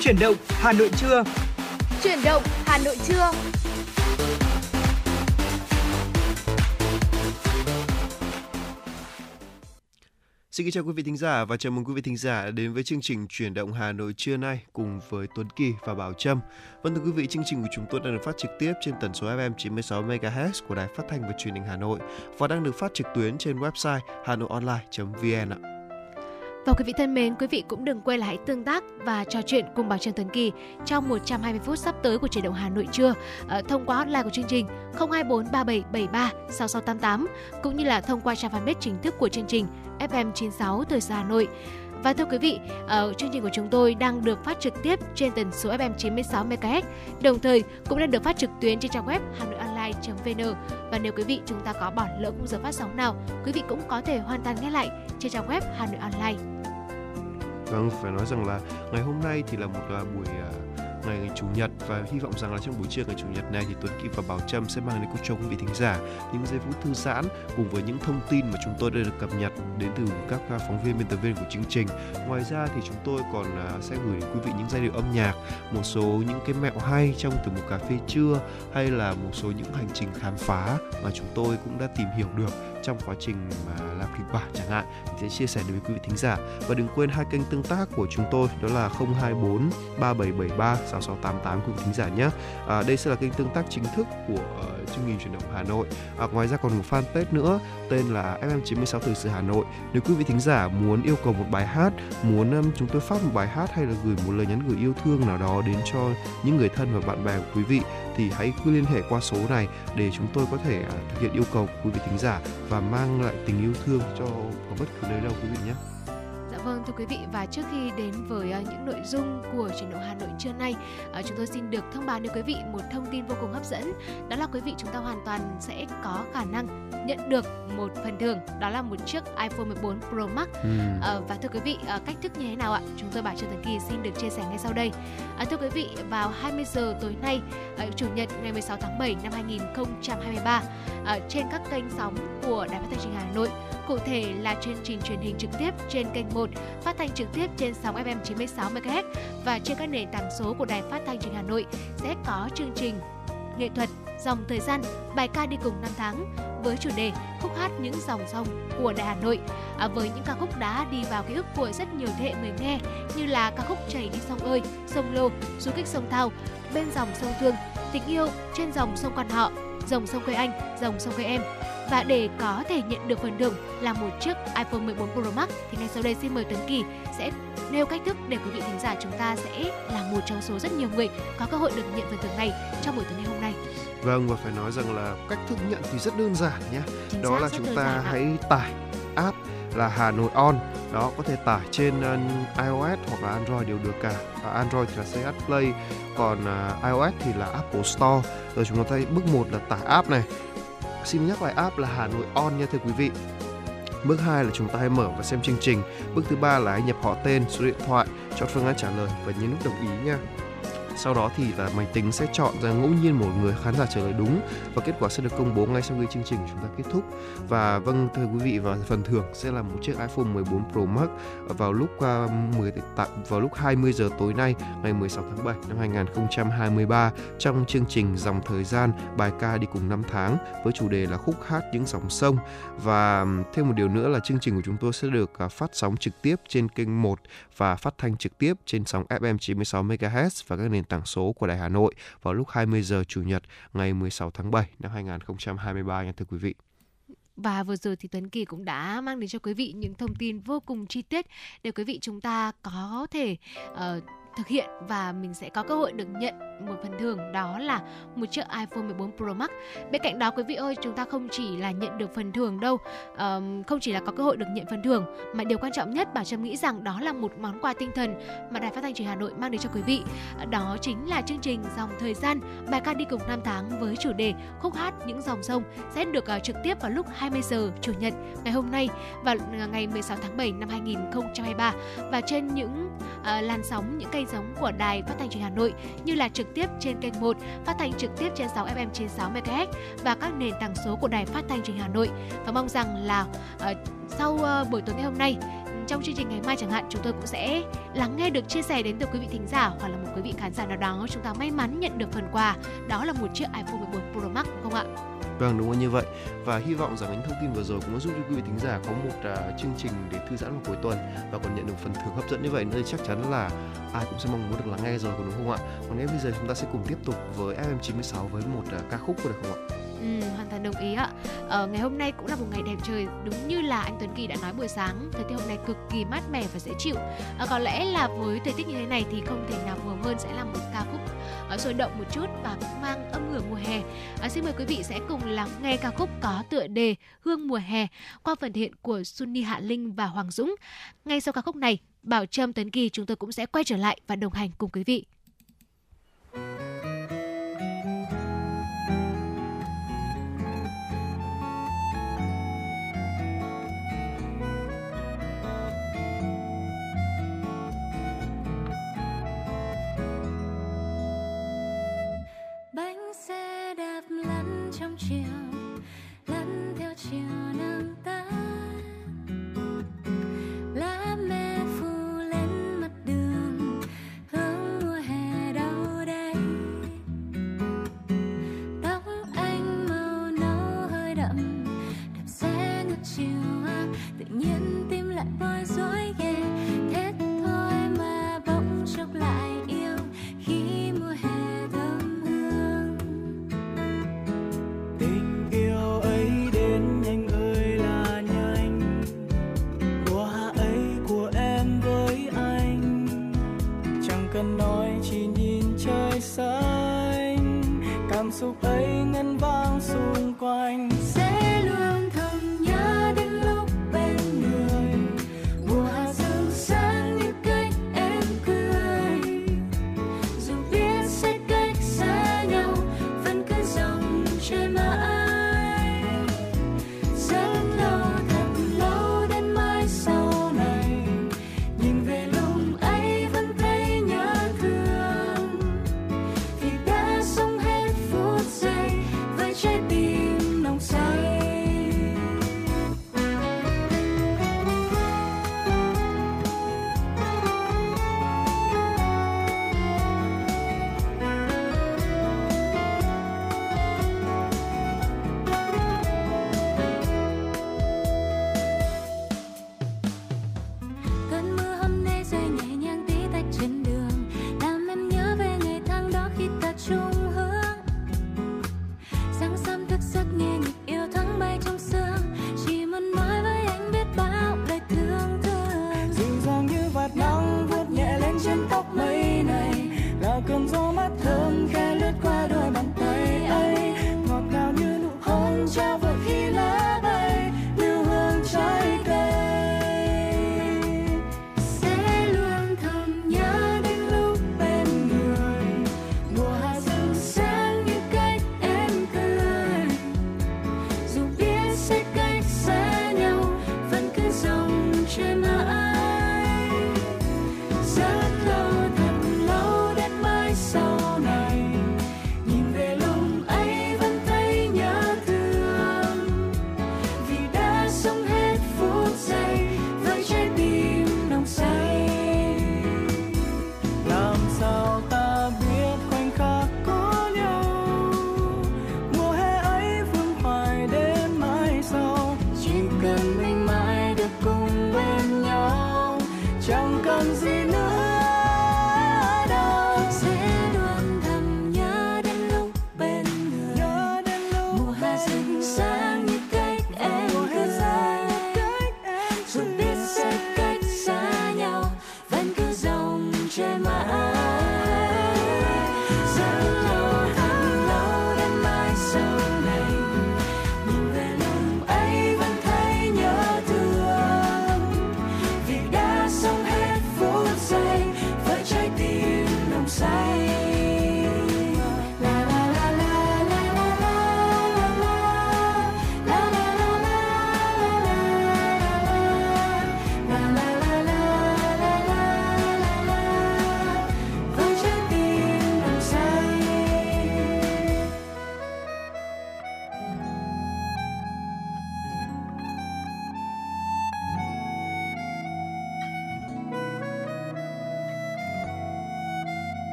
Chuyển động Hà Nội trưa. Chuyển động Hà Nội trưa. Xin kính chào quý vị thính giả và chào mừng quý vị thính giả đến với chương trình Chuyển động Hà Nội trưa nay cùng với Tuấn Kỳ và Bảo Trâm. Vâng thưa quý vị, chương trình của chúng tôi đang được phát trực tiếp trên tần số FM 96 MHz của Đài Phát thanh và Truyền hình Hà Nội và đang được phát trực tuyến trên website hanoionline.vn ạ. Và quý vị thân mến, quý vị cũng đừng quên là hãy tương tác và trò chuyện cùng Bảo Trân Tuấn Kỳ trong 120 phút sắp tới của chuyển động Hà Nội trưa ờ, thông qua hotline của chương trình 024 3773 6688 cũng như là thông qua trang fanpage chính thức của chương trình FM 96 Thời sự Hà Nội. Và thưa quý vị, uh, chương trình của chúng tôi đang được phát trực tiếp trên tần số FM 96 MHz, đồng thời cũng đang được phát trực tuyến trên trang web hanoionline.vn. Và nếu quý vị chúng ta có bỏ lỡ khung giờ phát sóng nào, quý vị cũng có thể hoàn toàn nghe lại trên trang web Hà Nội Online. Vâng, phải nói rằng là ngày hôm nay thì là một uh, buổi uh, ngày, chủ nhật và hy vọng rằng là trong buổi trưa ngày chủ nhật này thì Tuấn Kỳ và Bảo Trâm sẽ mang đến cho quý vị thính giả những giây phút thư giãn cùng với những thông tin mà chúng tôi đã được cập nhật đến từ các à, phóng viên biên tập viên của chương trình. Ngoài ra thì chúng tôi còn à, sẽ gửi đến quý vị những giai điệu âm nhạc, một số những cái mẹo hay trong từ một cà phê trưa hay là một số những hành trình khám phá mà chúng tôi cũng đã tìm hiểu được trong quá trình mà làm kịch bản chẳng hạn. Thì sẽ chia sẻ đến với quý vị thính giả. Và đừng quên hai kênh tương tác của chúng tôi đó là 024 3773 6688 quý vị thính giả nhé. À, đây sẽ là kênh tương tác chính thức của uh, chương trình chuyển động Hà Nội. À, ngoài ra còn một fanpage nữa tên là FM 96 thời sự Hà Nội. Nếu quý vị thính giả muốn yêu cầu một bài hát muốn um, chúng tôi phát một bài hát hay là gửi một lời nhắn gửi yêu thương nào đó đến cho những người thân và bạn bè của quý vị thì hãy cứ liên hệ qua số này để chúng tôi có thể à, thực hiện yêu cầu của quý vị thính giả và mang lại tình yêu thương cho ở bất cứ nơi đâu quý vị nhé. Vâng thưa quý vị và trước khi đến với uh, những nội dung của chuyển động Hà Nội trưa nay, uh, chúng tôi xin được thông báo đến quý vị một thông tin vô cùng hấp dẫn. Đó là quý vị chúng ta hoàn toàn sẽ có khả năng nhận được một phần thưởng đó là một chiếc iPhone 14 Pro Max. Ừ. Uh, và thưa quý vị cách thức như thế nào ạ? Chúng tôi bảo Trần Thần Kỳ xin được chia sẻ ngay sau đây. Uh, thưa quý vị vào 20 giờ tối nay chủ nhật ngày 16 tháng 7 năm 2023 uh, trên các kênh sóng của Đài Phát thanh Truyền hình Hà Nội Cụ thể là chương trình truyền hình trực tiếp trên kênh 1, phát thanh trực tiếp trên sóng FM 96 MHz và trên các nền tảng số của Đài Phát thanh Truyền hình Hà Nội sẽ có chương trình nghệ thuật dòng thời gian bài ca đi cùng năm tháng với chủ đề khúc hát những dòng sông của Đại Hà Nội. À, với những ca khúc đã đi vào ký ức của rất nhiều thế hệ người nghe như là ca khúc chảy đi sông ơi, sông lô, du kích sông thao, bên dòng sông thương, tình yêu trên dòng sông quan họ, dòng sông quê anh, dòng sông quê em và để có thể nhận được phần thưởng là một chiếc iPhone 14 Pro Max thì ngay sau đây xin mời Tuấn Kỳ sẽ nêu cách thức để quý vị thính giả chúng ta sẽ là một trong số rất nhiều người có cơ hội được nhận phần thưởng này trong buổi tối ngày hôm nay. Vâng và phải nói rằng là cách thức nhận thì rất đơn giản nhé. Đó là chúng ta hãy tải app là Hà Nội On. Đó có thể tải trên uh, iOS hoặc là Android đều được cả. À, Android thì là CH Play còn uh, iOS thì là Apple Store. Rồi chúng ta thấy bước một là tải app này Xin nhắc lại app là Hà Nội On nha thưa quý vị. Bước 2 là chúng ta hãy mở và xem chương trình. Bước thứ ba là hãy nhập họ tên, số điện thoại, chọn phương án trả lời và nhấn nút đồng ý nha sau đó thì là máy tính sẽ chọn ra ngẫu nhiên một người khán giả trả lời đúng và kết quả sẽ được công bố ngay sau khi chương trình chúng ta kết thúc. Và vâng thưa quý vị và phần thưởng sẽ là một chiếc iPhone 14 Pro Max vào lúc à, uh, 10 vào lúc 20 giờ tối nay ngày 16 tháng 7 năm 2023 trong chương trình dòng thời gian bài ca đi cùng năm tháng với chủ đề là khúc hát những dòng sông. Và thêm một điều nữa là chương trình của chúng tôi sẽ được uh, phát sóng trực tiếp trên kênh 1 và phát thanh trực tiếp trên sóng FM 96 MHz và các nền tảng số của Đài Hà Nội vào lúc 20 giờ Chủ nhật ngày 16 tháng 7 năm 2023 nha thưa quý vị. Và vừa rồi thì Tuấn Kỳ cũng đã mang đến cho quý vị những thông tin vô cùng chi tiết để quý vị chúng ta có thể uh, thực hiện và mình sẽ có cơ hội được nhận một phần thưởng đó là một chiếc iPhone 14 Pro Max. Bên cạnh đó quý vị ơi, chúng ta không chỉ là nhận được phần thưởng đâu, um, không chỉ là có cơ hội được nhận phần thưởng mà điều quan trọng nhất Bảo Trâm nghĩ rằng đó là một món quà tinh thần mà Đài Phát thanh Truyền Hà Nội mang đến cho quý vị. Ờ, đó chính là chương trình dòng thời gian bài ca đi cùng năm tháng với chủ đề khúc hát những dòng sông sẽ được uh, trực tiếp vào lúc 20 giờ chủ nhật ngày hôm nay vào ờ, ngày 16 tháng 7 năm 2023 và trên những uh, làn sóng những kênh giống của Đài Phát thanh Truyền Hà Nội như là trực tiếp trên kênh 1, phát thanh trực tiếp trên 6 FM 96 MHz và các nền tảng số của Đài Phát thanh Truyền Hà Nội. Và mong rằng là uh, sau uh, buổi tối ngày hôm nay trong chương trình ngày mai chẳng hạn chúng tôi cũng sẽ lắng nghe được chia sẻ đến từ quý vị thính giả hoặc là một quý vị khán giả nào đó chúng ta may mắn nhận được phần quà đó là một chiếc iPhone 14 Pro Max không ạ? Vâng đúng là như vậy và hy vọng rằng những thông tin vừa rồi cũng đã giúp cho quý vị thính giả có một uh, chương trình để thư giãn vào cuối tuần và còn nhận được phần thưởng hấp dẫn như vậy nữa thì chắc chắn là ai cũng sẽ mong muốn được lắng nghe rồi đúng không ạ? Còn ngay bây giờ chúng ta sẽ cùng tiếp tục với FM96 với một uh, ca khúc được không ạ? Ừ, hoàn toàn đồng ý ạ. Ờ, ngày hôm nay cũng là một ngày đẹp trời, đúng như là anh Tuấn Kỳ đã nói buổi sáng, thời tiết hôm nay cực kỳ mát mẻ và dễ chịu. À, có lẽ là với thời tiết như thế này thì không thể nào phù hợp hơn sẽ là một ca khúc uh, sôi động một chút và cũng mang âm hưởng mùa hè. À, xin mời quý vị sẽ cùng lắng nghe ca khúc có tựa đề Hương mùa hè qua phần hiện của Sunny Hạ Linh và Hoàng Dũng. Ngay sau ca khúc này, Bảo Trâm Tuấn Kỳ chúng tôi cũng sẽ quay trở lại và đồng hành cùng quý vị. Trong chiều lẫn theo chiều nắng tắt. Lá me phủ lên mặt đường, hương mùa hè đâu đây? Tóc anh màu nâu hơi đậm đạp xe ngược chiều tự nhiên tim lại bối rối ghê thế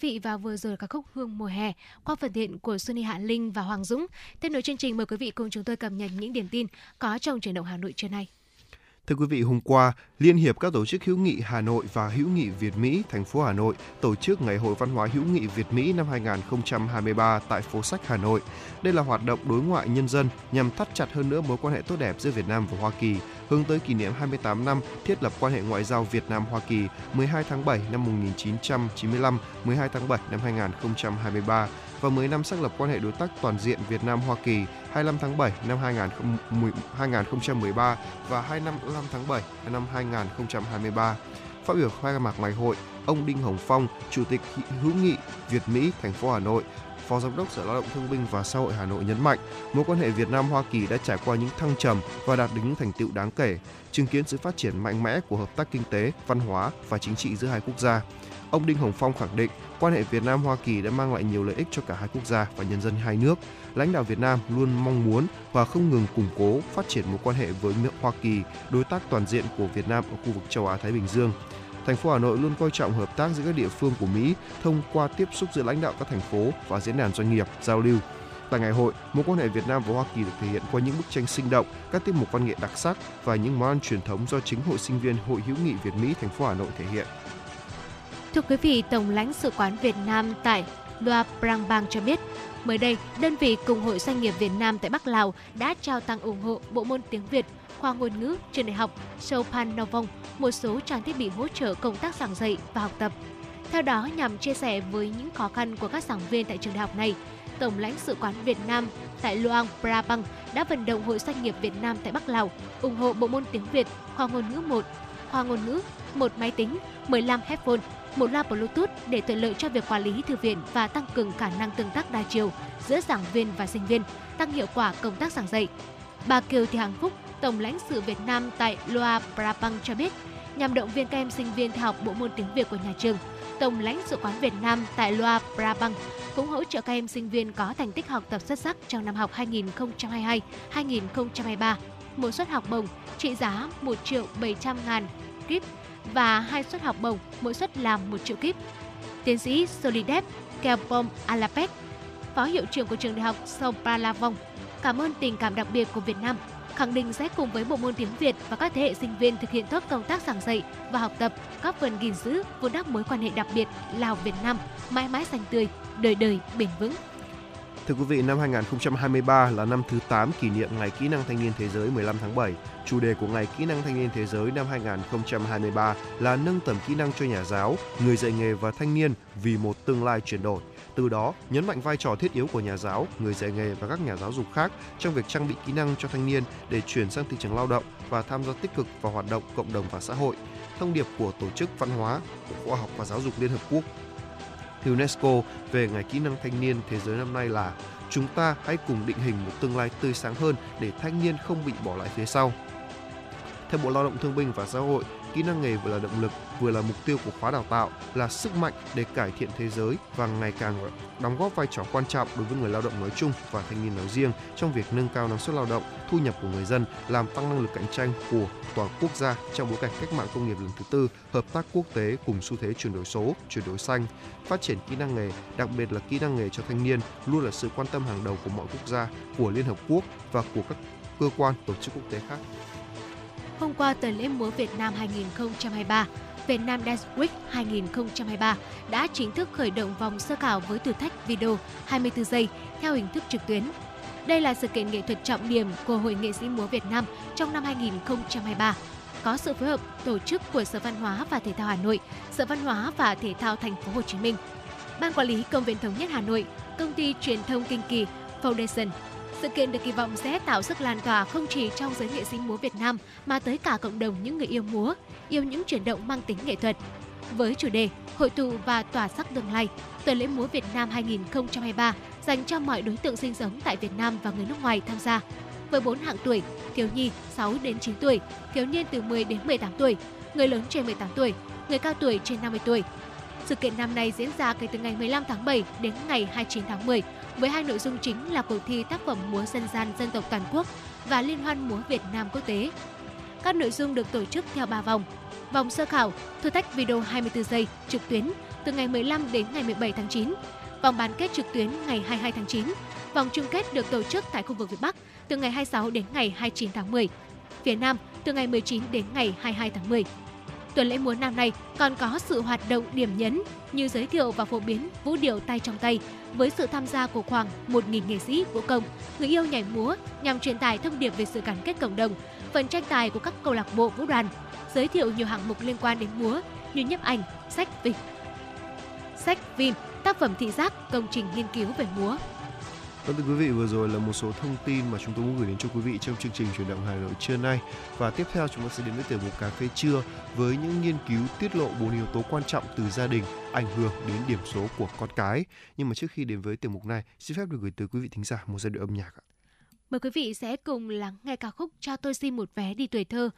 vị và vừa rồi là ca khúc Hương mùa hè qua phần thiện của Xuân Hạ Linh và Hoàng Dũng. Tiếp nối chương trình, mời quý vị cùng chúng tôi cập nhật những điểm tin có trong chuyển động Hà Nội trưa nay. Thưa quý vị, hôm qua, Liên hiệp các tổ chức hữu nghị Hà Nội và hữu nghị Việt Mỹ thành phố Hà Nội tổ chức Ngày hội văn hóa hữu nghị Việt Mỹ năm 2023 tại phố sách Hà Nội. Đây là hoạt động đối ngoại nhân dân nhằm thắt chặt hơn nữa mối quan hệ tốt đẹp giữa Việt Nam và Hoa Kỳ, hướng tới kỷ niệm 28 năm thiết lập quan hệ ngoại giao Việt Nam Hoa Kỳ 12 tháng 7 năm 1995, 12 tháng 7 năm 2023 và 10 năm xác lập quan hệ đối tác toàn diện Việt Nam Hoa Kỳ 25 tháng 7 năm 2013 và 25 tháng 7 năm 2023. Phát biểu khai mạc ngày hội, ông Đinh Hồng Phong, Chủ tịch hữu nghị Việt Mỹ thành phố Hà Nội, Phó Giám đốc Sở Lao động Thương binh và Xã hội Hà Nội nhấn mạnh, mối quan hệ Việt Nam Hoa Kỳ đã trải qua những thăng trầm và đạt được những thành tựu đáng kể, chứng kiến sự phát triển mạnh mẽ của hợp tác kinh tế, văn hóa và chính trị giữa hai quốc gia. Ông Đinh Hồng Phong khẳng định, quan hệ Việt Nam Hoa Kỳ đã mang lại nhiều lợi ích cho cả hai quốc gia và nhân dân hai nước. Lãnh đạo Việt Nam luôn mong muốn và không ngừng củng cố phát triển mối quan hệ với Hoa Kỳ, đối tác toàn diện của Việt Nam ở khu vực châu Á Thái Bình Dương. Thành phố Hà Nội luôn coi trọng hợp tác giữa các địa phương của Mỹ thông qua tiếp xúc giữa lãnh đạo các thành phố và diễn đàn doanh nghiệp giao lưu. Tại ngày hội, mối quan hệ Việt Nam và Hoa Kỳ được thể hiện qua những bức tranh sinh động, các tiết mục văn nghệ đặc sắc và những món ăn truyền thống do chính hội sinh viên Hội hữu nghị Việt Mỹ thành phố Hà Nội thể hiện. Thưa quý vị, Tổng lãnh sự quán Việt Nam tại Luang Prabang cho biết, mới đây, đơn vị cùng Hội Doanh nghiệp Việt Nam tại Bắc Lào đã trao tặng ủng hộ bộ môn tiếng Việt khoa ngôn ngữ trường đại học Sopan Novong một số trang thiết bị hỗ trợ công tác giảng dạy và học tập. Theo đó, nhằm chia sẻ với những khó khăn của các giảng viên tại trường đại học này, Tổng lãnh sự quán Việt Nam tại Luang Prabang đã vận động Hội Doanh nghiệp Việt Nam tại Bắc Lào ủng hộ bộ môn tiếng Việt khoa ngôn ngữ 1, khoa ngôn ngữ, một máy tính, 15 headphone, một loa Bluetooth để thuận lợi cho việc quản lý thư viện và tăng cường khả năng tương tác đa chiều giữa giảng viên và sinh viên, tăng hiệu quả công tác giảng dạy. Bà Kiều Thị Hằng Phúc, Tổng lãnh sự Việt Nam tại Loa Prabang cho biết, nhằm động viên các em sinh viên theo học bộ môn tiếng Việt của nhà trường, Tổng lãnh sự quán Việt Nam tại Loa Prabang cũng hỗ trợ các em sinh viên có thành tích học tập xuất sắc trong năm học 2022-2023 một suất học bổng trị giá 1 triệu 700 ngàn kíp và hai suất học bổng, mỗi suất là 1 triệu kíp. Tiến sĩ Solidep Kelpom Alapek Phó Hiệu trưởng của trường đại học Sopralavong cảm ơn tình cảm đặc biệt của Việt Nam, khẳng định sẽ cùng với bộ môn tiếng Việt và các thế hệ sinh viên thực hiện tốt công tác giảng dạy và học tập, góp phần gìn giữ, vun đắp mối quan hệ đặc biệt Lào-Việt Nam mãi mãi xanh tươi, đời đời bền vững. Thưa quý vị, năm 2023 là năm thứ 8 kỷ niệm Ngày Kỹ năng Thanh niên Thế giới 15 tháng 7. Chủ đề của Ngày Kỹ năng Thanh niên Thế giới năm 2023 là nâng tầm kỹ năng cho nhà giáo, người dạy nghề và thanh niên vì một tương lai chuyển đổi. Từ đó, nhấn mạnh vai trò thiết yếu của nhà giáo, người dạy nghề và các nhà giáo dục khác trong việc trang bị kỹ năng cho thanh niên để chuyển sang thị trường lao động và tham gia tích cực vào hoạt động cộng đồng và xã hội. Thông điệp của Tổ chức Văn hóa, Khoa học và Giáo dục Liên Hợp Quốc UNESCO về Ngày Kỹ năng Thanh niên Thế giới năm nay là chúng ta hãy cùng định hình một tương lai tươi sáng hơn để thanh niên không bị bỏ lại phía sau. Theo Bộ Lao động Thương binh và Xã hội, kỹ năng nghề vừa là động lực, vừa là mục tiêu của khóa đào tạo, là sức mạnh để cải thiện thế giới và ngày càng đóng góp vai trò quan trọng đối với người lao động nói chung và thanh niên nói riêng trong việc nâng cao năng suất lao động, thu nhập của người dân, làm tăng năng lực cạnh tranh của toàn quốc gia trong bối cảnh cách mạng công nghiệp lần thứ tư, hợp tác quốc tế cùng xu thế chuyển đổi số, chuyển đổi xanh, phát triển kỹ năng nghề, đặc biệt là kỹ năng nghề cho thanh niên luôn là sự quan tâm hàng đầu của mọi quốc gia, của Liên Hợp Quốc và của các cơ quan tổ chức quốc tế khác. Hôm qua, tuần lễ múa Việt Nam 2023 Việt Nam Dance Week 2023 đã chính thức khởi động vòng sơ khảo với thử thách video 24 giây theo hình thức trực tuyến. Đây là sự kiện nghệ thuật trọng điểm của Hội nghệ sĩ múa Việt Nam trong năm 2023 có sự phối hợp tổ chức của Sở Văn hóa và Thể thao Hà Nội, Sở Văn hóa và Thể thao Thành phố Hồ Chí Minh, Ban quản lý Công viên Thống nhất Hà Nội, Công ty Truyền thông Kinh Kỳ Foundation sự kiện được kỳ vọng sẽ tạo sức lan tỏa không chỉ trong giới nghệ sĩ múa Việt Nam mà tới cả cộng đồng những người yêu múa, yêu những chuyển động mang tính nghệ thuật. Với chủ đề Hội tụ và tỏa sắc tương lai, tuần lễ múa Việt Nam 2023 dành cho mọi đối tượng sinh sống tại Việt Nam và người nước ngoài tham gia. Với 4 hạng tuổi, thiếu nhi 6 đến 9 tuổi, thiếu niên từ 10 đến 18 tuổi, người lớn trên 18 tuổi, người cao tuổi trên 50 tuổi. Sự kiện năm nay diễn ra kể từ ngày 15 tháng 7 đến ngày 29 tháng 10 với hai nội dung chính là cuộc thi tác phẩm múa dân gian dân tộc toàn quốc và liên hoan múa Việt Nam quốc tế. Các nội dung được tổ chức theo 3 vòng. Vòng sơ khảo, thử thách video 24 giây trực tuyến từ ngày 15 đến ngày 17 tháng 9. Vòng bán kết trực tuyến ngày 22 tháng 9. Vòng chung kết được tổ chức tại khu vực Việt Bắc từ ngày 26 đến ngày 29 tháng 10. Phía Nam từ ngày 19 đến ngày 22 tháng 10. Tuần lễ múa năm nay còn có sự hoạt động điểm nhấn như giới thiệu và phổ biến vũ điệu tay trong tay với sự tham gia của khoảng 1.000 nghệ sĩ vũ công, người yêu nhảy múa nhằm truyền tải thông điệp về sự gắn kết cộng đồng, phần tranh tài của các câu lạc bộ vũ đoàn, giới thiệu nhiều hạng mục liên quan đến múa như nhấp ảnh, sách vịt, sách phim, tác phẩm thị giác, công trình nghiên cứu về múa. Vâng thưa quý vị, vừa rồi là một số thông tin mà chúng tôi muốn gửi đến cho quý vị trong chương trình chuyển động Hà Nội trưa nay. Và tiếp theo chúng ta sẽ đến với tiểu mục cà phê trưa với những nghiên cứu tiết lộ bốn yếu tố quan trọng từ gia đình ảnh hưởng đến điểm số của con cái. Nhưng mà trước khi đến với tiểu mục này, xin phép được gửi tới quý vị thính giả một giai điệu âm nhạc ạ. Mời quý vị sẽ cùng lắng nghe ca khúc Cho tôi xin một vé đi tuổi thơ,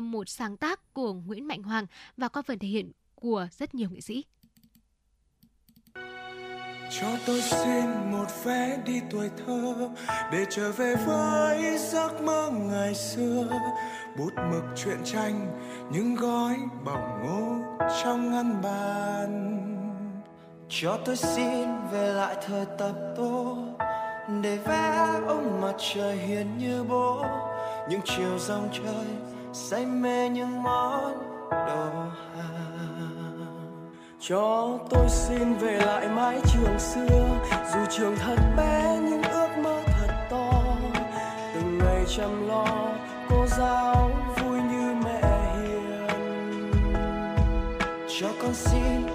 một sáng tác của Nguyễn Mạnh Hoàng và qua phần thể hiện của rất nhiều nghệ sĩ cho tôi xin một vé đi tuổi thơ, để trở về với giấc mơ ngày xưa. Bút mực truyện tranh, những gói bỏng ngô trong ngăn bàn. Cho tôi xin về lại thời tập tô, để vẽ ông mặt trời hiền như bố. Những chiều dòng trời say mê những món đồ cho tôi xin về lại mái trường xưa, dù trường thật bé nhưng ước mơ thật to. Từng ngày chăm lo, cô giáo vui như mẹ hiền. Cho con xin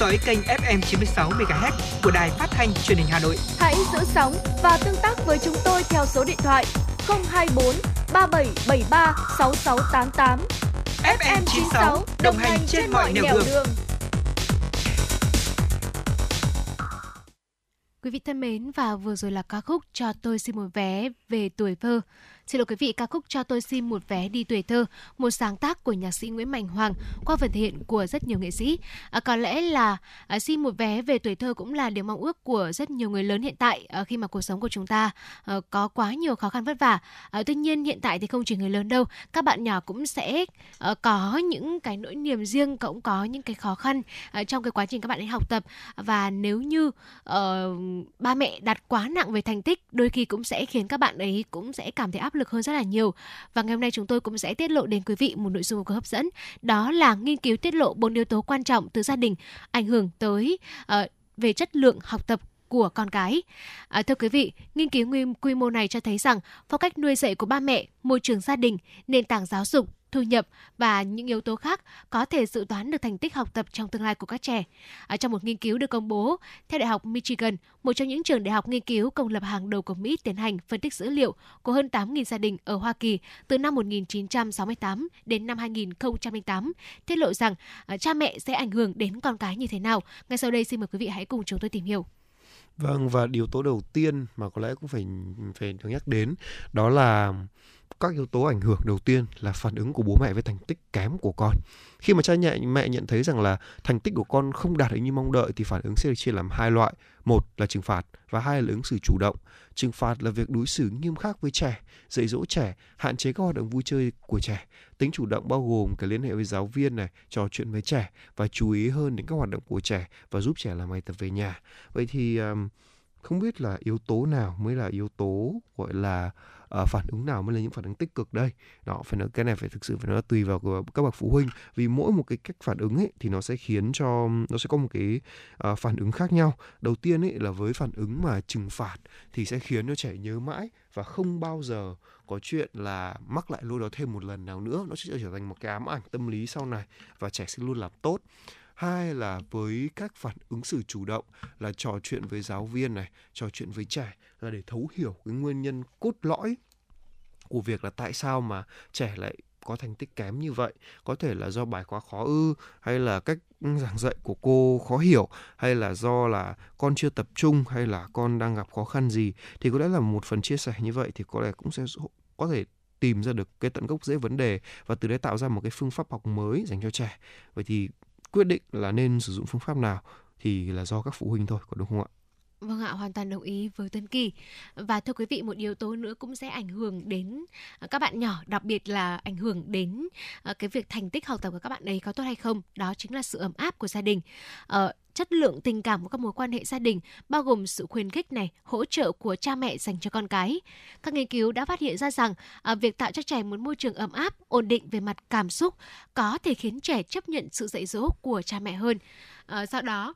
dõi kênh FM 96 MHz của đài phát thanh truyền hình Hà Nội. Hãy giữ sóng và tương tác với chúng tôi theo số điện thoại 024 3773 6688. FM 96 đồng hành trên mọi nẻo đường. Quý vị thân mến và vừa rồi là ca khúc Cho tôi xin một vé về tuổi thơ. Xin lỗi quý vị, ca khúc Cho tôi xin một vé đi tuổi thơ, một sáng tác của nhạc sĩ Nguyễn Mạnh Hoàng qua phần thể hiện của rất nhiều nghệ sĩ. À, có lẽ là à, xin một vé về tuổi thơ cũng là điều mong ước của rất nhiều người lớn hiện tại à, khi mà cuộc sống của chúng ta à, có quá nhiều khó khăn vất vả. À, tuy nhiên hiện tại thì không chỉ người lớn đâu, các bạn nhỏ cũng sẽ à, có những cái nỗi niềm riêng, cũng có những cái khó khăn à, trong cái quá trình các bạn ấy học tập và nếu như à, ba mẹ đặt quá nặng về thành tích đôi khi cũng sẽ khiến các bạn ấy cũng sẽ cảm thấy áp lực hơn rất là nhiều và ngày hôm nay chúng tôi cũng sẽ tiết lộ đến quý vị một nội dung có hấp dẫn đó là nghiên cứu tiết lộ bốn yếu tố quan trọng từ gia đình ảnh hưởng tới uh, về chất lượng học tập của con cái. À, thưa quý vị, nghiên cứu quy, quy mô này cho thấy rằng phong cách nuôi dạy của ba mẹ, môi trường gia đình, nền tảng giáo dục, thu nhập và những yếu tố khác có thể dự đoán được thành tích học tập trong tương lai của các trẻ. À, trong một nghiên cứu được công bố, theo Đại học Michigan, một trong những trường đại học nghiên cứu công lập hàng đầu của Mỹ tiến hành phân tích dữ liệu của hơn 8.000 gia đình ở Hoa Kỳ từ năm 1968 đến năm 2008, tiết lộ rằng à, cha mẹ sẽ ảnh hưởng đến con cái như thế nào. Ngay sau đây xin mời quý vị hãy cùng chúng tôi tìm hiểu. Vâng và điều tố đầu tiên mà có lẽ cũng phải phải được nhắc đến đó là các yếu tố ảnh hưởng đầu tiên là phản ứng của bố mẹ với thành tích kém của con. Khi mà cha nhẹ mẹ nhận thấy rằng là thành tích của con không đạt được như mong đợi thì phản ứng sẽ được chia làm hai loại, một là trừng phạt và hai là ứng xử chủ động. Trừng phạt là việc đối xử nghiêm khắc với trẻ, dạy dỗ trẻ, hạn chế các hoạt động vui chơi của trẻ. Tính chủ động bao gồm cái liên hệ với giáo viên này, trò chuyện với trẻ và chú ý hơn đến các hoạt động của trẻ và giúp trẻ làm bài tập về nhà. Vậy thì um, không biết là yếu tố nào mới là yếu tố gọi là uh, phản ứng nào mới là những phản ứng tích cực đây? Đó phải nói cái này phải thực sự phải nói tùy vào các bậc phụ huynh. Vì mỗi một cái cách phản ứng ấy thì nó sẽ khiến cho nó sẽ có một cái uh, phản ứng khác nhau. Đầu tiên ấy là với phản ứng mà trừng phạt thì sẽ khiến cho trẻ nhớ mãi và không bao giờ có chuyện là mắc lại lỗi đó thêm một lần nào nữa. Nó sẽ trở thành một cái ám ảnh tâm lý sau này và trẻ sẽ luôn làm tốt hai là với các phản ứng xử chủ động là trò chuyện với giáo viên này, trò chuyện với trẻ là để thấu hiểu cái nguyên nhân cốt lõi của việc là tại sao mà trẻ lại có thành tích kém như vậy. Có thể là do bài quá khó ư, hay là cách giảng dạy của cô khó hiểu, hay là do là con chưa tập trung, hay là con đang gặp khó khăn gì. Thì có lẽ là một phần chia sẻ như vậy thì có lẽ cũng sẽ có thể tìm ra được cái tận gốc dễ vấn đề và từ đấy tạo ra một cái phương pháp học mới dành cho trẻ. Vậy thì quyết định là nên sử dụng phương pháp nào thì là do các phụ huynh thôi, có đúng không ạ? Vâng ạ, hoàn toàn đồng ý với Tuấn Kỳ. Và thưa quý vị, một yếu tố nữa cũng sẽ ảnh hưởng đến à, các bạn nhỏ, đặc biệt là ảnh hưởng đến à, cái việc thành tích học tập của các bạn ấy có tốt hay không. Đó chính là sự ấm áp của gia đình. Ờ, chất lượng tình cảm của các mối quan hệ gia đình bao gồm sự khuyến khích này, hỗ trợ của cha mẹ dành cho con cái. Các nghiên cứu đã phát hiện ra rằng à, việc tạo cho trẻ một môi trường ấm áp, ổn định về mặt cảm xúc có thể khiến trẻ chấp nhận sự dạy dỗ của cha mẹ hơn. À, do đó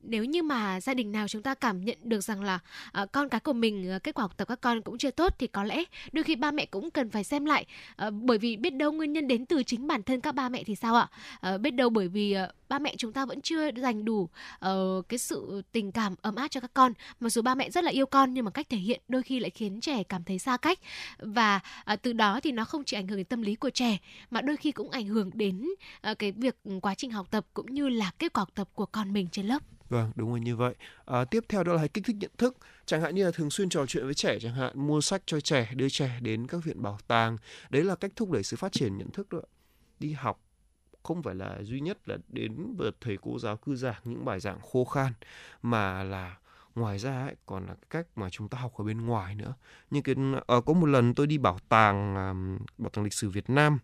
nếu như mà gia đình nào chúng ta cảm nhận được rằng là uh, con cái của mình uh, kết quả học tập các con cũng chưa tốt thì có lẽ đôi khi ba mẹ cũng cần phải xem lại uh, bởi vì biết đâu nguyên nhân đến từ chính bản thân các ba mẹ thì sao ạ? Uh, biết đâu bởi vì uh, ba mẹ chúng ta vẫn chưa dành đủ uh, cái sự tình cảm ấm áp cho các con. Mặc dù ba mẹ rất là yêu con nhưng mà cách thể hiện đôi khi lại khiến trẻ cảm thấy xa cách. Và uh, từ đó thì nó không chỉ ảnh hưởng đến tâm lý của trẻ mà đôi khi cũng ảnh hưởng đến uh, cái việc quá trình học tập cũng như là kết quả học tập của con mình trên lớp. Vâng, đúng rồi như vậy. À, tiếp theo đó là kích thích nhận thức, chẳng hạn như là thường xuyên trò chuyện với trẻ, chẳng hạn mua sách cho trẻ, đưa trẻ đến các viện bảo tàng. Đấy là cách thúc đẩy sự phát triển nhận thức đó. Đi học không phải là duy nhất là đến vượt thầy cô giáo cư giảng những bài giảng khô khan mà là ngoài ra ấy, còn là cách mà chúng ta học ở bên ngoài nữa như cái à, có một lần tôi đi bảo tàng à, bảo tàng lịch sử Việt Nam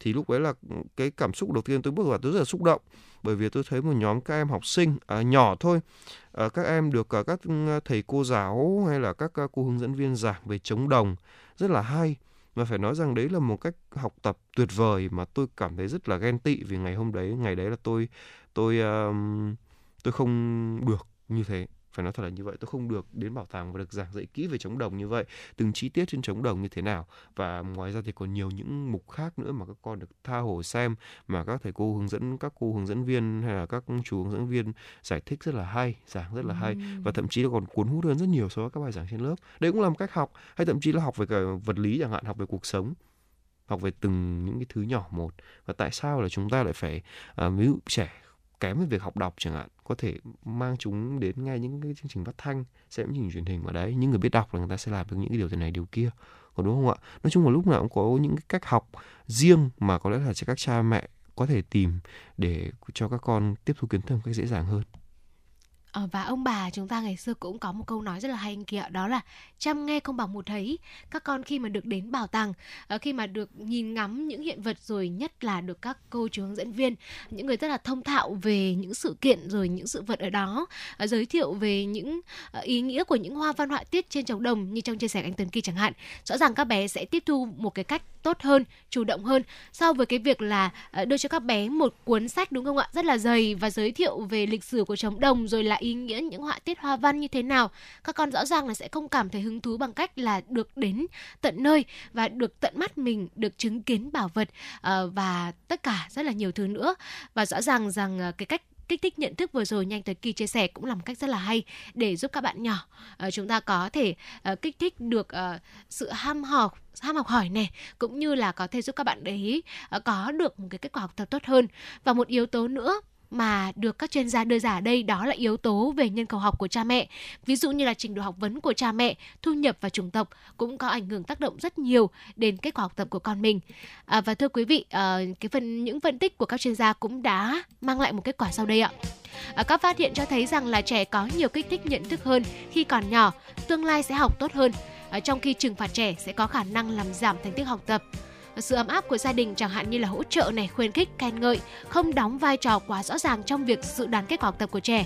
thì lúc ấy là cái cảm xúc đầu tiên tôi bước vào tôi rất là xúc động. Bởi vì tôi thấy một nhóm các em học sinh à, nhỏ thôi à, các em được à, các thầy cô giáo hay là các à, cô hướng dẫn viên giảng về chống đồng rất là hay. Và phải nói rằng đấy là một cách học tập tuyệt vời mà tôi cảm thấy rất là ghen tị vì ngày hôm đấy ngày đấy là tôi tôi um, tôi không được như thế phải nói thật là như vậy tôi không được đến bảo tàng và được giảng dạy kỹ về chống đồng như vậy từng chi tiết trên chống đồng như thế nào. Và ngoài ra thì còn nhiều những mục khác nữa mà các con được tha hồ xem mà các thầy cô hướng dẫn các cô hướng dẫn viên hay là các chú hướng dẫn viên giải thích rất là hay giảng rất là hay. Và thậm chí là còn cuốn hút hơn rất nhiều so với các bài giảng trên lớp. Đấy cũng là một cách học hay thậm chí là học về cả vật lý chẳng hạn học về cuộc sống học về từng những cái thứ nhỏ một. Và tại sao là chúng ta lại phải à, ví dụ trẻ kém về việc học đọc chẳng hạn, có thể mang chúng đến ngay những cái chương trình phát thanh, xem những chương trình truyền hình ở đấy, những người biết đọc là người ta sẽ làm được những cái điều thế này, điều kia. Còn đúng không ạ? Nói chung là lúc nào cũng có những cái cách học riêng mà có lẽ là các cha mẹ có thể tìm để cho các con tiếp thu kiến thức một cách dễ dàng hơn. Ờ, và ông bà chúng ta ngày xưa cũng có một câu nói rất là hay anh kia đó là chăm nghe không bằng một thấy, các con khi mà được đến bảo tàng ờ, khi mà được nhìn ngắm những hiện vật rồi nhất là được các cô chú hướng dẫn viên, những người rất là thông thạo về những sự kiện rồi những sự vật ở đó ờ, giới thiệu về những ý nghĩa của những hoa văn họa tiết trên trồng đồng như trong chia sẻ anh Tấn Kỳ chẳng hạn. Rõ ràng các bé sẽ tiếp thu một cái cách tốt hơn, chủ động hơn so với cái việc là đưa cho các bé một cuốn sách, đúng không ạ? Rất là dày và giới thiệu về lịch sử của trống đồng rồi lại ý nghĩa những họa tiết hoa văn như thế nào. Các con rõ ràng là sẽ không cảm thấy hứng thú bằng cách là được đến tận nơi và được tận mắt mình được chứng kiến bảo vật ờ, và tất cả rất là nhiều thứ nữa. Và rõ ràng rằng ờ, cái cách kích thích nhận thức vừa rồi nhanh tới kỳ chia sẻ cũng là một cách rất là hay để giúp các bạn nhỏ uh, chúng ta có thể uh, kích thích được uh, sự ham học ham học hỏi này cũng như là có thể giúp các bạn đấy uh, có được một cái kết quả học tập tốt hơn. Và một yếu tố nữa mà được các chuyên gia đưa ra ở đây đó là yếu tố về nhân khẩu học của cha mẹ. Ví dụ như là trình độ học vấn của cha mẹ, thu nhập và chủng tộc cũng có ảnh hưởng tác động rất nhiều đến kết quả học tập của con mình. À, và thưa quý vị, à, cái phần những phân tích của các chuyên gia cũng đã mang lại một kết quả sau đây ạ. À, các phát hiện cho thấy rằng là trẻ có nhiều kích thích nhận thức hơn khi còn nhỏ, tương lai sẽ học tốt hơn. À, trong khi trừng phạt trẻ sẽ có khả năng làm giảm thành tích học tập sự ấm áp của gia đình chẳng hạn như là hỗ trợ này khuyến khích khen ngợi không đóng vai trò quá rõ ràng trong việc dự đoán kết quả học tập của trẻ.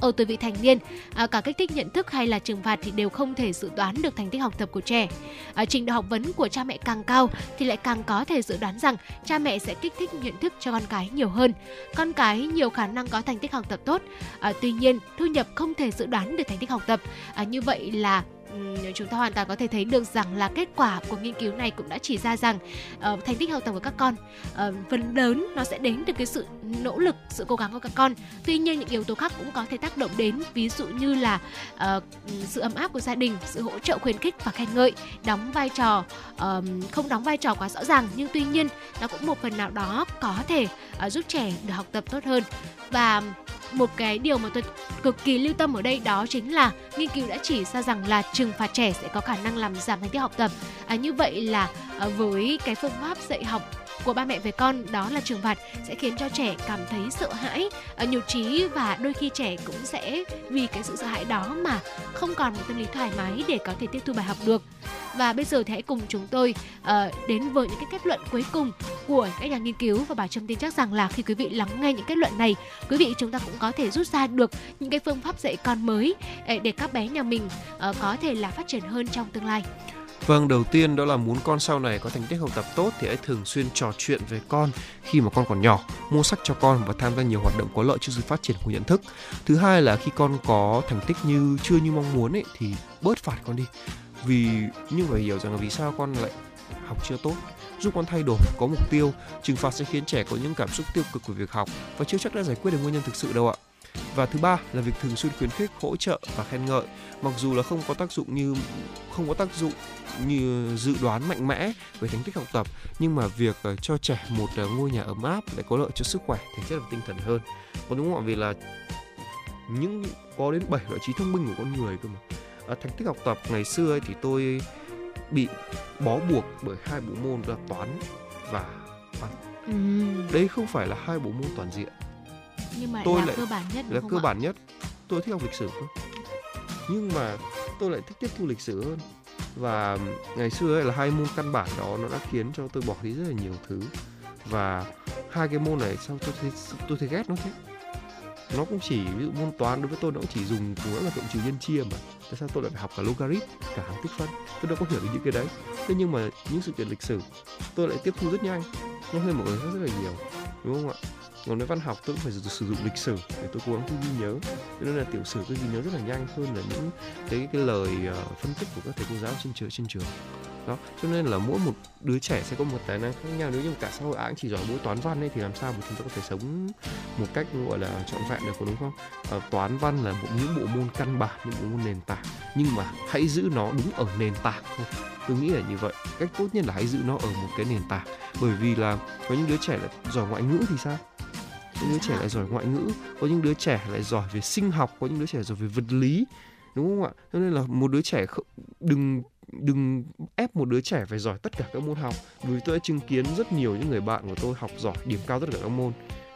Ở tuổi vị thành niên à, cả kích thích nhận thức hay là trừng phạt thì đều không thể dự đoán được thành tích học tập của trẻ. À, trình độ học vấn của cha mẹ càng cao thì lại càng có thể dự đoán rằng cha mẹ sẽ kích thích nhận thức cho con cái nhiều hơn. Con cái nhiều khả năng có thành tích học tập tốt. À, tuy nhiên thu nhập không thể dự đoán được thành tích học tập. À, như vậy là chúng ta hoàn toàn có thể thấy được rằng là kết quả của nghiên cứu này cũng đã chỉ ra rằng uh, thành tích học tập của các con uh, phần lớn nó sẽ đến từ cái sự nỗ lực sự cố gắng của các con. Tuy nhiên những yếu tố khác cũng có thể tác động đến ví dụ như là uh, sự ấm áp của gia đình sự hỗ trợ khuyến khích và khen ngợi đóng vai trò uh, không đóng vai trò quá rõ ràng. Nhưng tuy nhiên nó cũng một phần nào đó có thể uh, giúp trẻ được học tập tốt hơn và một cái điều mà tôi cực kỳ lưu tâm ở đây đó chính là nghiên cứu đã chỉ ra rằng là trừng phạt trẻ sẽ có khả năng làm giảm thành tích học tập. À, như vậy là à, với cái phương pháp dạy học của ba mẹ về con đó là trừng phạt sẽ khiến cho trẻ cảm thấy sợ hãi. Ờ, uh, nhụt chí và đôi khi trẻ cũng sẽ vì cái sự sợ hãi đó mà không còn một tâm lý thoải mái để có thể tiếp thu bài học được. Và bây giờ thì hãy cùng chúng tôi uh, đến với những cái kết luận cuối cùng của các nhà nghiên cứu và bà trâm tin chắc rằng là khi quý vị lắng nghe những kết luận này quý vị chúng ta cũng có thể rút ra được những cái phương pháp dạy con mới ờ, để các bé nhà mình uh, có thể là phát triển hơn trong tương lai. Vâng, đầu tiên đó là muốn con sau này có thành tích học tập tốt thì hãy thường xuyên trò chuyện với con khi mà con còn nhỏ, mua sách cho con và tham gia nhiều hoạt động có lợi cho sự phát triển của nhận thức. Thứ hai là khi con có thành tích như chưa như mong muốn ấy thì bớt phạt con đi. Vì nhưng phải hiểu rằng là vì sao con lại học chưa tốt giúp con thay đổi có mục tiêu trừng phạt sẽ khiến trẻ có những cảm xúc tiêu cực của việc học và chưa chắc đã giải quyết được nguyên nhân thực sự đâu ạ và thứ ba là việc thường xuyên khuyến khích hỗ trợ và khen ngợi. Mặc dù là không có tác dụng như không có tác dụng như dự đoán mạnh mẽ về thành tích học tập nhưng mà việc uh, cho trẻ một uh, ngôi nhà ấm áp lại có lợi cho sức khỏe thể chất và tinh thần hơn. Còn đúng không ạ? Vì là những có đến 7 loại trí thông minh của con người cơ mà. À, thành tích học tập ngày xưa ấy, thì tôi bị bó buộc bởi hai bộ môn là toán và văn. Ừ. đấy không phải là hai bộ môn toàn diện Nhưng mà Tôi là lại- cơ bản nhất là cơ ạ? bản nhất. Tôi thích học lịch sử nhưng mà tôi lại thích tiếp thu lịch sử hơn. Và ngày xưa ấy là hai môn căn bản đó nó đã khiến cho tôi bỏ đi rất là nhiều thứ. Và hai cái môn này sao tôi thấy tôi thấy ghét nó thế? Nó cũng chỉ ví dụ môn toán đối với tôi nó cũng chỉ dùng cùng là cộng trừ nhân chia mà. Tại sao tôi lại phải học cả logarit cả hàm tích phân? Tôi đâu có hiểu được những cái đấy. Thế nhưng mà những sự kiện lịch sử tôi lại tiếp thu rất nhanh. Nhanh hơn mọi người rất là nhiều đúng không ạ còn với văn học tôi cũng phải sử dụng lịch sử để tôi cố gắng tôi ghi nhớ. Cho nên là tiểu sử tôi ghi nhớ rất là nhanh hơn là những cái cái lời ờ, phân tích của các thầy cô giáo trên trường trên trường. Đó cho nên là mỗi một đứa trẻ sẽ có một tài năng khác nhau. Nếu như cả xã hội ai cũng chỉ giỏi mỗi toán văn ấy thì làm sao mà chúng ta có thể sống một cách gọi là trọn vẹn được có đúng không? À, toán văn là một những bộ môn căn bản những bộ môn nền tảng. Nhưng mà hãy giữ nó đúng ở nền tảng thôi. Tôi nghĩ là như vậy. Cách tốt nhất là hãy giữ nó ở một cái nền tảng. Bởi vì là có những đứa trẻ là giỏi ngoại ngữ thì sao? Những đứa trẻ lại giỏi ngoại ngữ có những đứa trẻ lại giỏi về sinh học có những đứa trẻ giỏi về vật lý đúng không ạ? Cho nên là một đứa trẻ không, đừng đừng ép một đứa trẻ phải giỏi tất cả các môn học vì tôi đã chứng kiến rất nhiều những người bạn của tôi học giỏi điểm cao tất cả các môn.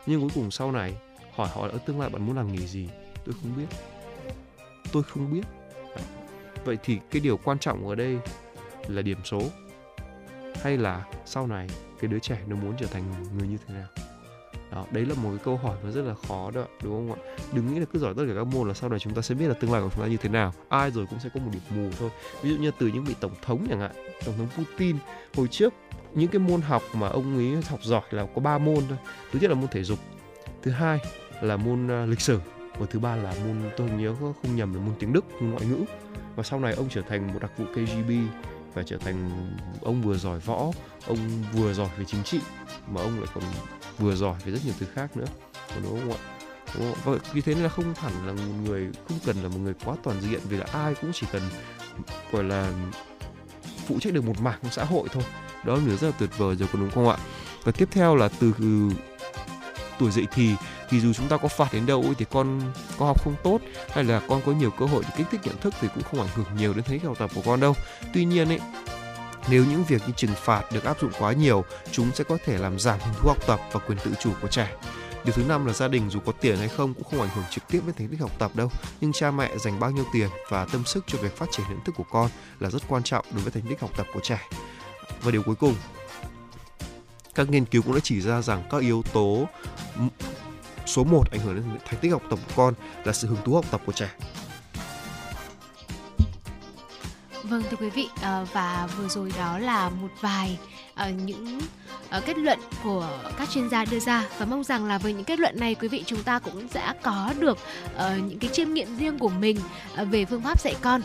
Nhưng cuối cùng sau này hỏi họ "Ơ, tương lai bạn muốn làm nghề gì? Tôi không biết. Tôi không biết. Vậy thì cái điều quan trọng ở đây là điểm số hay là sau này cái đứa trẻ nó muốn trở thành người như thế nào đó, đấy là một cái câu hỏi mà rất là khó đó, đúng không ạ? Đừng nghĩ là cứ giỏi tất cả các môn là sau này chúng ta sẽ biết là tương lai của chúng ta như thế nào. Ai rồi cũng sẽ có một điểm mù thôi. Ví dụ như từ những vị tổng thống chẳng hạn, tổng thống Putin, hồi trước những cái môn học mà ông ấy học giỏi là có 3 môn thôi. Thứ nhất là môn thể dục, thứ hai là môn à, lịch sử và thứ ba là môn, tôi nhớ không nhầm là môn tiếng Đức, môn ngoại ngữ. Và sau này ông trở thành một đặc vụ KGB và trở thành, ông vừa giỏi võ, ông vừa giỏi về chính trị mà ông lại còn vừa giỏi về rất nhiều thứ khác nữa. Còn đúng không ạ? Đúng không? Và vì vâng, thế nên là không hẳn là một người không cần là một người quá toàn diện vì là ai cũng chỉ cần gọi là phụ trách được một mảng trong xã hội thôi. Đó là điều rất là tuyệt vời rồi còn đúng không ạ? Và tiếp theo là từ tuổi dậy thì thì dù chúng ta có phạt đến đâu ấy, thì con có học không tốt hay là con có nhiều cơ hội để kích thích nhận thức thì cũng không ảnh hưởng nhiều đến thấy học tập của con đâu. Tuy nhiên ấy nếu những việc như trừng phạt được áp dụng quá nhiều chúng sẽ có thể làm giảm hứng thú học tập và quyền tự chủ của trẻ Điều thứ năm là gia đình dù có tiền hay không cũng không ảnh hưởng trực tiếp đến thành tích học tập đâu. Nhưng cha mẹ dành bao nhiêu tiền và tâm sức cho việc phát triển nhận thức của con là rất quan trọng đối với thành tích học tập của trẻ. Và điều cuối cùng, các nghiên cứu cũng đã chỉ ra rằng các yếu tố số 1 ảnh hưởng đến thành tích học tập của con là sự hứng thú học tập của trẻ. Vâng thưa quý vị ờ, và vừa rồi đó là một vài ờ, những Ờ, kết luận của các chuyên gia đưa ra và mong rằng là với những kết luận này quý vị chúng ta cũng sẽ có được ờ, những cái chiêm nghiệm riêng của mình ờ, về phương pháp dạy con.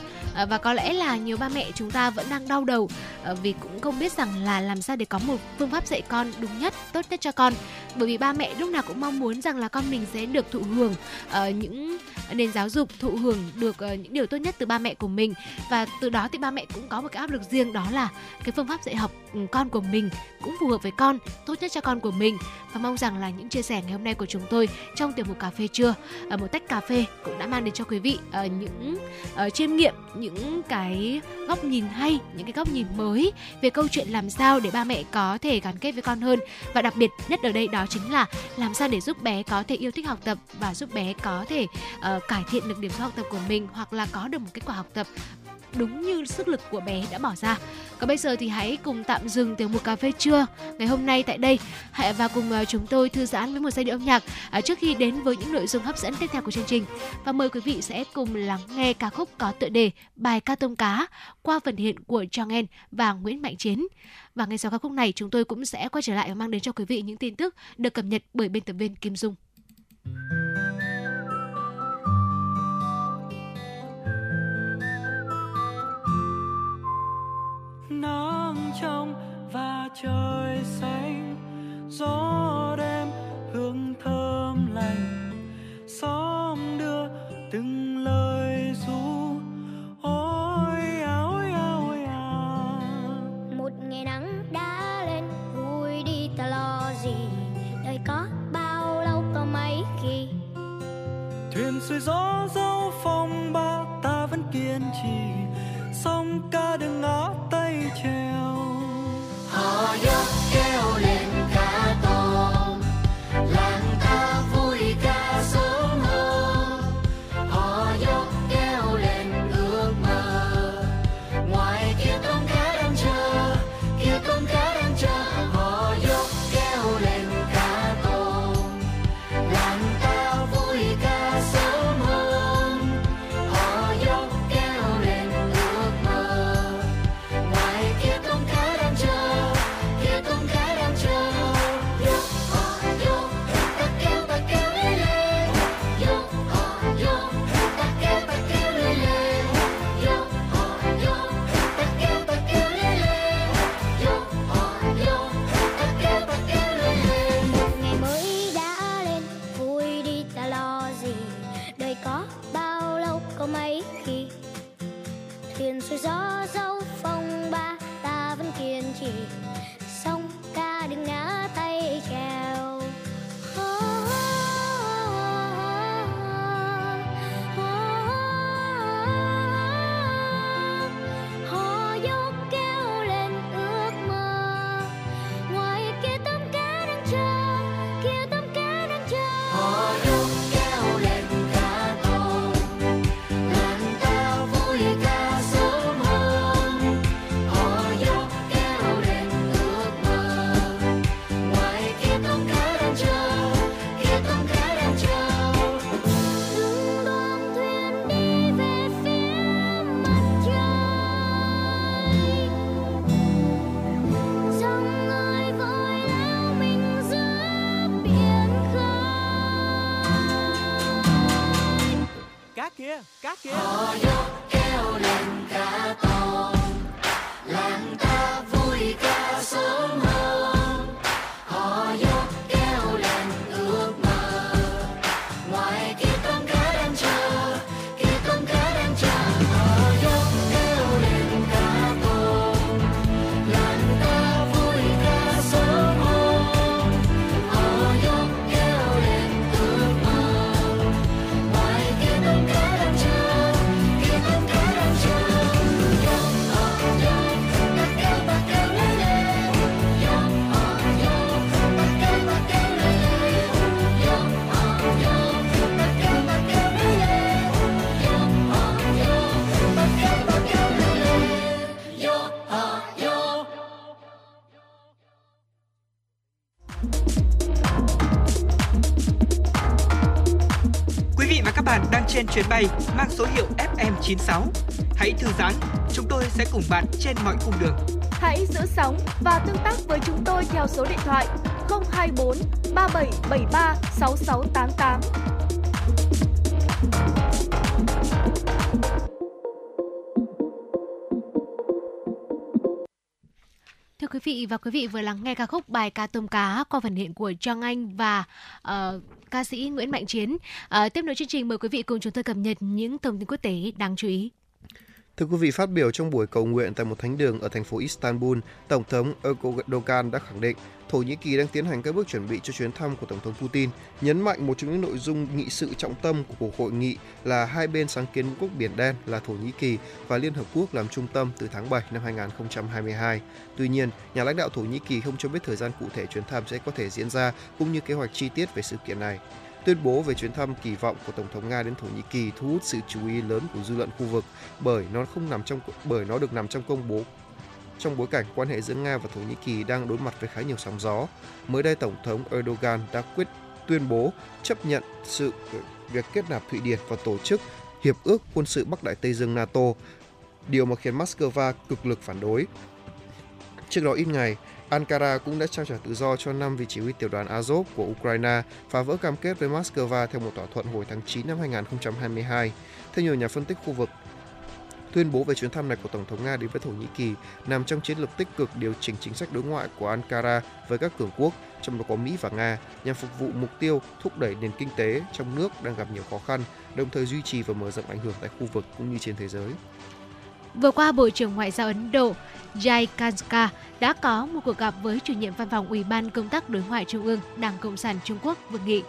Và có lẽ là nhiều ba mẹ chúng ta vẫn đang đau đầu vì cũng không biết rằng là làm sao để có một phương pháp dạy con đúng nhất, tốt nhất cho con. Bởi vì ba mẹ lúc nào cũng mong muốn rằng là con mình sẽ được thụ hưởng những nền giáo dục thụ hưởng được những điều tốt nhất từ ba mẹ của mình. Và từ đó thì ba mẹ cũng có một cái áp lực riêng, đó là cái phương pháp dạy học ừ, con của mình cũng phù hợp với con tốt nhất cho con của mình. Và mong rằng là những chia sẻ ngày hôm nay của chúng tôi trong tiểu mục cà phê trưa ở một tách cà phê cũng đã mang đến cho quý vị ờ, những ờ, chiêm nghiệm những cái góc nhìn hay những cái góc nhìn mới về câu chuyện làm sao để ba mẹ có thể gắn kết với con hơn. Và đặc biệt nhất ở đây đó chính là làm sao để giúp bé có thể yêu thích học tập và giúp bé có thể ờ, cải thiện được điểm số học tập của mình hoặc là có được một kết quả học tập đúng như sức lực của bé đã bỏ ra. Còn bây giờ thì hãy cùng tạm dừng tiểu mục cà phê trưa ngày hôm nay tại đây. Hãy và cùng ờ, chúng tôi thư giãn với một giai điệu âm nhạc ờ, trước khi đến với những nội dung hấp dẫn tiếp theo của chương trình. Và mời quý vị sẽ cùng lắng nghe ca khúc có tựa đề Bài ca tôm cá qua phần hiện của Trang En và Nguyễn Mạnh Chiến. Và ngay sau ca khúc này, chúng tôi cũng sẽ quay trở lại và mang đến cho quý vị những tin tức được cập nhật bởi biên tập viên Kim Dung. Nắng trong và trời xanh. Gió đêm hương thơm lành xóm đưa từng lời ru. Ôi à ôi à. Một ngày nắng đã lên vui đi ta lo gì? Đời có bao lâu có mấy khi? Thuyền xuôi gió dấu phong ba ta vẫn kiên trì sông ca đừng ngã tay treo Hà dốc chuyến bay mang số hiệu FM96. Hãy thư giãn, chúng tôi sẽ cùng bạn trên mọi cung đường. Hãy giữ sóng và tương tác với chúng tôi theo số điện thoại 024 3773 6688. Thưa quý vị và quý vị vừa lắng nghe ca khúc bài ca tôm cá qua phần hiện của Trang Anh và ờ, ca sĩ Nguyễn Mạnh Chiến. À, tiếp nối chương trình mời quý vị cùng chúng tôi cập nhật những thông tin quốc tế đáng chú ý. Thưa quý vị, phát biểu trong buổi cầu nguyện tại một thánh đường ở thành phố Istanbul, Tổng thống Erdogan đã khẳng định Thổ Nhĩ Kỳ đang tiến hành các bước chuẩn bị cho chuyến thăm của Tổng thống Putin, nhấn mạnh một trong những nội dung nghị sự trọng tâm của cuộc hội nghị là hai bên sáng kiến quốc Biển Đen là Thổ Nhĩ Kỳ và Liên Hợp Quốc làm trung tâm từ tháng 7 năm 2022. Tuy nhiên, nhà lãnh đạo Thổ Nhĩ Kỳ không cho biết thời gian cụ thể chuyến thăm sẽ có thể diễn ra cũng như kế hoạch chi tiết về sự kiện này. Tuyên bố về chuyến thăm kỳ vọng của Tổng thống Nga đến Thổ Nhĩ Kỳ thu hút sự chú ý lớn của dư luận khu vực bởi nó không nằm trong bởi nó được nằm trong công bố trong bối cảnh quan hệ giữa Nga và Thổ Nhĩ Kỳ đang đối mặt với khá nhiều sóng gió. Mới đây Tổng thống Erdogan đã quyết tuyên bố chấp nhận sự ờ, việc kết nạp Thụy Điển vào tổ chức Hiệp ước quân sự Bắc Đại Tây Dương NATO, điều mà khiến Moscow cực lực phản đối. Trước đó ít ngày, Ankara cũng đã trao trả tự do cho 5 vị chỉ huy tiểu đoàn Azov của Ukraine, phá vỡ cam kết với Moscow theo một thỏa thuận hồi tháng 9 năm 2022. Theo nhiều nhà phân tích khu vực, tuyên bố về chuyến thăm này của Tổng thống Nga đến với Thổ Nhĩ Kỳ nằm trong chiến lược tích cực điều chỉnh chính sách đối ngoại của Ankara với các cường quốc, trong đó có Mỹ và Nga, nhằm phục vụ mục tiêu thúc đẩy nền kinh tế trong nước đang gặp nhiều khó khăn, đồng thời duy trì và mở rộng ảnh hưởng tại khu vực cũng như trên thế giới. Vừa qua, Bộ trưởng Ngoại giao Ấn Độ Jai Kanska đã có một cuộc gặp với chủ nhiệm văn phòng Ủy ban Công tác Đối ngoại Trung ương Đảng Cộng sản Trung Quốc Vương Nghị.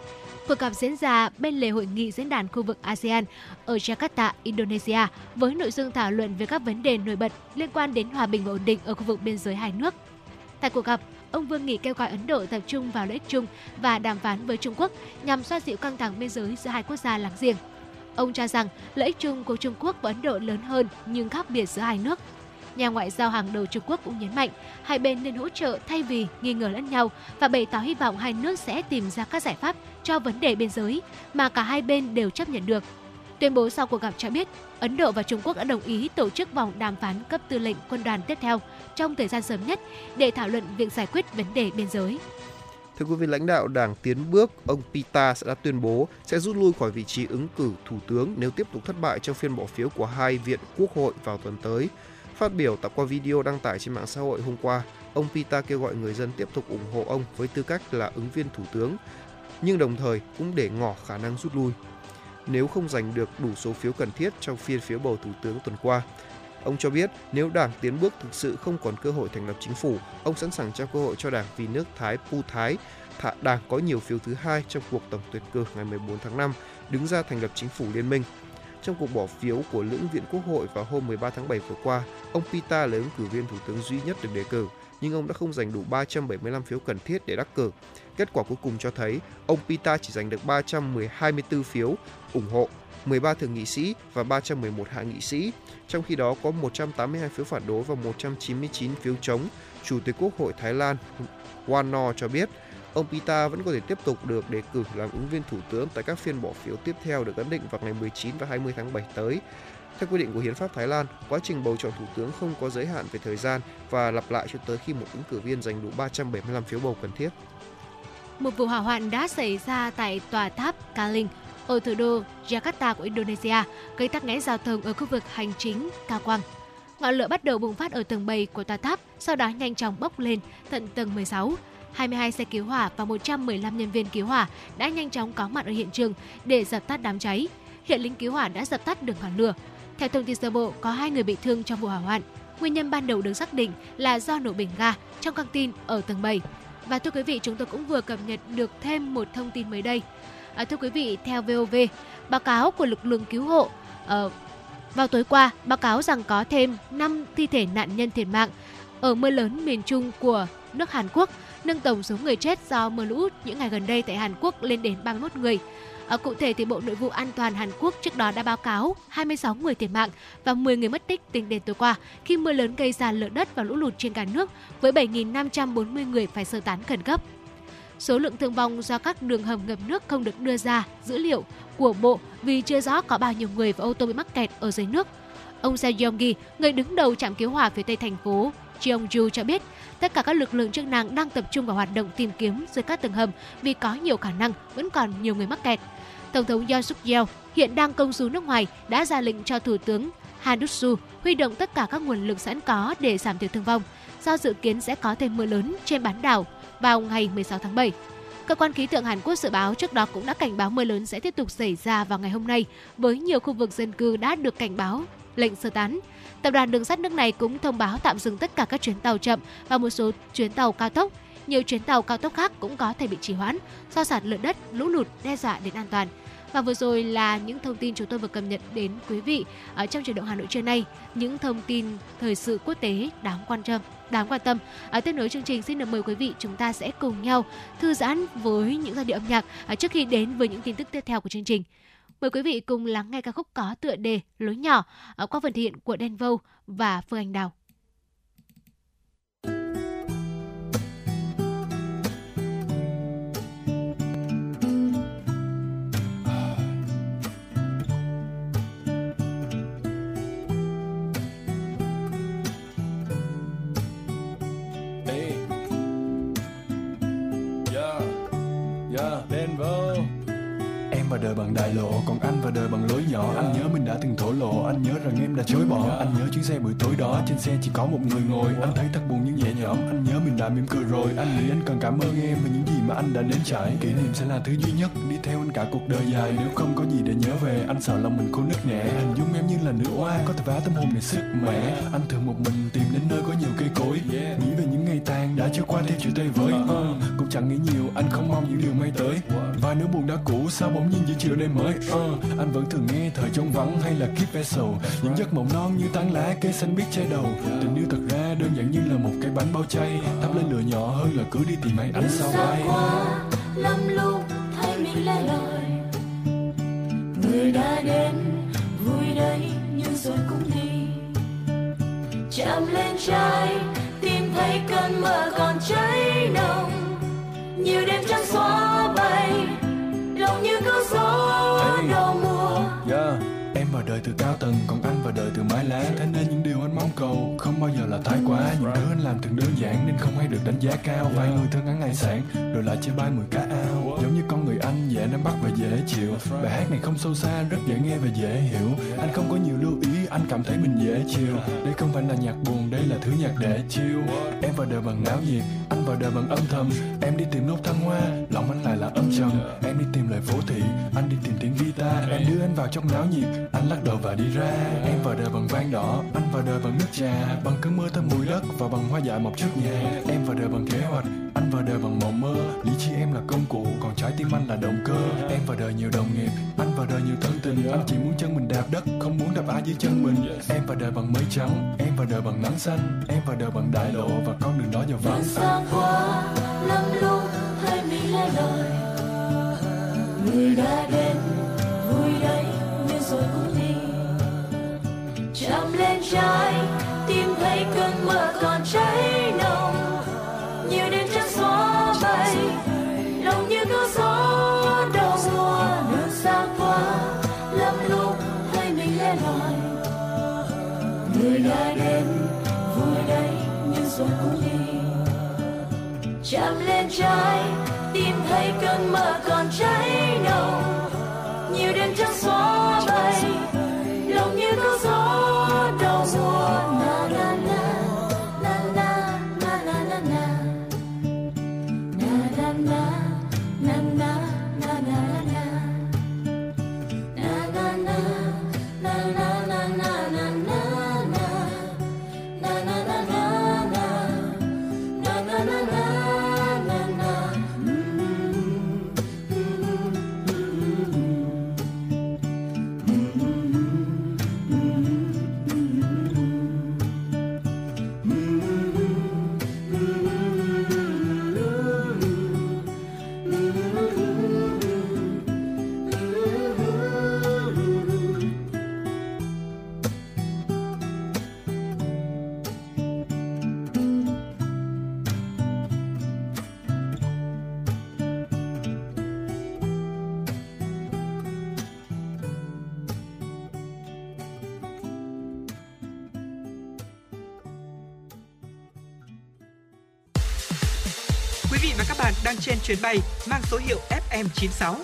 Cuộc gặp diễn ra bên lề hội nghị diễn đàn khu vực ASEAN ở Jakarta, Indonesia với nội dung thảo luận về các vấn đề nổi bật liên quan đến hòa bình và ổn định ở khu vực biên giới hai nước. Tại cuộc gặp, ông Vương Nghị kêu gọi Ấn Độ tập trung vào lợi ích chung và đàm phán với Trung Quốc nhằm xoa dịu căng thẳng biên giới giữa hai quốc gia láng giềng. Ông cho rằng lợi ích chung của Trung Quốc và Ấn Độ lớn hơn nhưng khác biệt giữa hai nước. Nhà ngoại giao hàng đầu Trung Quốc cũng nhấn mạnh hai bên nên hỗ trợ thay vì nghi ngờ lẫn nhau và bày tỏ hy vọng hai nước sẽ tìm ra các giải pháp cho vấn đề biên giới mà cả hai bên đều chấp nhận được. Tuyên bố sau cuộc gặp cho biết, Ấn Độ và Trung Quốc đã đồng ý tổ chức vòng đàm phán cấp tư lệnh quân đoàn tiếp theo trong thời gian sớm nhất để thảo luận việc giải quyết vấn đề biên giới. Thưa quý vị, lãnh đạo Đảng Tiến bước, ông Pita sẽ đã tuyên bố sẽ rút lui khỏi vị trí ứng cử thủ tướng nếu tiếp tục thất bại trong phiên bỏ phiếu của hai viện quốc hội vào tuần tới. Phát biểu tại qua video đăng tải trên mạng xã hội hôm qua, ông Pita kêu gọi người dân tiếp tục ủng hộ ông với tư cách là ứng viên thủ tướng, nhưng đồng thời cũng để ngỏ khả năng rút lui nếu không giành được đủ số phiếu cần thiết trong phiên phiếu bầu thủ tướng tuần qua. Ông cho biết nếu đảng tiến bước thực sự không còn cơ hội thành lập chính phủ, ông sẵn sàng trao cơ hội cho đảng vì nước Thái Pu Thái, đảng có nhiều phiếu thứ hai trong cuộc tổng tuyển cử ngày 14 tháng 5, đứng ra thành lập chính phủ liên minh. Trong cuộc bỏ phiếu của lưỡng viện quốc hội vào hôm 13 tháng 7 vừa qua, ông Pita là ứng cử viên thủ tướng duy nhất được đề cử, nhưng ông đã không giành đủ 375 phiếu cần thiết để đắc cử. Kết quả cuối cùng cho thấy ông Pita chỉ giành được 324 phiếu ủng hộ, 13 thượng nghị sĩ và 311 hạ nghị sĩ. Trong khi đó có 182 phiếu phản đối và 199 phiếu chống. Chủ tịch Quốc hội Thái Lan Wano cho biết ông Pita vẫn có thể tiếp tục được đề cử làm ứng viên thủ tướng tại các phiên bỏ phiếu tiếp theo được ấn định vào ngày 19 và 20 tháng 7 tới. Theo quy định của Hiến pháp Thái Lan, quá trình bầu chọn thủ tướng không có giới hạn về thời gian và lặp lại cho tới khi một ứng cử viên giành đủ 375 phiếu bầu cần thiết. Một vụ hỏa hoạn đã xảy ra tại tòa tháp Kaling ở thủ đô Jakarta của Indonesia, gây tắc nghẽn giao thông ở khu vực hành chính Cao Quang. Ngọn lửa bắt đầu bùng phát ở tầng 7 của tòa tháp, sau đó nhanh chóng bốc lên tận tầng 16. 22 xe cứu hỏa và 115 nhân viên cứu hỏa đã nhanh chóng có mặt ở hiện trường để dập tắt đám cháy. Hiện lính cứu hỏa đã dập tắt được ngọn lửa. Theo thông tin sơ bộ, có hai người bị thương trong vụ hỏa hoạn. Nguyên nhân ban đầu được xác định là do nổ bình ga trong căng tin ở tầng 7. Và thưa quý vị, chúng tôi cũng vừa cập nhật được thêm một thông tin mới đây. À, thưa quý vị, theo VOV, báo cáo của lực lượng cứu hộ uh, vào tối qua báo cáo rằng có thêm 5 thi thể nạn nhân thiệt mạng ở mưa lớn miền Trung của nước Hàn Quốc, nâng tổng số người chết do mưa lũ những ngày gần đây tại Hàn Quốc lên đến 31 người. Ở cụ thể thì Bộ Nội vụ An toàn Hàn Quốc trước đó đã báo cáo 26 người thiệt mạng và 10 người mất tích tính đến tối qua khi mưa lớn gây ra lở đất và lũ lụt trên cả nước với 7.540 người phải sơ tán khẩn cấp. Số lượng thương vong do các đường hầm ngập nước không được đưa ra dữ liệu của Bộ vì chưa rõ có bao nhiêu người và ô tô bị mắc kẹt ở dưới nước. Ông Seo Yong-gi, người đứng đầu trạm cứu hỏa phía tây thành phố Jeongju cho biết, tất cả các lực lượng chức năng đang tập trung vào hoạt động tìm kiếm dưới các tầng hầm vì có nhiều khả năng vẫn còn nhiều người mắc kẹt. Tổng thống Yoon suk yeol hiện đang công du nước ngoài đã ra lệnh cho Thủ tướng Han Duk Soo huy động tất cả các nguồn lực sẵn có để giảm thiểu thương vong, do dự kiến sẽ có thêm mưa lớn trên bán đảo vào ngày 16 tháng 7. Cơ quan khí tượng Hàn Quốc dự báo trước đó cũng đã cảnh báo mưa lớn sẽ tiếp tục xảy ra vào ngày hôm nay với nhiều khu vực dân cư đã được cảnh báo lệnh sơ tán. Tập đoàn đường sắt nước này cũng thông báo tạm dừng tất cả các chuyến tàu chậm và một số chuyến tàu cao tốc. Nhiều chuyến tàu cao tốc khác cũng có thể bị trì hoãn do sạt lở đất, lũ lụt đe dọa đến an toàn. Và vừa rồi là những thông tin chúng tôi vừa cập nhật đến quý vị ở trong chuyển động Hà Nội trưa nay. Những thông tin thời sự quốc tế đáng quan tâm đáng quan tâm. Ở tiếp nối chương trình xin được mời quý vị chúng ta sẽ cùng nhau thư giãn với những giai điệu âm nhạc à, trước khi đến với những tin tức tiếp theo của chương trình. Mời quý vị cùng lắng nghe ca khúc có tựa đề Lối nhỏ ờ, qua phần thiện hiện của Đen Vâu và Phương Anh Đào. Đời bằng đại lộ, còn anh và đời bằng lối nhỏ. Anh nhớ mình đã từng thổ lộ, anh nhớ rằng em đã chối bỏ. Anh nhớ chuyến xe buổi tối đó, trên xe chỉ có một người ngồi. Anh thấy thật buồn nhưng nhẹ nhõm, anh nhớ mình đã mỉm cười rồi. Anh nghĩ anh cần cảm ơn em về những gì mà anh đã nếm trải. Kỷ niệm sẽ là thứ duy nhất, đi theo anh cả cuộc đời dài. Nếu không có gì để nhớ về, anh sợ lòng mình khô nứt nẻ hình dung em như là nữ oa, có thể phá tâm hồn này sức mẻ. Anh thường một mình tìm đến nơi có nhiều cây cối. Nghĩ về những trôi qua theo chiều tây với uh, cũng chẳng nghĩ nhiều anh không mong những điều may tới. Và nếu buồn đã cũ sao bỗng nhiên giữa chiều đêm mới? Uh, anh vẫn thường nghe thời trong vắng hay là keep vessel những giấc mộng non như tán lá cây xanh biết che đầu. Tình yêu thật ra đơn giản như là một cái bánh bao chay. Thắp lên lửa nhỏ hơn là cứ đi tìm ai ánh sao bay. lắm lúc thấy mình lẻ loi. Người đã đến vui đấy nhưng rồi cũng đi. Chạm lên trái thấy cơn mơ còn cháy nồng nhiều đêm trắng xóa bay lòng như cơn gió đầu mùa yeah. Em vào đời từ cao tầng, còn anh vào đời từ mái lá Thế bao giờ là thái quá. Những thứ anh làm thường đơn giản nên không hay được đánh giá cao. Vài người thân ngắn ngày sản rồi lại chơi bay mười cá ao. Giống như con người anh dễ nắm bắt và dễ chịu. Bài hát này không sâu xa, rất dễ nghe và dễ hiểu. Anh không có nhiều lưu ý, anh cảm thấy mình dễ chịu. Đây không phải là nhạc buồn, đây là thứ nhạc để chiêu Em vào đời bằng náo nhiệt, anh vào đời bằng âm thầm. Em đi tìm nốt thăng hoa, lòng anh lại là âm trầm. Em đi tìm lời phố thị, anh đi tìm tiếng guitar Em đưa anh vào trong náo nhiệt, anh lắc đầu và đi ra Em vào đời bằng vang đỏ, anh vào đời bằng nước trà Bằng cơn mưa thơm mùi đất và bằng hoa dại mọc trước nhà. Em vào đời bằng kế hoạch, anh vào đời bằng mộng mơ. Lý trí em là công cụ, còn trái tim anh là động cơ. Em vào đời nhiều đồng nghiệp, anh vào đời nhiều thân tình. Anh chỉ muốn chân mình đạp đất, không muốn đạp ai dưới chân mình. Em vào đời bằng mây trắng, em vào đời bằng nắng xanh. Em vào đời bằng đại lộ và con đường đó giờ vắng xa quá, lắm lúc thấy mình lẻ loi. Người đã đến, vui đấy, nhưng rồi cũng đi. Chạm lên trái, tìm thấy cơn mưa còn cháy nồng. Nhiều đêm trắng xóa bay, lòng như có gió đầu mùa Đường xa quá, lắm lúc thấy mình lẻ loi. Người đã đến, vui đấy, nhưng rồi cũng đi. Chạm lên trái tìm thấy cơn mưa còn cháy nồng. จะ所บ vị và các bạn đang trên chuyến bay mang số hiệu FM96.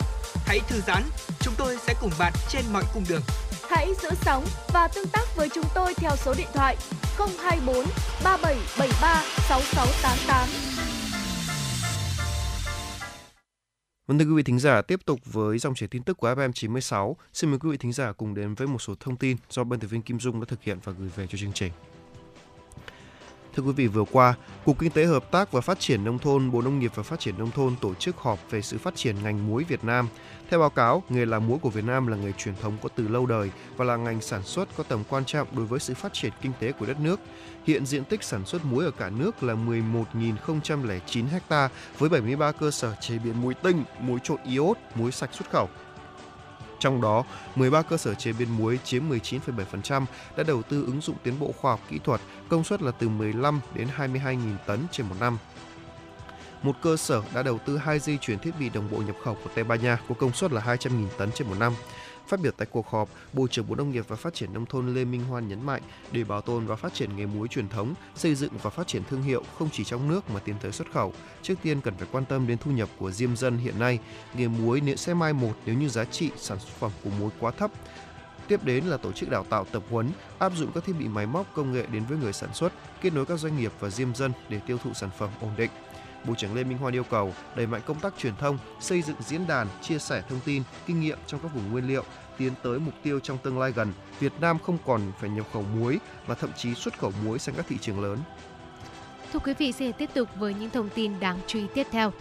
Hãy thư giãn, chúng tôi sẽ cùng bạn trên mọi cung đường. Hãy giữ sóng và tương tác với chúng tôi theo số điện thoại 024 3773 6688. Vâng thưa quý vị thính giả, tiếp tục với dòng chảy tin tức của FM 96. Xin mời quý vị thính giả cùng đến với một số thông tin do biên tập viên Kim Dung đã thực hiện và gửi về cho chương trình. Thưa quý vị, vừa qua, Cục Kinh tế Hợp tác và Phát triển Nông thôn, Bộ Nông nghiệp và Phát triển Nông thôn tổ chức họp về sự phát triển ngành muối Việt Nam. Theo báo cáo, nghề làm muối của Việt Nam là nghề truyền thống có từ lâu đời và là ngành sản xuất có tầm quan trọng đối với sự phát triển kinh tế của đất nước. Hiện diện tích sản xuất muối ở cả nước là 11.009 ha với 73 cơ sở chế biến muối tinh, muối trộn iốt, muối sạch xuất khẩu. Trong đó, 13 cơ sở chế biến muối chiếm 19,7% đã đầu tư ứng dụng tiến bộ khoa học kỹ thuật, công suất là từ 15 đến 22.000 tấn trên một năm. Một cơ sở đã đầu tư hai dây chuyển thiết bị đồng bộ nhập khẩu của Tây Ban Nha có công suất là 200.000 tấn trên một năm. Phát biểu tại cuộc họp, Bộ trưởng Bộ Nông nghiệp và Phát triển Nông thôn Lê Minh Hoan nhấn mạnh để bảo tồn và phát triển nghề muối truyền thống, xây dựng và phát triển thương hiệu không chỉ trong nước mà tiến tới xuất khẩu, trước tiên cần phải quan tâm đến thu nhập của diêm dân hiện nay. Nghề muối nếu sẽ mai một nếu như giá trị sản phẩm của muối quá thấp. Tiếp đến là tổ chức đào tạo tập huấn, áp dụng các thiết bị máy móc công nghệ đến với người sản xuất, kết nối các doanh nghiệp và diêm dân để tiêu thụ sản phẩm ổn định. Bộ trưởng Lê Minh Hoan yêu cầu đẩy mạnh công tác truyền thông, xây dựng diễn đàn, chia sẻ thông tin, kinh nghiệm trong các vùng nguyên liệu, tiến tới mục tiêu trong tương lai gần, Việt Nam không còn phải nhập khẩu muối và thậm chí xuất khẩu muối sang các thị trường lớn. Thưa quý vị, sẽ tiếp tục với những thông tin đáng chú ý tiếp theo.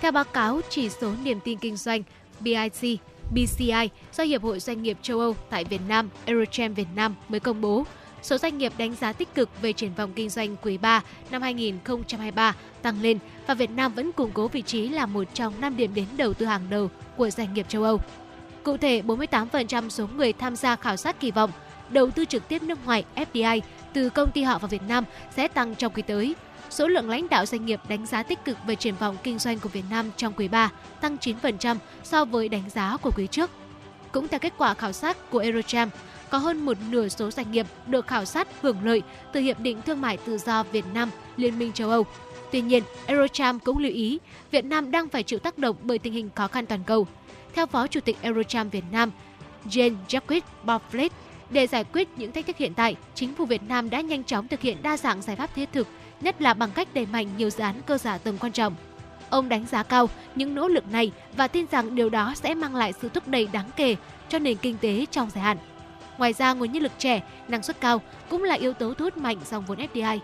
Theo báo cáo chỉ số niềm tin kinh doanh BIC, BCI do Hiệp hội Doanh nghiệp châu Âu tại Việt Nam, Eurochem Việt Nam mới công bố, số doanh nghiệp đánh giá tích cực về triển vọng kinh doanh quý 3 năm 2023 tăng lên và Việt Nam vẫn củng cố vị trí là một trong năm điểm đến đầu tư hàng đầu của doanh nghiệp châu Âu. Cụ thể, 48% số người tham gia khảo sát kỳ vọng đầu tư trực tiếp nước ngoài FDI từ công ty họ vào Việt Nam sẽ tăng trong quý tới. Số lượng lãnh đạo doanh nghiệp đánh giá tích cực về triển vọng kinh doanh của Việt Nam trong quý 3 tăng 9% so với đánh giá của quý trước. Cũng theo kết quả khảo sát của Eurocharm, có hơn một nửa số doanh nghiệp được khảo sát hưởng lợi từ Hiệp định Thương mại Tự do Việt Nam Liên minh châu Âu. Tuy nhiên, Eurocharm cũng lưu ý Việt Nam đang phải chịu tác động bởi tình hình khó khăn toàn cầu. Theo Phó Chủ tịch Eurocharm Việt Nam, Jane Jacques Barflet, để giải quyết những thách thức hiện tại, chính phủ Việt Nam đã nhanh chóng thực hiện đa dạng giải pháp thiết thực, nhất là bằng cách đẩy mạnh nhiều dự án cơ sở tầm quan trọng. Ông đánh giá cao những nỗ lực này và tin rằng điều đó sẽ mang lại sự thúc đẩy đáng kể cho nền kinh tế trong dài hạn. Ngoài ra, nguồn nhân lực trẻ, năng suất cao cũng là yếu tố thu hút mạnh dòng vốn FDI.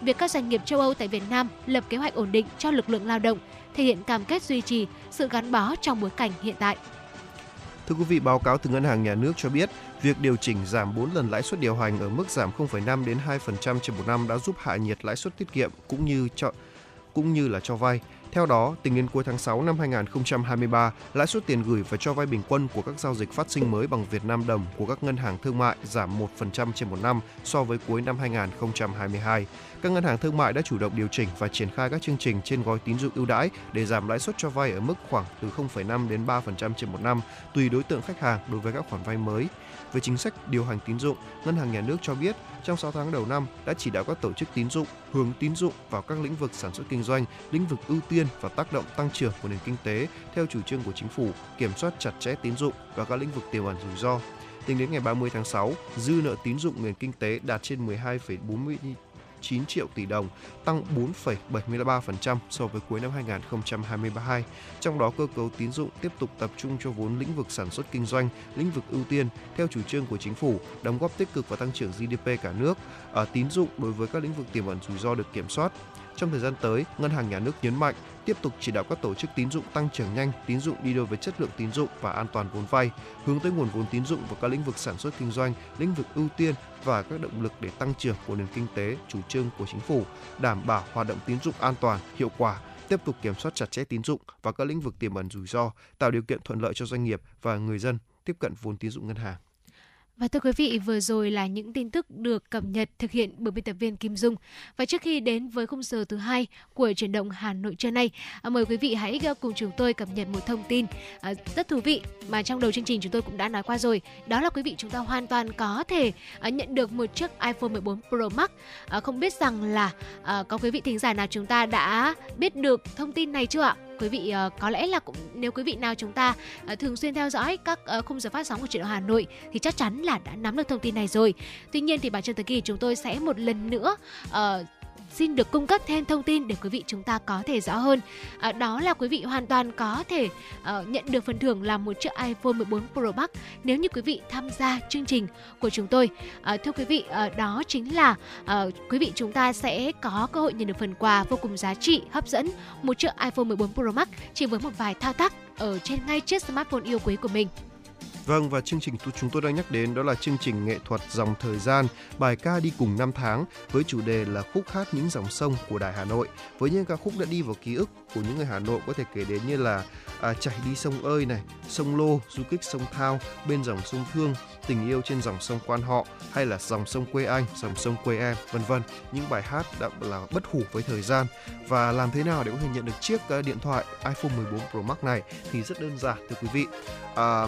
Việc các doanh nghiệp châu Âu tại Việt Nam lập kế hoạch ổn định cho lực lượng lao động thể hiện cam kết duy trì sự gắn bó trong bối cảnh hiện tại. Thưa quý vị, báo cáo từ Ngân hàng Nhà nước cho biết, việc điều chỉnh giảm 4 lần lãi suất điều hành ở mức giảm 0,5 đến 2% trên một năm đã giúp hạ nhiệt lãi suất tiết kiệm cũng như cho cũng như là cho vay. Theo đó, tính đến cuối tháng 6 năm 2023, lãi suất tiền gửi và cho vay bình quân của các giao dịch phát sinh mới bằng Việt Nam đồng của các ngân hàng thương mại giảm 1% trên một năm so với cuối năm 2022. Các ngân hàng thương mại đã chủ động điều chỉnh và triển khai các chương trình trên gói tín dụng ưu đãi để giảm lãi suất cho vay ở mức khoảng từ 0,5 đến 3% trên một năm, tùy đối tượng khách hàng đối với các khoản vay mới. Về chính sách điều hành tín dụng, Ngân hàng Nhà nước cho biết trong 6 tháng đầu năm đã chỉ đạo các tổ chức tín dụng hướng tín dụng vào các lĩnh vực sản xuất kinh doanh, lĩnh vực ưu tiên và tác động tăng trưởng của nền kinh tế theo chủ trương của chính phủ, kiểm soát chặt chẽ tín dụng và các lĩnh vực tiềm ẩn rủi ro. Tính đến ngày 30 tháng 6, dư nợ tín dụng nền kinh tế đạt trên 12,40 9 triệu tỷ đồng, tăng 4,73% so với cuối năm 2022. Trong đó cơ cấu tín dụng tiếp tục tập trung cho vốn lĩnh vực sản xuất kinh doanh, lĩnh vực ưu tiên theo chủ trương của chính phủ, đóng góp tích cực vào tăng trưởng GDP cả nước. Ở tín dụng đối với các lĩnh vực tiềm ẩn rủi ro được kiểm soát. Trong thời gian tới, Ngân hàng Nhà nước nhấn mạnh tiếp tục chỉ đạo các tổ chức tín dụng tăng trưởng nhanh, tín dụng đi đôi với chất lượng tín dụng và an toàn vốn vay, hướng tới nguồn vốn tín dụng vào các lĩnh vực sản xuất kinh doanh, lĩnh vực ưu tiên và các động lực để tăng trưởng của nền kinh tế, chủ trương của chính phủ, đảm bảo hoạt động tín dụng an toàn, hiệu quả, tiếp tục kiểm soát chặt chẽ tín dụng vào các lĩnh vực tiềm ẩn rủi ro, tạo điều kiện thuận lợi cho doanh nghiệp và người dân tiếp cận vốn tín dụng ngân hàng. Và thưa quý vị, vừa rồi là những tin tức được cập nhật thực hiện bởi biên tập viên Kim Dung. Và trước khi đến với khung giờ thứ hai của chuyển động Hà Nội trưa nay, à, mời quý vị hãy à, cùng chúng tôi cập nhật một thông tin à, rất thú vị mà trong đầu chương trình chúng tôi cũng đã nói qua rồi. Đó là quý vị chúng ta hoàn toàn có thể nhận được một chiếc iPhone 14 Pro Max. Không biết rằng là có quý vị thính giả nào chúng ta đã biết được thông tin này chưa ạ? Quý vị uh, có lẽ là cũng nếu quý vị nào chúng ta uh, thường xuyên theo dõi các uh, khung giờ phát sóng của truyền động Hà Nội thì chắc chắn là đã nắm được thông tin này rồi. Tuy nhiên thì bản Trần thời kỳ chúng tôi sẽ một lần nữa uh, xin được cung cấp thêm thông tin để quý vị chúng ta có thể rõ hơn. À, đó là quý vị hoàn toàn có thể uh, nhận được phần thưởng là một chiếc iPhone 14 Pro Max nếu như quý vị tham gia chương trình của chúng tôi. À, thưa quý vị, uh, đó chính là uh, quý vị chúng ta sẽ có cơ hội nhận được phần quà vô cùng giá trị, hấp dẫn một chiếc iPhone 14 Pro Max chỉ với một vài thao tác ở trên ngay chiếc smartphone yêu quý của mình. Vâng và chương trình chúng tôi đang nhắc đến đó là chương trình nghệ thuật dòng thời gian, bài ca đi cùng năm tháng với chủ đề là khúc hát những dòng sông của Đài Hà Nội. Với những ca khúc đã đi vào ký ức của những người Hà Nội có thể kể đến như là à, chảy đi sông ơi này, sông Lô, du kích sông Thao, bên dòng sông Thương, tình yêu trên dòng sông Quan Họ hay là dòng sông quê anh, dòng sông quê em, vân vân. Những bài hát đã là bất hủ với thời gian và làm thế nào để có thể nhận được chiếc à, điện thoại iPhone 14 Pro Max này thì rất đơn giản thưa quý vị. À,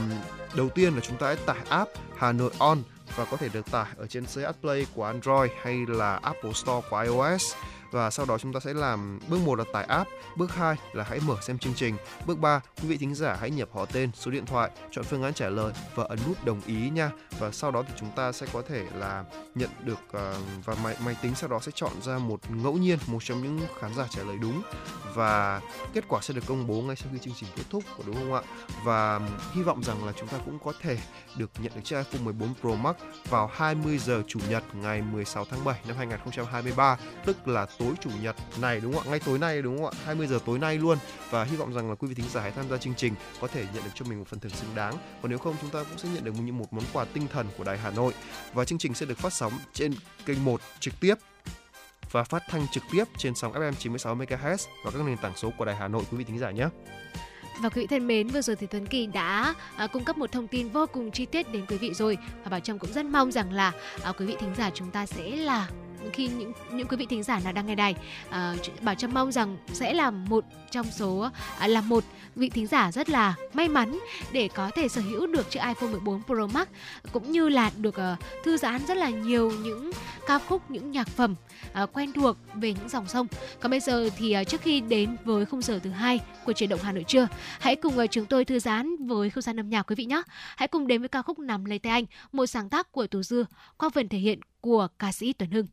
đầu tiên là chúng ta hãy tải app Hà Nội On và có thể được tải ở trên CH Play của Android hay là Apple Store của iOS và sau đó chúng ta sẽ làm bước 1 là tải app, bước 2 là hãy mở xem chương trình, bước 3 quý vị thính giả hãy nhập họ tên, số điện thoại, chọn phương án trả lời và ấn nút đồng ý nha. Và sau đó thì chúng ta sẽ có thể là nhận được uh, và máy máy tính sau đó sẽ chọn ra một ngẫu nhiên một trong những khán giả trả lời đúng và kết quả sẽ được công bố ngay sau khi chương trình kết thúc đúng không ạ? Và hy vọng rằng là chúng ta cũng có thể được nhận được chiếc iPhone 14 Pro Max vào 20 giờ chủ nhật ngày 16 tháng 7 năm 2023, tức là tối chủ nhật này đúng không ạ? Ngay tối nay đúng không ạ? 20 giờ tối nay luôn. Và hy vọng rằng là quý vị thính giả hãy tham gia chương trình có thể nhận được cho mình một phần thưởng xứng đáng. Còn nếu không chúng ta cũng sẽ nhận được một, một món quà tinh thần của Đài Hà Nội. Và chương trình sẽ được phát sóng trên kênh 1 trực tiếp và phát thanh trực tiếp trên sóng FM 96 MHz và các nền tảng số của Đài Hà Nội quý vị thính giả nhé. Và quý vị thân mến, vừa rồi thì Tuấn Kỳ đã à, cung cấp một thông tin vô cùng chi tiết đến quý vị rồi và Bảo Trâm cũng rất mong rằng là à, quý vị thính giả chúng ta sẽ là khi những những quý vị thính giả nào đang nghe đài uh, bảo trâm mong rằng sẽ là một trong số uh, là một vị thính giả rất là may mắn để có thể sở hữu được chiếc iPhone 14 Pro Max cũng như là được uh, thư giãn rất là nhiều những ca khúc những nhạc phẩm uh, quen thuộc về những dòng sông. Còn bây giờ thì uh, trước khi đến với khung giờ thứ hai của chuyển động Hà Nội trưa, hãy cùng uh, chúng tôi thư giãn với không gian âm nhạc quý vị nhé. Hãy cùng đến với ca khúc nằm lấy tay anh, một sáng tác của Tú Dưa qua phần thể hiện của ca sĩ Tuấn Hưng.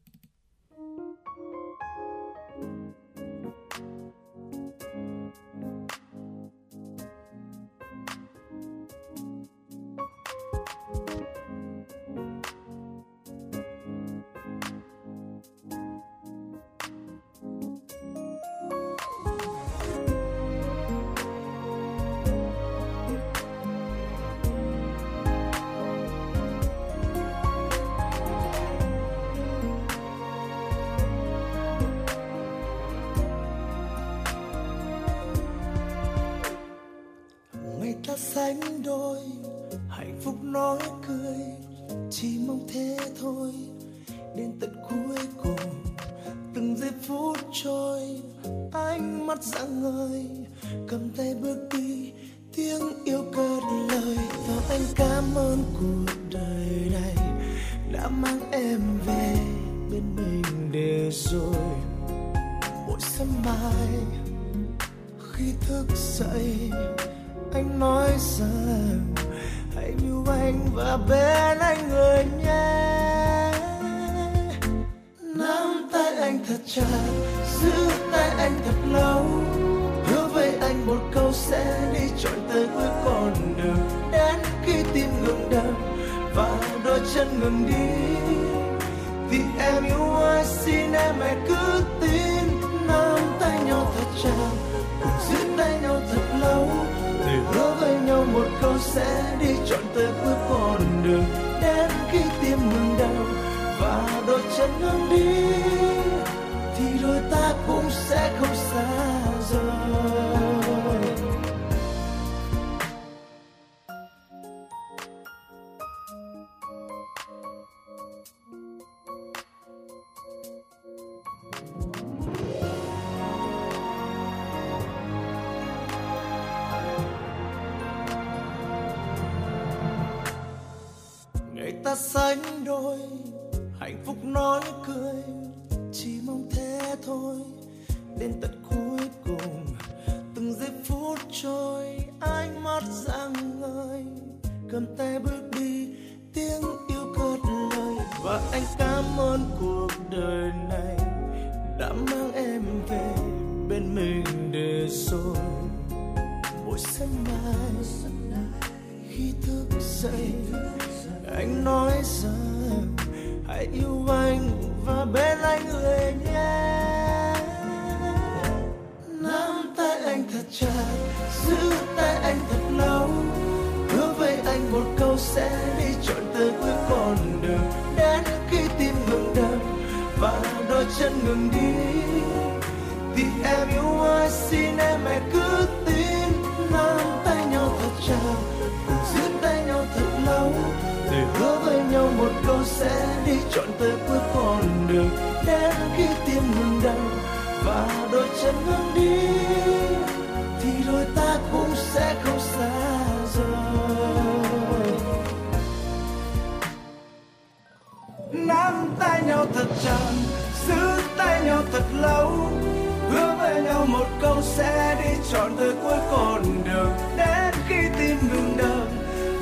Một câu sẽ đi trọn tới cuối con đường. Đến khi tim ngừng đập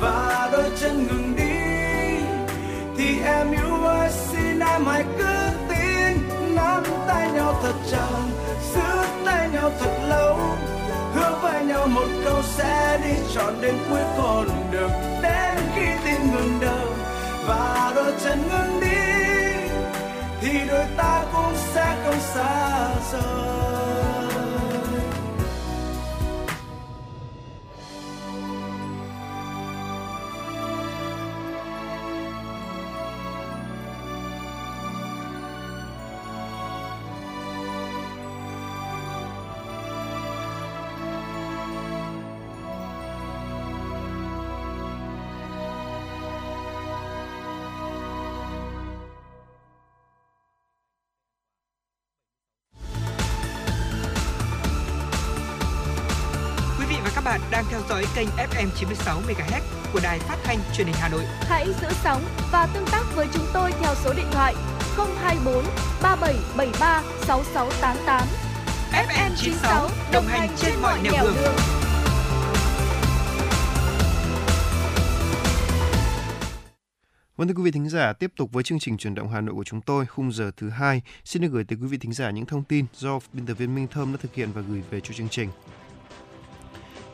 và đôi chân ngừng đi, thì em yêu ơi xin em hãy cứ tin nắm tay nhau thật chặt, giữ tay nhau thật lâu. Hứa với nhau một câu sẽ đi trọn đến cuối con đường. Đến khi tim ngừng đập và đôi chân ngừng đi, thì đôi ta cũng sẽ không xa rời. FM 96 MHz của đài phát thanh truyền hình Hà Nội. Hãy giữ sóng và tương tác với chúng tôi theo số điện thoại 024 3773 6688. FM 96 đồng hành trên mọi nẻo đường. Vâng thưa quý vị thính giả, tiếp tục với chương trình chuyển động Hà Nội của chúng tôi, khung giờ thứ hai, xin được gửi tới quý vị thính giả những thông tin do biên tập viên Minh Thơm đã thực hiện và gửi về cho chương trình.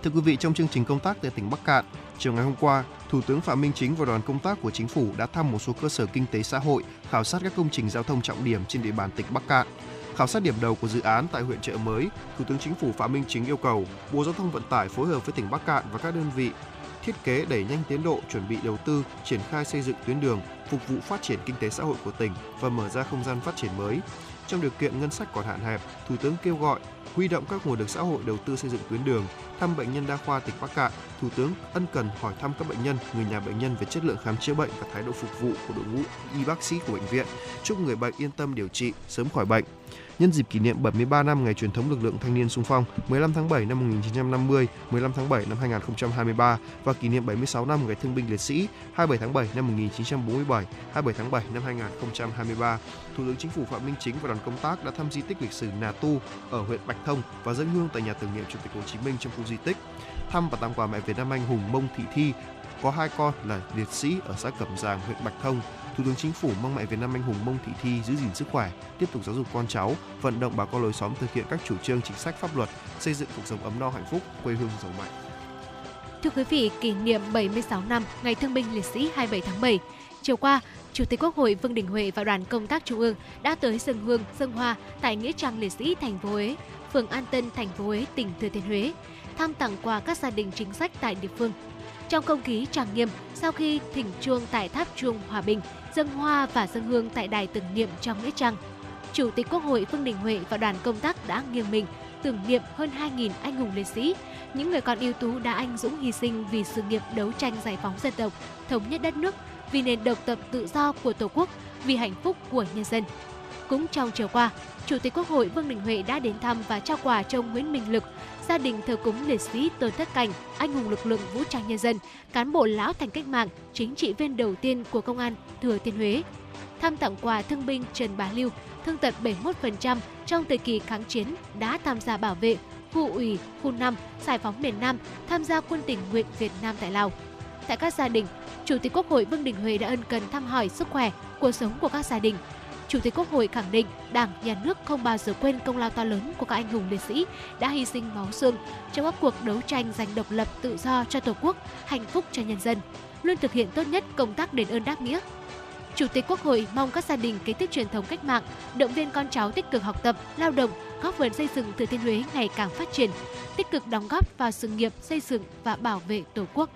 Thưa quý vị, trong chương trình công tác tại tỉnh Bắc Cạn, chiều ngày hôm qua, Thủ tướng Phạm Minh Chính và đoàn công tác của chính phủ đã thăm một số cơ sở kinh tế xã hội, khảo sát các công trình giao thông trọng điểm trên địa bàn tỉnh Bắc Cạn. Khảo sát điểm đầu của dự án tại huyện trợ Mới, Thủ tướng Chính phủ Phạm Minh Chính yêu cầu Bộ Giao thông Vận tải phối hợp với tỉnh Bắc Cạn và các đơn vị thiết kế đẩy nhanh tiến độ chuẩn bị đầu tư, triển khai xây dựng tuyến đường, phục vụ phát triển kinh tế xã hội của tỉnh và mở ra không gian phát triển mới. Trong điều kiện ngân sách còn hạn hẹp, Thủ tướng kêu gọi huy động các nguồn lực xã hội đầu tư xây dựng tuyến đường, thăm bệnh nhân đa khoa tỉnh Bắc Cạn, Thủ tướng ân cần hỏi thăm các bệnh nhân, người nhà bệnh nhân về chất lượng khám chữa bệnh và thái độ phục vụ của đội ngũ y bác sĩ của bệnh viện, chúc người bệnh yên tâm điều trị, sớm khỏi bệnh. Nhân dịp kỷ niệm 73 năm ngày truyền thống lực lượng thanh niên sung phong 15 tháng 7 năm 1950, 15 tháng 7 năm 2023 và kỷ niệm 76 năm ngày thương binh liệt sĩ 27 tháng 7 năm 1947, 27 tháng 7 năm 2023, Thủ tướng Chính phủ Phạm Minh Chính và đoàn công tác đã thăm di tích lịch sử Nà Tu ở huyện Bạch Thông và dân hương tại nhà tưởng niệm Chủ tịch Hồ Chí Minh trong khu di tích. Thăm và tặng quà mẹ Việt Nam anh hùng Mông Thị Thi có hai con là liệt sĩ ở xã Cẩm Giàng, huyện Bạch Thông. Thủ tướng Chính phủ mong mẹ Việt Nam anh hùng Mông Thị Thi giữ gìn sức khỏe, tiếp tục giáo dục con cháu, vận động bà con lối xóm thực hiện các chủ trương chính sách pháp luật, xây dựng cuộc sống ấm no hạnh phúc, quê hương giàu mạnh. Thưa quý vị, kỷ niệm 76 năm Ngày Thương binh Liệt sĩ 27 tháng 7, chiều qua, Chủ tịch Quốc hội Vương Đình Huệ và đoàn công tác Trung ương đã tới dân hương, dân hoa tại nghĩa trang liệt sĩ thành phố Huế, phường An Tân, thành phố Huế, tỉnh Thừa Thiên Huế, thăm tặng quà các gia đình chính sách tại địa phương. Trong không khí trang nghiêm, sau khi thỉnh chuông tại tháp chuông Hòa Bình, dân hoa và dân hương tại đài tưởng niệm trong nghĩa trang, Chủ tịch Quốc hội Vương Đình Huệ và đoàn công tác đã nghiêng mình tưởng niệm hơn 2.000 anh hùng liệt sĩ, những người con ưu tú đã anh dũng hy sinh vì sự nghiệp đấu tranh giải phóng dân tộc, thống nhất đất nước, vì nền độc lập tự do của Tổ quốc, vì hạnh phúc của nhân dân. Cũng trong chiều qua, Chủ tịch Quốc hội Vương Đình Huệ đã đến thăm và trao quà cho ông Nguyễn Minh Lực, gia đình thờ cúng liệt sĩ Tôn Thất Cảnh, anh hùng lực lượng vũ trang nhân dân, cán bộ lão thành cách mạng, chính trị viên đầu tiên của Công an Thừa Thiên Huế. Thăm tặng quà thương binh Trần Bá Lưu, thương tật 71% trong thời kỳ kháng chiến đã tham gia bảo vệ khu ủy, khu 5, giải phóng miền Nam, tham gia quân tình nguyện Việt Nam tại Lào. Tại các gia đình, Chủ tịch Quốc hội Vương Đình Huệ đã ân cần thăm hỏi sức khỏe, cuộc sống của các gia đình. Chủ tịch Quốc hội khẳng định Đảng, Nhà nước không bao giờ quên công lao to lớn của các anh hùng liệt sĩ đã hy sinh máu xương trong các cuộc đấu tranh giành độc lập tự do cho Tổ quốc, hạnh phúc cho nhân dân, luôn thực hiện tốt nhất công tác đền ơn đáp nghĩa. Chủ tịch Quốc hội mong các gia đình kế tiếp truyền thống cách mạng, động viên con cháu tích cực học tập, lao động, góp phần xây dựng Thừa Thiên Huế ngày càng phát triển, tích cực đóng góp vào sự nghiệp xây dựng và bảo vệ Tổ quốc.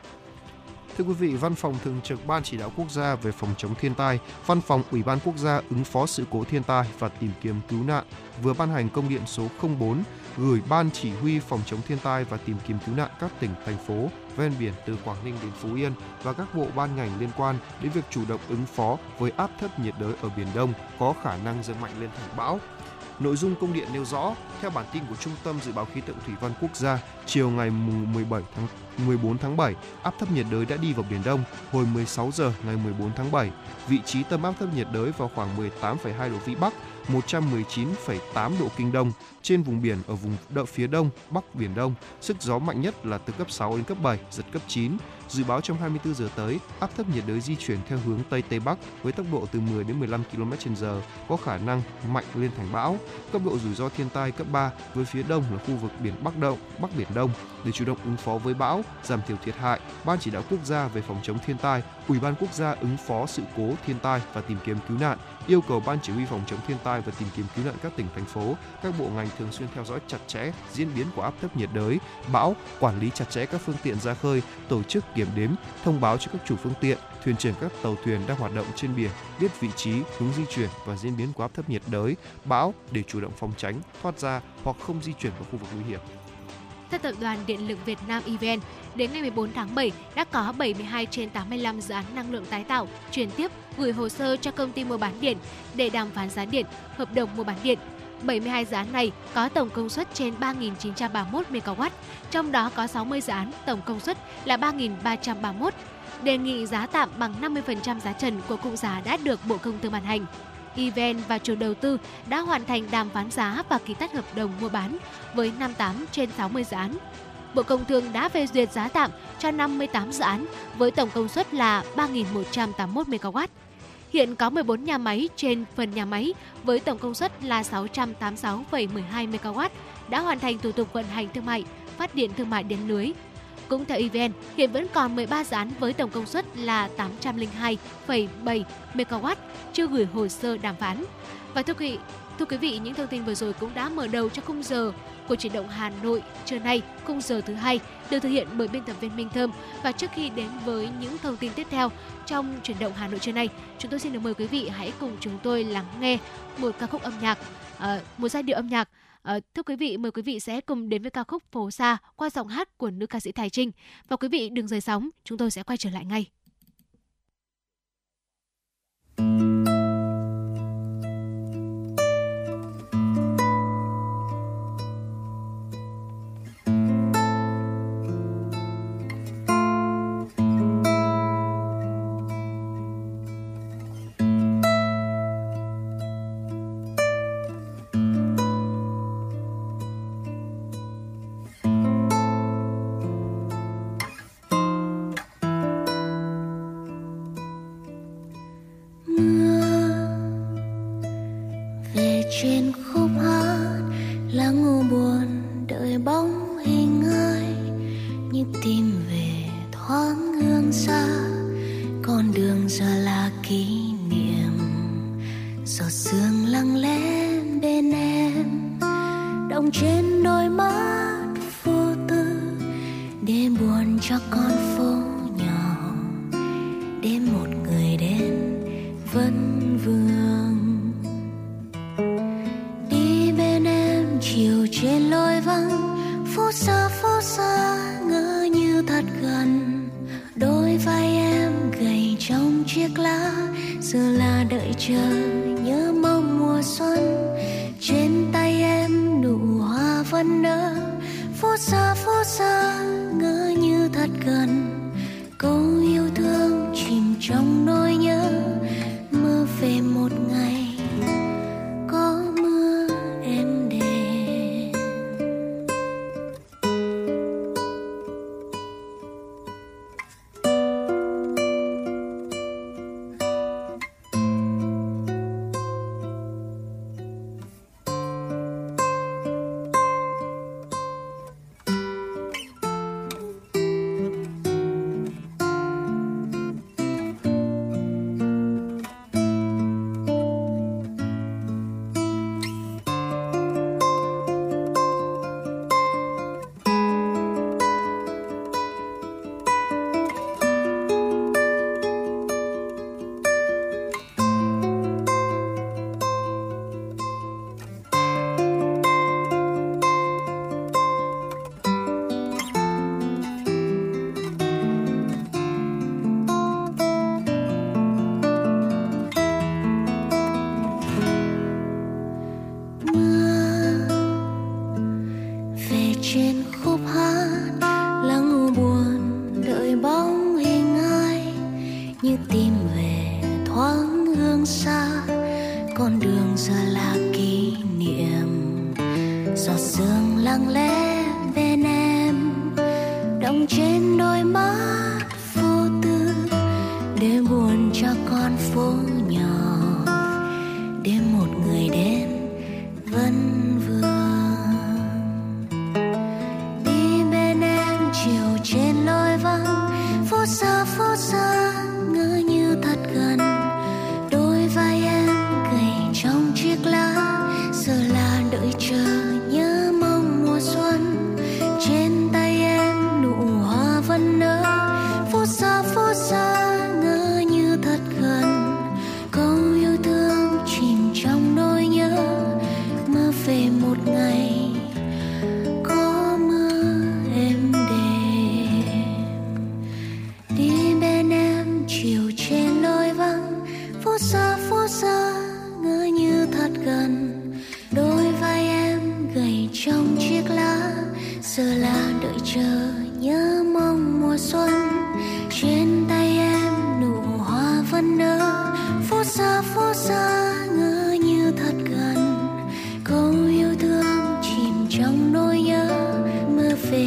Thưa quý vị, Văn phòng Thường trực Ban Chỉ đạo Quốc gia về phòng chống thiên tai, Văn phòng Ủy ban Quốc gia ứng phó sự cố thiên tai và tìm kiếm cứu nạn vừa ban hành công điện số 04 gửi Ban Chỉ huy phòng chống thiên tai và tìm kiếm cứu nạn các tỉnh, thành phố ven biển từ Quảng Ninh đến Phú Yên và các bộ ban ngành liên quan đến việc chủ động ứng phó với áp thấp nhiệt đới ở Biển Đông có khả năng dâng mạnh lên thành bão. Nội dung công điện nêu rõ, theo bản tin của Trung tâm Dự báo Khí tượng Thủy văn Quốc gia, chiều ngày 17 tháng 14 tháng 7, áp thấp nhiệt đới đã đi vào Biển Đông. Hồi 16 giờ ngày 14 tháng 7, vị trí tâm áp thấp nhiệt đới vào khoảng 18,2 độ Vĩ Bắc, 119,8 độ Kinh Đông trên vùng biển ở vùng đậu phía đông, bắc Biển Đông. Sức gió mạnh nhất là từ cấp 6 đến cấp 7, giật cấp 9. Dự báo trong 24 giờ tới, áp thấp nhiệt đới di chuyển theo hướng Tây Tây Bắc với tốc độ từ 10 đến 15 km/h, có khả năng mạnh lên thành bão. Cấp độ rủi ro thiên tai cấp 3 với phía đông là khu vực biển Bắc Động, Bắc Biển Đông. Để chủ động ứng phó với bão, giảm thiểu thiệt hại, Ban chỉ đạo quốc gia về phòng chống thiên tai, Ủy ban quốc gia ứng phó sự cố thiên tai và tìm kiếm cứu nạn yêu cầu Ban Chỉ huy phòng chống thiên tai và tìm kiếm cứu nạn các tỉnh thành phố, các bộ ngành thường xuyên theo dõi chặt chẽ diễn biến của áp thấp nhiệt đới, bão, quản lý chặt chẽ các phương tiện ra khơi, tổ chức kiểm đếm, thông báo cho các chủ phương tiện, thuyền trưởng các tàu thuyền đang hoạt động trên biển biết vị trí, hướng di chuyển và diễn biến của áp thấp nhiệt đới, bão để chủ động phòng tránh, thoát ra hoặc không di chuyển vào khu vực nguy hiểm. Theo Tập đoàn Điện lực Việt Nam EVN, đến ngày 14 tháng 7 đã có 72 trên 85 dự án năng lượng tái tạo, chuyển tiếp, gửi hồ sơ cho công ty mua bán điện để đàm phán giá điện, hợp đồng mua bán điện. 72 dự án này có tổng công suất trên 3.931 MW, trong đó có 60 dự án tổng công suất là 3.331 đề nghị giá tạm bằng 50% giá trần của cung giá đã được Bộ Công Thương ban hành. EVN và chủ đầu tư đã hoàn thành đàm phán giá và ký tắt hợp đồng mua bán với 58 trên 60 dự án. Bộ Công Thương đã phê duyệt giá tạm cho 58 dự án với tổng công suất là 3.181 MW. Hiện có 14 nhà máy trên phần nhà máy với tổng công suất là 686,12 MW đã hoàn thành thủ tục vận hành thương mại, phát điện thương mại điện lưới. Cũng theo EVN, hiện vẫn còn 13 dự án với tổng công suất là 802,7 MW chưa gửi hồ sơ đàm phán. Và thưa quý vị, thưa quý vị, những thông tin vừa rồi cũng đã mở đầu cho khung giờ của chuyển động Hà Nội trưa nay, khung giờ thứ hai được thực hiện bởi biên tập viên Minh Thơm. Và trước khi đến với những thông tin tiếp theo trong chuyển động Hà Nội trưa nay, chúng tôi xin được mời quý vị hãy cùng chúng tôi lắng nghe một ca khúc âm nhạc, uh, một giai điệu âm nhạc À, thưa quý vị, mời quý vị sẽ cùng đến với ca khúc Phố xa qua giọng hát của nữ ca sĩ Thái Trinh. Và quý vị đừng rời sóng, chúng tôi sẽ quay trở lại ngay.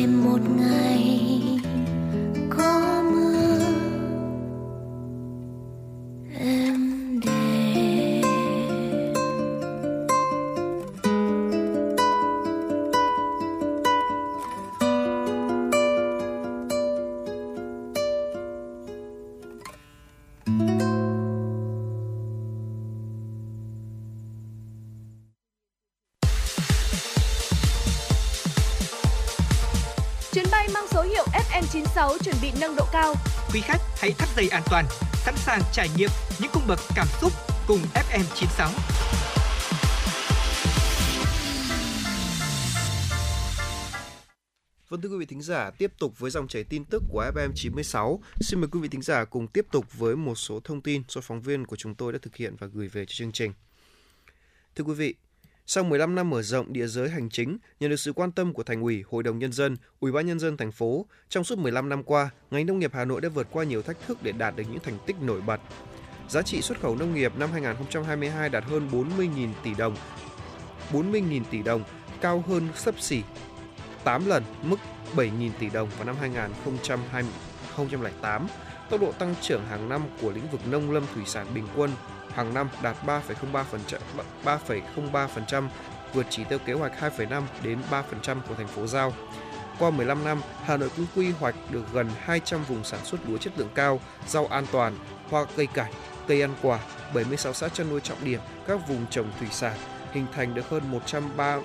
Một ngày. Quý khách hãy thắt dây an toàn, sẵn sàng trải nghiệm những cung bậc cảm xúc cùng FM96. Vâng thưa quý vị thính giả, tiếp tục với dòng chảy tin tức của FM 96. Xin mời quý vị thính giả cùng tiếp tục với một số thông tin do phóng viên của chúng tôi đã thực hiện và gửi về cho chương trình. Thưa quý vị, sau 15 năm mở rộng địa giới hành chính, nhận được sự quan tâm của Thành ủy, Hội đồng nhân dân, Ủy ban nhân dân thành phố, trong suốt 15 năm qua, ngành nông nghiệp Hà Nội đã vượt qua nhiều thách thức để đạt được những thành tích nổi bật. Giá trị xuất khẩu nông nghiệp năm 2022 đạt hơn 40.000 tỷ đồng. 40.000 tỷ đồng, cao hơn sấp xỉ 8 lần mức 7.000 tỷ đồng vào năm 2008. Tốc độ tăng trưởng hàng năm của lĩnh vực nông lâm thủy sản bình quân hàng năm đạt 3,03%, 3,03%, vượt chỉ tiêu kế hoạch 2,5 đến 3% của thành phố giao. Qua 15 năm, Hà Nội cũng quy hoạch được gần 200 vùng sản xuất lúa chất lượng cao, rau an toàn, hoa cây cải cây ăn quả, 76 xã chăn nuôi trọng điểm, các vùng trồng thủy sản, hình thành được hơn 103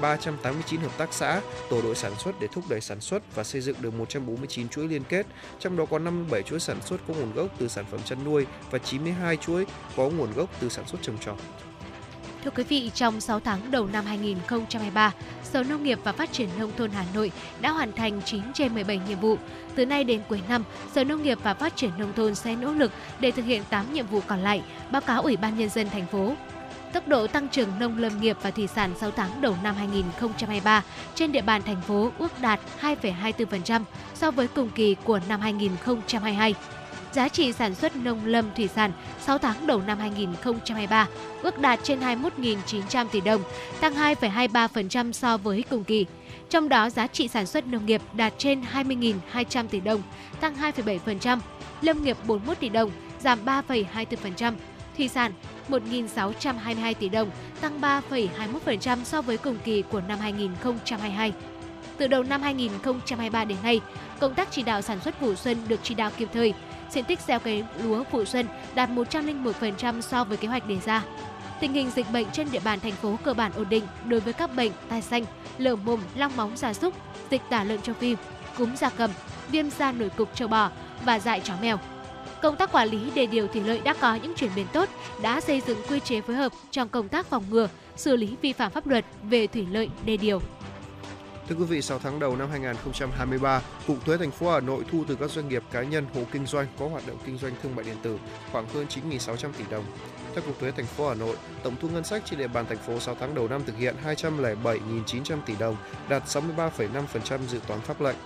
1.389 hợp tác xã, tổ đội sản xuất để thúc đẩy sản xuất và xây dựng được 149 chuỗi liên kết, trong đó có 57 chuỗi sản xuất có nguồn gốc từ sản phẩm chăn nuôi và 92 chuỗi có nguồn gốc từ sản xuất trồng trọt. Thưa quý vị, trong 6 tháng đầu năm 2023, Sở Nông nghiệp và Phát triển Nông thôn Hà Nội đã hoàn thành 9 trên 17 nhiệm vụ. Từ nay đến cuối năm, Sở Nông nghiệp và Phát triển Nông thôn sẽ nỗ lực để thực hiện 8 nhiệm vụ còn lại, báo cáo Ủy ban Nhân dân thành phố. Tốc độ tăng trưởng nông lâm nghiệp và thủy sản 6 tháng đầu năm 2023 trên địa bàn thành phố ước đạt 2,24% so với cùng kỳ của năm 2022. Giá trị sản xuất nông lâm thủy sản 6 tháng đầu năm 2023 ước đạt trên 21.900 tỷ đồng, tăng 2,23% so với cùng kỳ. Trong đó, giá trị sản xuất nông nghiệp đạt trên 20.200 tỷ đồng, tăng 2,7%, lâm nghiệp 41 tỷ đồng, giảm 3,24%, thủy sản 1.622 tỷ đồng, tăng 3,21% so với cùng kỳ của năm 2022. Từ đầu năm 2023 đến nay, công tác chỉ đạo sản xuất vụ xuân được chỉ đạo kịp thời. Diện tích gieo cấy lúa vụ xuân đạt 101% so với kế hoạch đề ra. Tình hình dịch bệnh trên địa bàn thành phố cơ bản ổn định đối với các bệnh tai xanh, lở mồm, long móng gia súc, dịch tả lợn châu Phi, cúm gia cầm, viêm da nổi cục châu bò và dại chó mèo. Công tác quản lý đề điều thủy lợi đã có những chuyển biến tốt, đã xây dựng quy chế phối hợp trong công tác phòng ngừa, xử lý vi phạm pháp luật về thủy lợi đề điều. Thưa quý vị, 6 tháng đầu năm 2023, Cục Thuế thành phố Hà Nội thu từ các doanh nghiệp cá nhân hộ kinh doanh có hoạt động kinh doanh thương mại điện tử khoảng hơn 9.600 tỷ đồng. Theo Cục Thuế thành phố Hà Nội, tổng thu ngân sách trên địa bàn thành phố 6 tháng đầu năm thực hiện 207.900 tỷ đồng, đạt 63,5% dự toán pháp lệnh,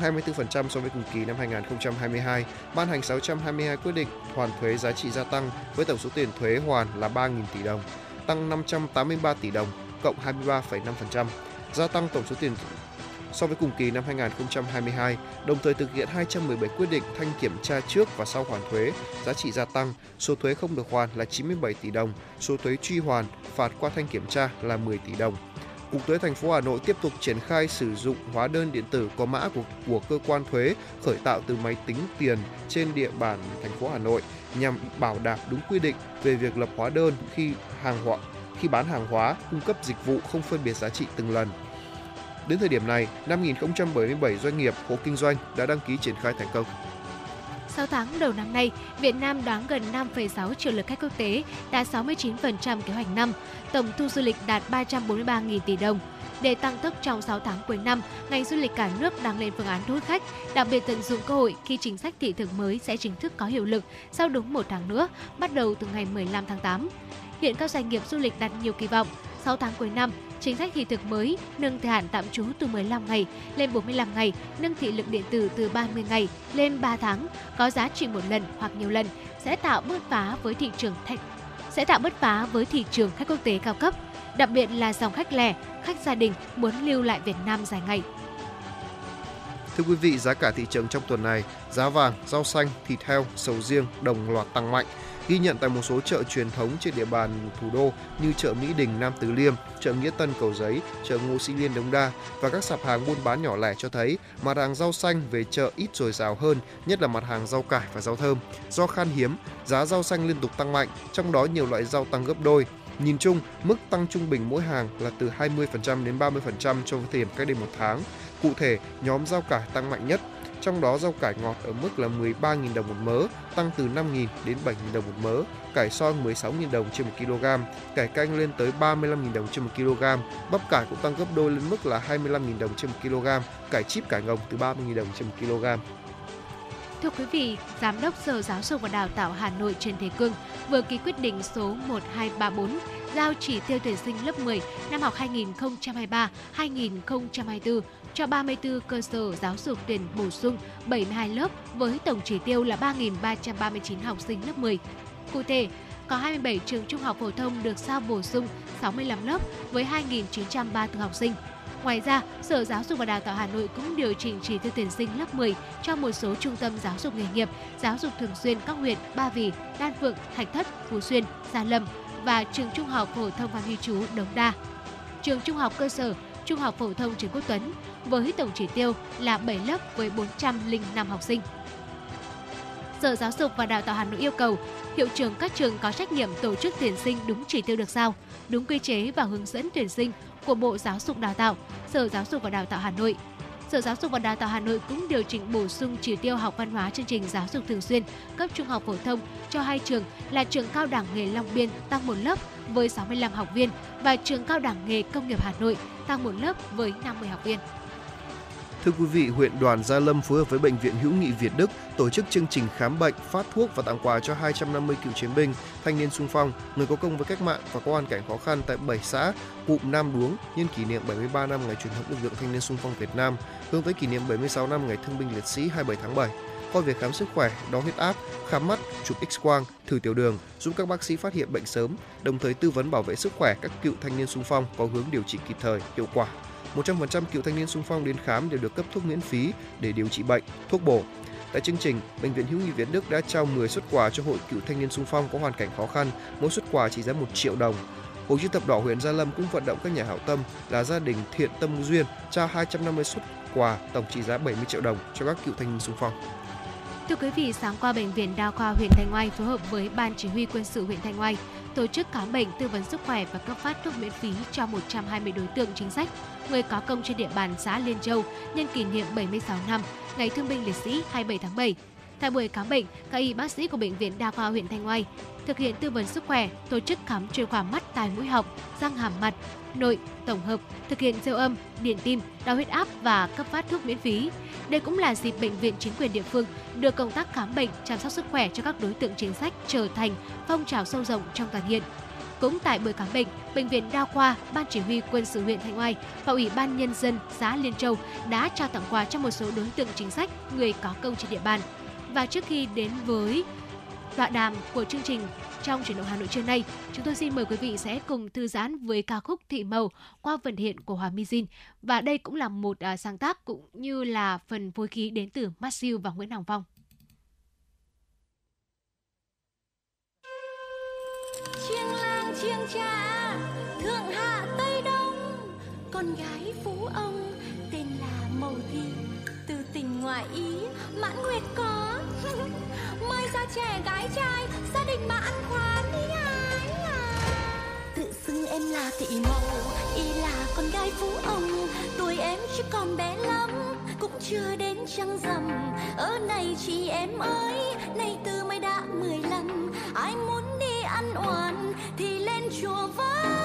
tăng 24% so với cùng kỳ năm 2022, ban hành 622 quyết định hoàn thuế giá trị gia tăng với tổng số tiền thuế hoàn là 3.000 tỷ đồng, tăng 583 tỷ đồng, cộng 23,5%, gia tăng tổng số tiền so với cùng kỳ năm 2022, đồng thời thực hiện 217 quyết định thanh kiểm tra trước và sau hoàn thuế, giá trị gia tăng, số thuế không được hoàn là 97 tỷ đồng, số thuế truy hoàn, phạt qua thanh kiểm tra là 10 tỷ đồng. Cục Thuế thành phố Hà Nội tiếp tục triển khai sử dụng hóa đơn điện tử có mã của, của cơ quan thuế khởi tạo từ máy tính tiền trên địa bàn thành phố Hà Nội nhằm bảo đảm đúng quy định về việc lập hóa đơn khi hàng hóa khi bán hàng hóa, cung cấp dịch vụ không phân biệt giá trị từng lần. Đến thời điểm này, 5.077 doanh nghiệp hộ kinh doanh đã đăng ký triển khai thành công. 6 tháng đầu năm nay, Việt Nam đón gần 5,6 triệu lượt khách quốc tế, đạt 69% kế hoạch năm. Tổng thu du lịch đạt 343.000 tỷ đồng. Để tăng tốc trong 6 tháng cuối năm, ngành du lịch cả nước đang lên phương án thu hút khách, đặc biệt tận dụng cơ hội khi chính sách thị thực mới sẽ chính thức có hiệu lực sau đúng một tháng nữa, bắt đầu từ ngày 15 tháng 8. Hiện các doanh nghiệp du lịch đặt nhiều kỳ vọng. 6 tháng cuối năm, chính sách thị thực mới nâng thời hạn tạm trú từ 15 ngày lên 45 ngày, nâng thị lực điện tử từ 30 ngày lên 3 tháng, có giá trị một lần hoặc nhiều lần sẽ tạo bứt phá với thị trường thạch sẽ tạo bứt phá với thị trường khách quốc tế cao cấp, đặc biệt là dòng khách lẻ, khách gia đình muốn lưu lại Việt Nam dài ngày. Thưa quý vị, giá cả thị trường trong tuần này, giá vàng, rau xanh, thịt heo, sầu riêng đồng loạt tăng mạnh ghi nhận tại một số chợ truyền thống trên địa bàn thủ đô như chợ Mỹ Đình, Nam Từ Liêm, chợ Nghĩa Tân, Cầu Giấy, chợ Ngô Sĩ Liên, Đống Đa và các sạp hàng buôn bán nhỏ lẻ cho thấy mặt hàng rau xanh về chợ ít dồi dào hơn, nhất là mặt hàng rau cải và rau thơm. Do khan hiếm, giá rau xanh liên tục tăng mạnh, trong đó nhiều loại rau tăng gấp đôi. Nhìn chung, mức tăng trung bình mỗi hàng là từ 20% đến 30% trong thời điểm cách đây một tháng. Cụ thể, nhóm rau cải tăng mạnh nhất, trong đó rau cải ngọt ở mức là 13.000 đồng một mớ, tăng từ 5.000 đến 7.000 đồng một mớ, cải son 16.000 đồng trên 1 kg, cải canh lên tới 35.000 đồng trên 1 kg, bắp cải cũng tăng gấp đôi lên mức là 25.000 đồng trên 1 kg, cải chip cải ngồng từ 30.000 đồng trên 1 kg. Thưa quý vị, Giám đốc Sở Giáo dục và Đào tạo Hà Nội Trần Thế Cương vừa ký quyết định số 1234 giao chỉ tiêu tuyển sinh lớp 10 năm học 2023-2024 cho 34 cơ sở giáo dục tuyển bổ sung 72 lớp với tổng chỉ tiêu là 3.339 học sinh lớp 10. Cụ thể, có 27 trường trung học phổ thông được giao bổ sung 65 lớp với 2.934 học sinh. Ngoài ra, Sở Giáo dục và Đào tạo Hà Nội cũng điều chỉnh chỉ tiêu tuyển sinh lớp 10 cho một số trung tâm giáo dục nghề nghiệp, giáo dục thường xuyên các huyện Ba Vì, Đan Phượng, Thạch Thất, Phú Xuyên, Gia Lâm và trường trung học phổ thông Phan Huy Chú Đống Đa. Trường trung học cơ sở Trung học phổ thông Trần Quốc Tuấn với tổng chỉ tiêu là 7 lớp với 405 học sinh. Sở Giáo dục và Đào tạo Hà Nội yêu cầu hiệu trưởng các trường có trách nhiệm tổ chức tuyển sinh đúng chỉ tiêu được giao, đúng quy chế và hướng dẫn tuyển sinh của Bộ Giáo dục Đào tạo, Sở Giáo dục và Đào tạo Hà Nội. Sở Giáo dục và Đào tạo Hà Nội cũng điều chỉnh bổ sung chỉ tiêu học văn hóa chương trình giáo dục thường xuyên cấp trung học phổ thông cho hai trường là trường cao đẳng nghề Long Biên tăng một lớp với 65 học viên và trường cao đẳng nghề công nghiệp Hà Nội tăng một lớp với 50 học viên. Thưa quý vị, huyện Đoàn Gia Lâm phối hợp với Bệnh viện Hữu nghị Việt Đức tổ chức chương trình khám bệnh, phát thuốc và tặng quà cho 250 cựu chiến binh, thanh niên sung phong, người có công với cách mạng và có hoàn cảnh khó khăn tại 7 xã cụm Nam Đuống nhân kỷ niệm 73 năm ngày truyền thống lực lượng thanh niên sung phong Việt Nam, hướng tới kỷ niệm 76 năm ngày thương binh liệt sĩ 27 tháng 7 qua việc khám sức khỏe, đo huyết áp, khám mắt, chụp X-quang, thử tiểu đường, giúp các bác sĩ phát hiện bệnh sớm, đồng thời tư vấn bảo vệ sức khỏe các cựu thanh niên sung phong có hướng điều trị kịp thời, hiệu quả. 100% cựu thanh niên sung phong đến khám đều được cấp thuốc miễn phí để điều trị bệnh, thuốc bổ. Tại chương trình, Bệnh viện Hữu nghị Việt Đức đã trao 10 xuất quà cho hội cựu thanh niên sung phong có hoàn cảnh khó khăn, mỗi xuất quà trị giá 1 triệu đồng. Hội chữ thập đỏ huyện Gia Lâm cũng vận động các nhà hảo tâm là gia đình Thiện Tâm Duyên trao 250 xuất quà tổng trị giá 70 triệu đồng cho các cựu thanh niên sung phong. Thưa quý vị, sáng qua Bệnh viện Đa khoa huyện Thanh Oai phối hợp với Ban Chỉ huy quân sự huyện Thanh Oai tổ chức khám bệnh, tư vấn sức khỏe và cấp phát thuốc miễn phí cho 120 đối tượng chính sách, người có công trên địa bàn xã Liên Châu nhân kỷ niệm 76 năm Ngày Thương binh Liệt sĩ 27 tháng 7. Tại buổi khám bệnh, các y bác sĩ của bệnh viện Đa khoa huyện Thanh Oai thực hiện tư vấn sức khỏe, tổ chức khám chuyên khoa mắt, tai mũi họng, răng hàm mặt, nội, tổng hợp, thực hiện siêu âm, điện tim, đo huyết áp và cấp phát thuốc miễn phí. Đây cũng là dịp bệnh viện chính quyền địa phương đưa công tác khám bệnh, chăm sóc sức khỏe cho các đối tượng chính sách trở thành phong trào sâu rộng trong toàn huyện. Cũng tại buổi khám bệnh, bệnh viện đa khoa, ban chỉ huy quân sự huyện Thanh Oai và ủy ban nhân dân xã Liên Châu đã trao tặng quà cho một số đối tượng chính sách, người có công trên địa bàn. Và trước khi đến với tọa đàm của chương trình trong chuyển động Hà Nội trưa nay, chúng tôi xin mời quý vị sẽ cùng thư giãn với ca khúc Thị Màu qua phần hiện của Hòa Mizin. Và đây cũng là một uh, sáng tác cũng như là phần phối khí đến từ Matthew và Nguyễn hoàng Phong. chiêng làng chiêng cha thượng hạ tây đông con gái trẻ gái trai, gia đình mà ăn khoán ý ái à tự xưng em là thị mẫu, y là con gái phú ông. Tuổi em chỉ còn bé lắm, cũng chưa đến trăng rằm. Ở này chị em ơi, nay từ mới đã mười lăm ai muốn đi ăn oan thì lên chùa với.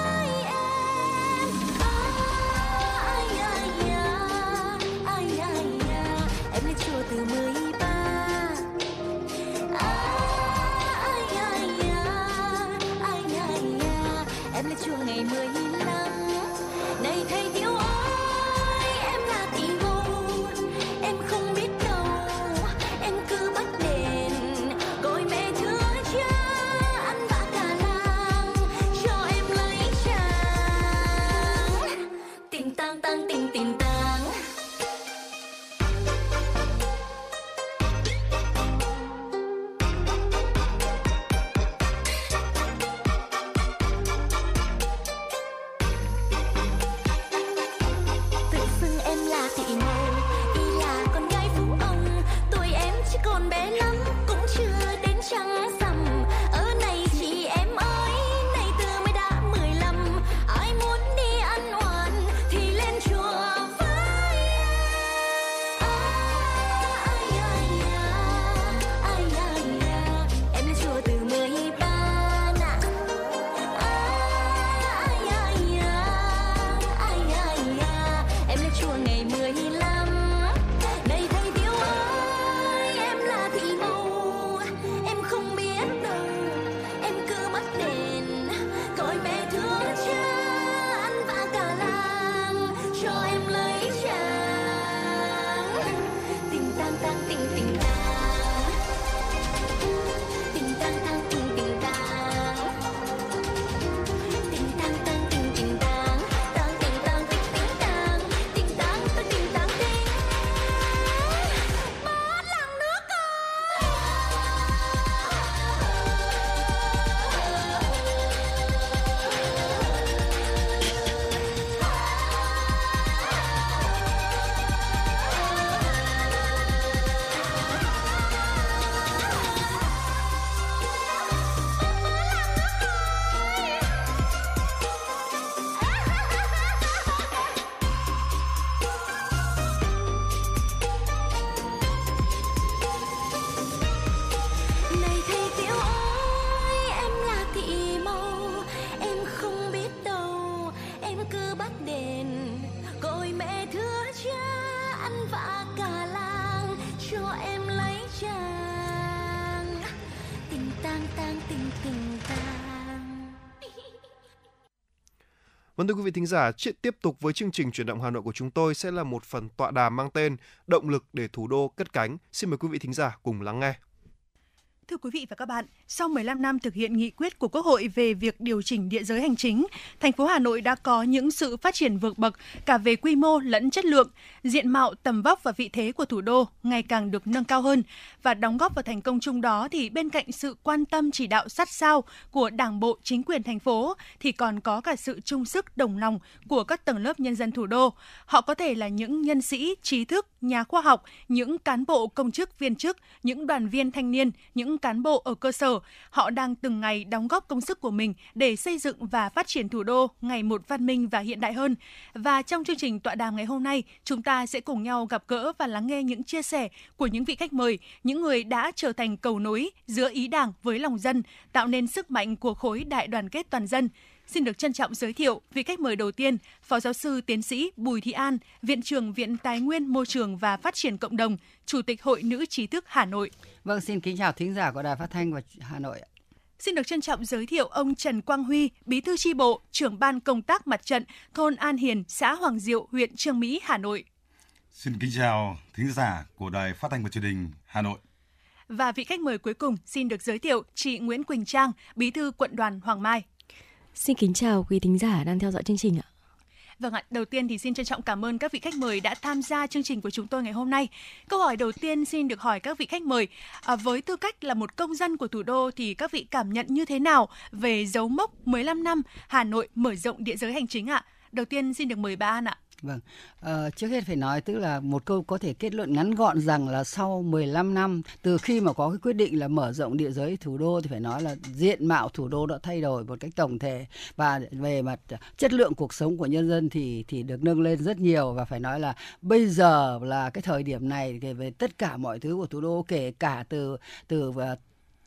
Thưa quý vị thính giả, chuyện tiếp tục với chương trình chuyển động Hà Nội của chúng tôi sẽ là một phần tọa đàm mang tên Động lực để thủ đô cất cánh. Xin mời quý vị thính giả cùng lắng nghe. Thưa quý vị và các bạn, sau 15 năm thực hiện nghị quyết của Quốc hội về việc điều chỉnh địa giới hành chính, thành phố Hà Nội đã có những sự phát triển vượt bậc cả về quy mô lẫn chất lượng, diện mạo, tầm vóc và vị thế của thủ đô ngày càng được nâng cao hơn và đóng góp vào thành công chung đó thì bên cạnh sự quan tâm chỉ đạo sát sao của Đảng bộ, chính quyền thành phố thì còn có cả sự chung sức đồng lòng của các tầng lớp nhân dân thủ đô. Họ có thể là những nhân sĩ, trí thức, nhà khoa học, những cán bộ công chức viên chức, những đoàn viên thanh niên, những những cán bộ ở cơ sở. Họ đang từng ngày đóng góp công sức của mình để xây dựng và phát triển thủ đô ngày một văn minh và hiện đại hơn. Và trong chương trình tọa đàm ngày hôm nay, chúng ta sẽ cùng nhau gặp gỡ và lắng nghe những chia sẻ của những vị khách mời, những người đã trở thành cầu nối giữa ý đảng với lòng dân, tạo nên sức mạnh của khối đại đoàn kết toàn dân. Xin được trân trọng giới thiệu vị khách mời đầu tiên, Phó Giáo sư Tiến sĩ Bùi Thị An, Viện trưởng Viện Tài nguyên Môi trường và Phát triển Cộng đồng, Chủ tịch Hội Nữ trí thức Hà Nội. Vâng, xin kính chào thính giả của Đài Phát thanh và Hà Nội. Xin được trân trọng giới thiệu ông Trần Quang Huy, Bí thư tri bộ, trưởng ban công tác mặt trận, thôn An Hiền, xã Hoàng Diệu, huyện Trương Mỹ, Hà Nội. Xin kính chào thính giả của Đài Phát thanh và Truyền hình Hà Nội. Và vị khách mời cuối cùng xin được giới thiệu chị Nguyễn Quỳnh Trang, Bí thư quận đoàn Hoàng Mai. Xin kính chào quý thính giả đang theo dõi chương trình ạ. Vâng ạ, đầu tiên thì xin trân trọng cảm ơn các vị khách mời đã tham gia chương trình của chúng tôi ngày hôm nay. Câu hỏi đầu tiên xin được hỏi các vị khách mời, à, với tư cách là một công dân của thủ đô thì các vị cảm nhận như thế nào về dấu mốc 15 năm Hà Nội mở rộng địa giới hành chính ạ? Đầu tiên xin được mời bà An ạ. Vâng, à, trước hết phải nói tức là một câu có thể kết luận ngắn gọn rằng là sau 15 năm từ khi mà có cái quyết định là mở rộng địa giới thủ đô thì phải nói là diện mạo thủ đô đã thay đổi một cách tổng thể và về mặt chất lượng cuộc sống của nhân dân thì thì được nâng lên rất nhiều và phải nói là bây giờ là cái thời điểm này về tất cả mọi thứ của thủ đô kể cả từ từ à,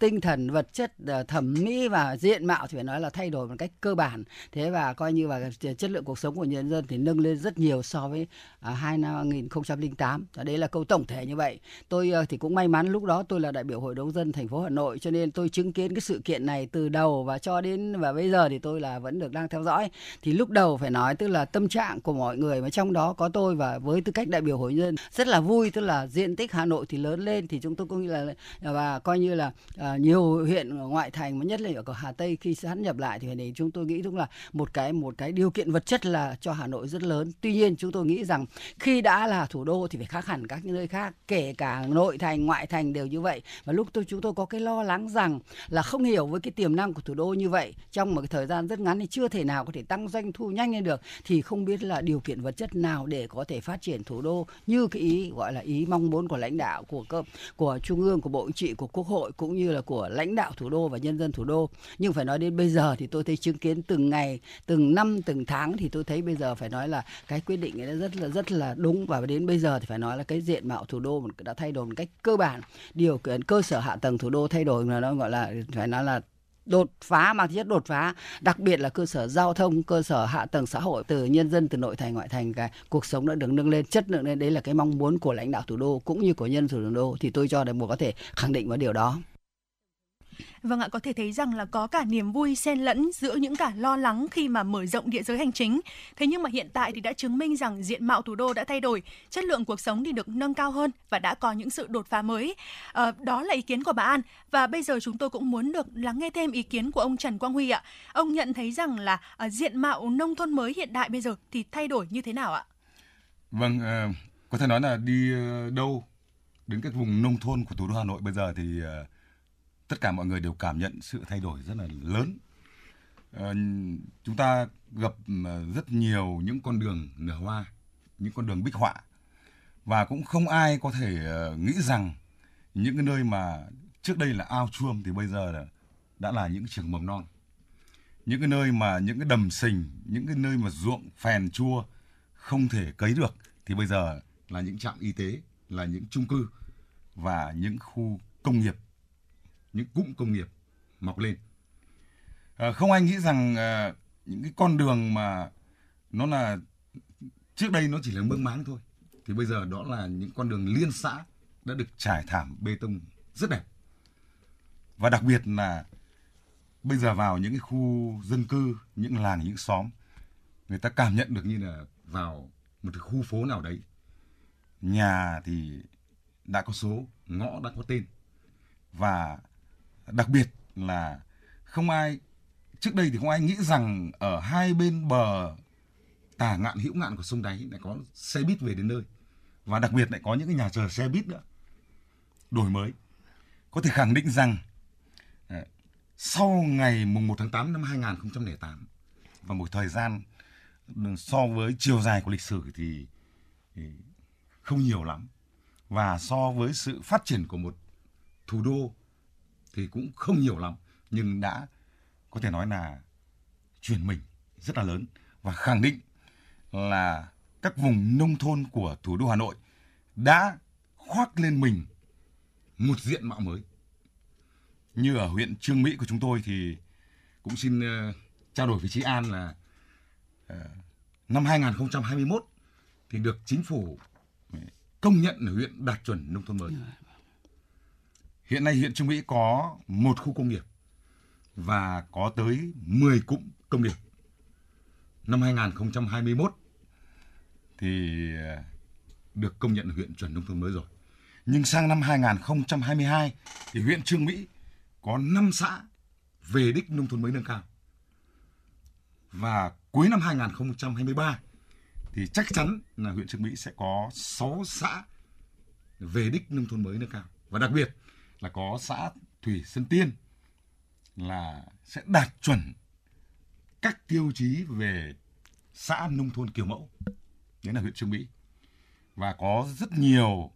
tinh thần, vật chất ờ, thẩm mỹ và diện mạo thì phải nói là thay đổi một cách cơ bản. Thế và coi như là chất lượng cuộc sống của nhân dân thì nâng lên rất nhiều so với à, hai năm 2008 đấy là câu tổng thể như vậy. Tôi ờ, thì cũng may mắn lúc đó tôi là đại biểu hội đồng dân thành phố Hà Nội, cho nên tôi chứng kiến cái sự kiện này từ đầu và cho đến và bây giờ thì tôi là vẫn được đang theo dõi. Thì lúc đầu phải nói tức là tâm trạng của mọi người mà trong đó có tôi và với tư cách đại biểu hội dân rất là vui, tức là diện tích Hà Nội thì lớn lên thì chúng tôi cũng như là, và coi như là à, à, nhiều huyện ngoại thành mà nhất là ở Hà Tây khi sát nhập lại thì này chúng tôi nghĩ đúng là một cái một cái điều kiện vật chất là cho Hà Nội rất lớn. Tuy nhiên chúng tôi nghĩ rằng khi đã là thủ đô thì phải khác hẳn các nơi khác, kể cả nội thành, ngoại thành đều như vậy. Và lúc tôi chúng tôi có cái lo lắng rằng là không hiểu với cái tiềm năng của thủ đô như vậy trong một cái thời gian rất ngắn thì chưa thể nào có thể tăng doanh thu nhanh lên được thì không biết là điều kiện vật chất nào để có thể phát triển thủ đô như cái ý gọi là ý mong muốn của lãnh đạo của cơ của trung ương của bộ chính trị của quốc hội cũng như là của lãnh đạo thủ đô và nhân dân thủ đô. Nhưng phải nói đến bây giờ thì tôi thấy chứng kiến từng ngày, từng năm, từng tháng thì tôi thấy bây giờ phải nói là cái quyết định ấy rất là rất là đúng. Và đến bây giờ thì phải nói là cái diện mạo thủ đô đã thay đổi một cách cơ bản. Điều kiện cơ sở hạ tầng thủ đô thay đổi mà nó gọi là, phải nói là đột phá, mang chất đột phá. Đặc biệt là cơ sở giao thông, cơ sở hạ tầng xã hội từ nhân dân, từ nội thành, ngoại thành, cái cuộc sống đã được nâng lên. Chất lượng lên, đấy là cái mong muốn của lãnh đạo thủ đô cũng như của nhân thủ đô. Thì tôi cho là một có thể khẳng định vào điều đó. Vâng ạ, có thể thấy rằng là có cả niềm vui xen lẫn giữa những cả lo lắng khi mà mở rộng địa giới hành chính. Thế nhưng mà hiện tại thì đã chứng minh rằng diện mạo thủ đô đã thay đổi, chất lượng cuộc sống thì được nâng cao hơn và đã có những sự đột phá mới. À, đó là ý kiến của bà An và bây giờ chúng tôi cũng muốn được lắng nghe thêm ý kiến của ông Trần Quang Huy ạ. Ông nhận thấy rằng là à, diện mạo nông thôn mới hiện đại bây giờ thì thay đổi như thế nào ạ? Vâng, à, có thể nói là đi đâu đến các vùng nông thôn của thủ đô Hà Nội bây giờ thì à tất cả mọi người đều cảm nhận sự thay đổi rất là lớn. À, chúng ta gặp ờ, rất nhiều những con đường nở hoa, những con đường bích họa. Và cũng không ai có thể ờ, nghĩ rằng những cái nơi mà trước đây là ao chuông thì bây giờ là đã là những trường mầm non. Những cái nơi mà những cái đầm sình những cái nơi mà ruộng phèn chua không thể cấy được thì bây giờ là những trạm y tế là những chung cư và những khu công nghiệp những cụm công nghiệp mọc lên. À, không ai nghĩ rằng à, những cái con đường mà nó là trước đây nó chỉ là mương máng thôi. Thì bây giờ đó là những con đường liên xã đã được trải thảm bê tông rất đẹp. Và đặc biệt là bây giờ vào những cái khu dân cư những làng những xóm người ta cảm nhận được như là vào một cái khu phố nào đấy. Nhà thì đã có số ngõ đã có tên. Và đặc biệt là không ai trước đây thì không ai nghĩ rằng ở hai bên bờ tả ngạn hữu ngạn của sông đáy lại có xe buýt về đến nơi. Và đặc biệt lại có những cái nhà chờ xe buýt nữa đổi mới. Có thể khẳng định rằng ờ, sau ngày mùng 1 tháng 8 năm 2008 và một thời gian ừ, so với chiều dài của lịch sử thì, thì không nhiều lắm. Và so với sự phát triển của một thủ đô thì cũng không nhiều lắm nhưng đã có thể nói là chuyển mình rất là lớn và khẳng định là các vùng nông thôn của thủ đô Hà Nội đã khoác lên mình một diện mạo mới. Như ở huyện Trương Mỹ của chúng tôi thì cũng xin uh, trao đổi với chị An là uh, năm 2021 thì được chính phủ công nhận ở huyện đạt chuẩn nông thôn mới. Hiện nay huyện Trương Mỹ có một khu công nghiệp và có tới 10 cụm công nghiệp. Năm 2021 thì ờ, được công nhận huyện chuẩn nông thôn mới rồi. Nhưng sang năm 2022 thì huyện Trương Mỹ có 5 xã về đích nông thôn mới nâng cao. Và cuối năm 2023 thì chắc chắn là huyện Trương Mỹ sẽ có 6 xã về đích nông thôn mới nâng cao. Và đặc biệt là có xã Thủy Sơn Tiên là sẽ đạt chuẩn các tiêu chí về xã nông thôn kiểu mẫu. Đấy là huyện Trương Mỹ. Và có rất nhiều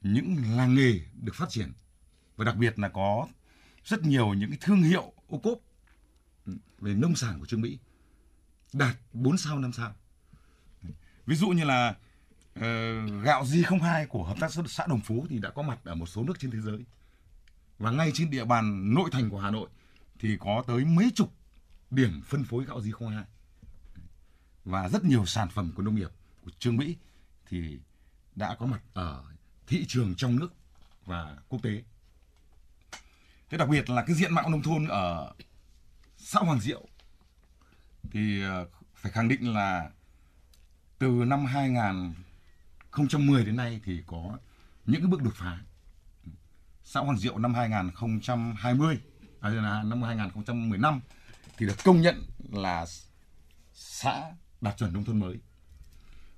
những làng nghề được phát triển và đặc biệt là có rất nhiều những cái thương hiệu ô cốp về nông sản của Trương Mỹ đạt 4 sao 5 sao. Ví dụ như là uh, gạo G02 của hợp tác xã Đồng Phú thì đã có mặt ở một số nước trên thế giới. Và ngay trên địa bàn nội thành của Hà Nội thì có tới mấy chục điểm phân phối gạo di 02 Và rất nhiều sản phẩm của nông nghiệp của Trương Mỹ thì đã có mặt ở thị trường trong nước và quốc tế. Thế đặc biệt là cái diện mạo nông thôn ở xã Hoàng Diệu thì ờ, phải khẳng định là từ năm 2010 đến nay thì có những cái bước đột phá. Xã Hoàng Diệu năm 2020 à, là năm 2015 thì được công nhận là xã đạt chuẩn nông thôn mới.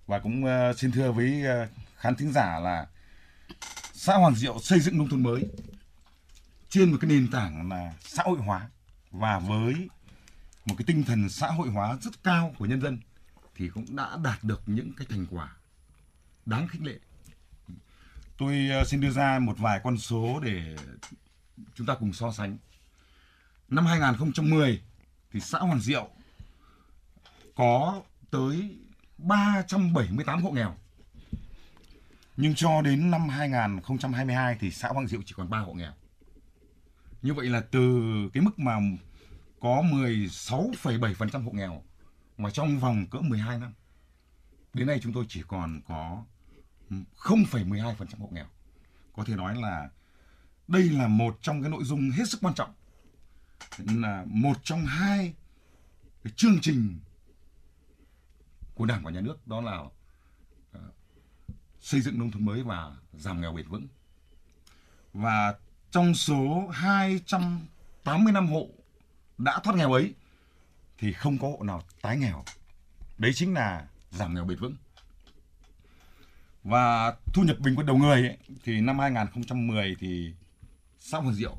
Và cũng uh, xin thưa với uh, khán thính giả là xã Hoàng Diệu xây dựng nông thôn mới trên một cái nền tảng là xã hội hóa và với một cái tinh thần xã hội hóa rất cao của nhân dân thì cũng đã đạt được những cái thành quả đáng khích lệ. Tôi ờ, xin đưa ra một vài con số để chúng ta cùng so sánh. Năm 2010 thì xã hoàn Diệu có tới 378 hộ nghèo. Nhưng cho đến năm 2022 thì xã Hoàng Diệu chỉ còn 3 hộ nghèo. Như vậy là từ cái mức mà có 16,7% hộ nghèo mà trong vòng cỡ 12 năm. Đến nay chúng tôi chỉ còn có 0,12% hộ nghèo. Có thể nói là đây là một trong cái nội dung hết sức quan trọng. Là một trong hai cái chương trình của Đảng và Nhà nước đó là ờ, xây dựng nông thôn mới và giảm nghèo bền vững. Và trong số 285 hộ đã thoát nghèo ấy thì không có hộ nào tái nghèo. Đấy chính là giảm nghèo bền vững. Và thu nhập bình quân đầu người ấy, thì năm 2010 thì xã Hoàng Diệu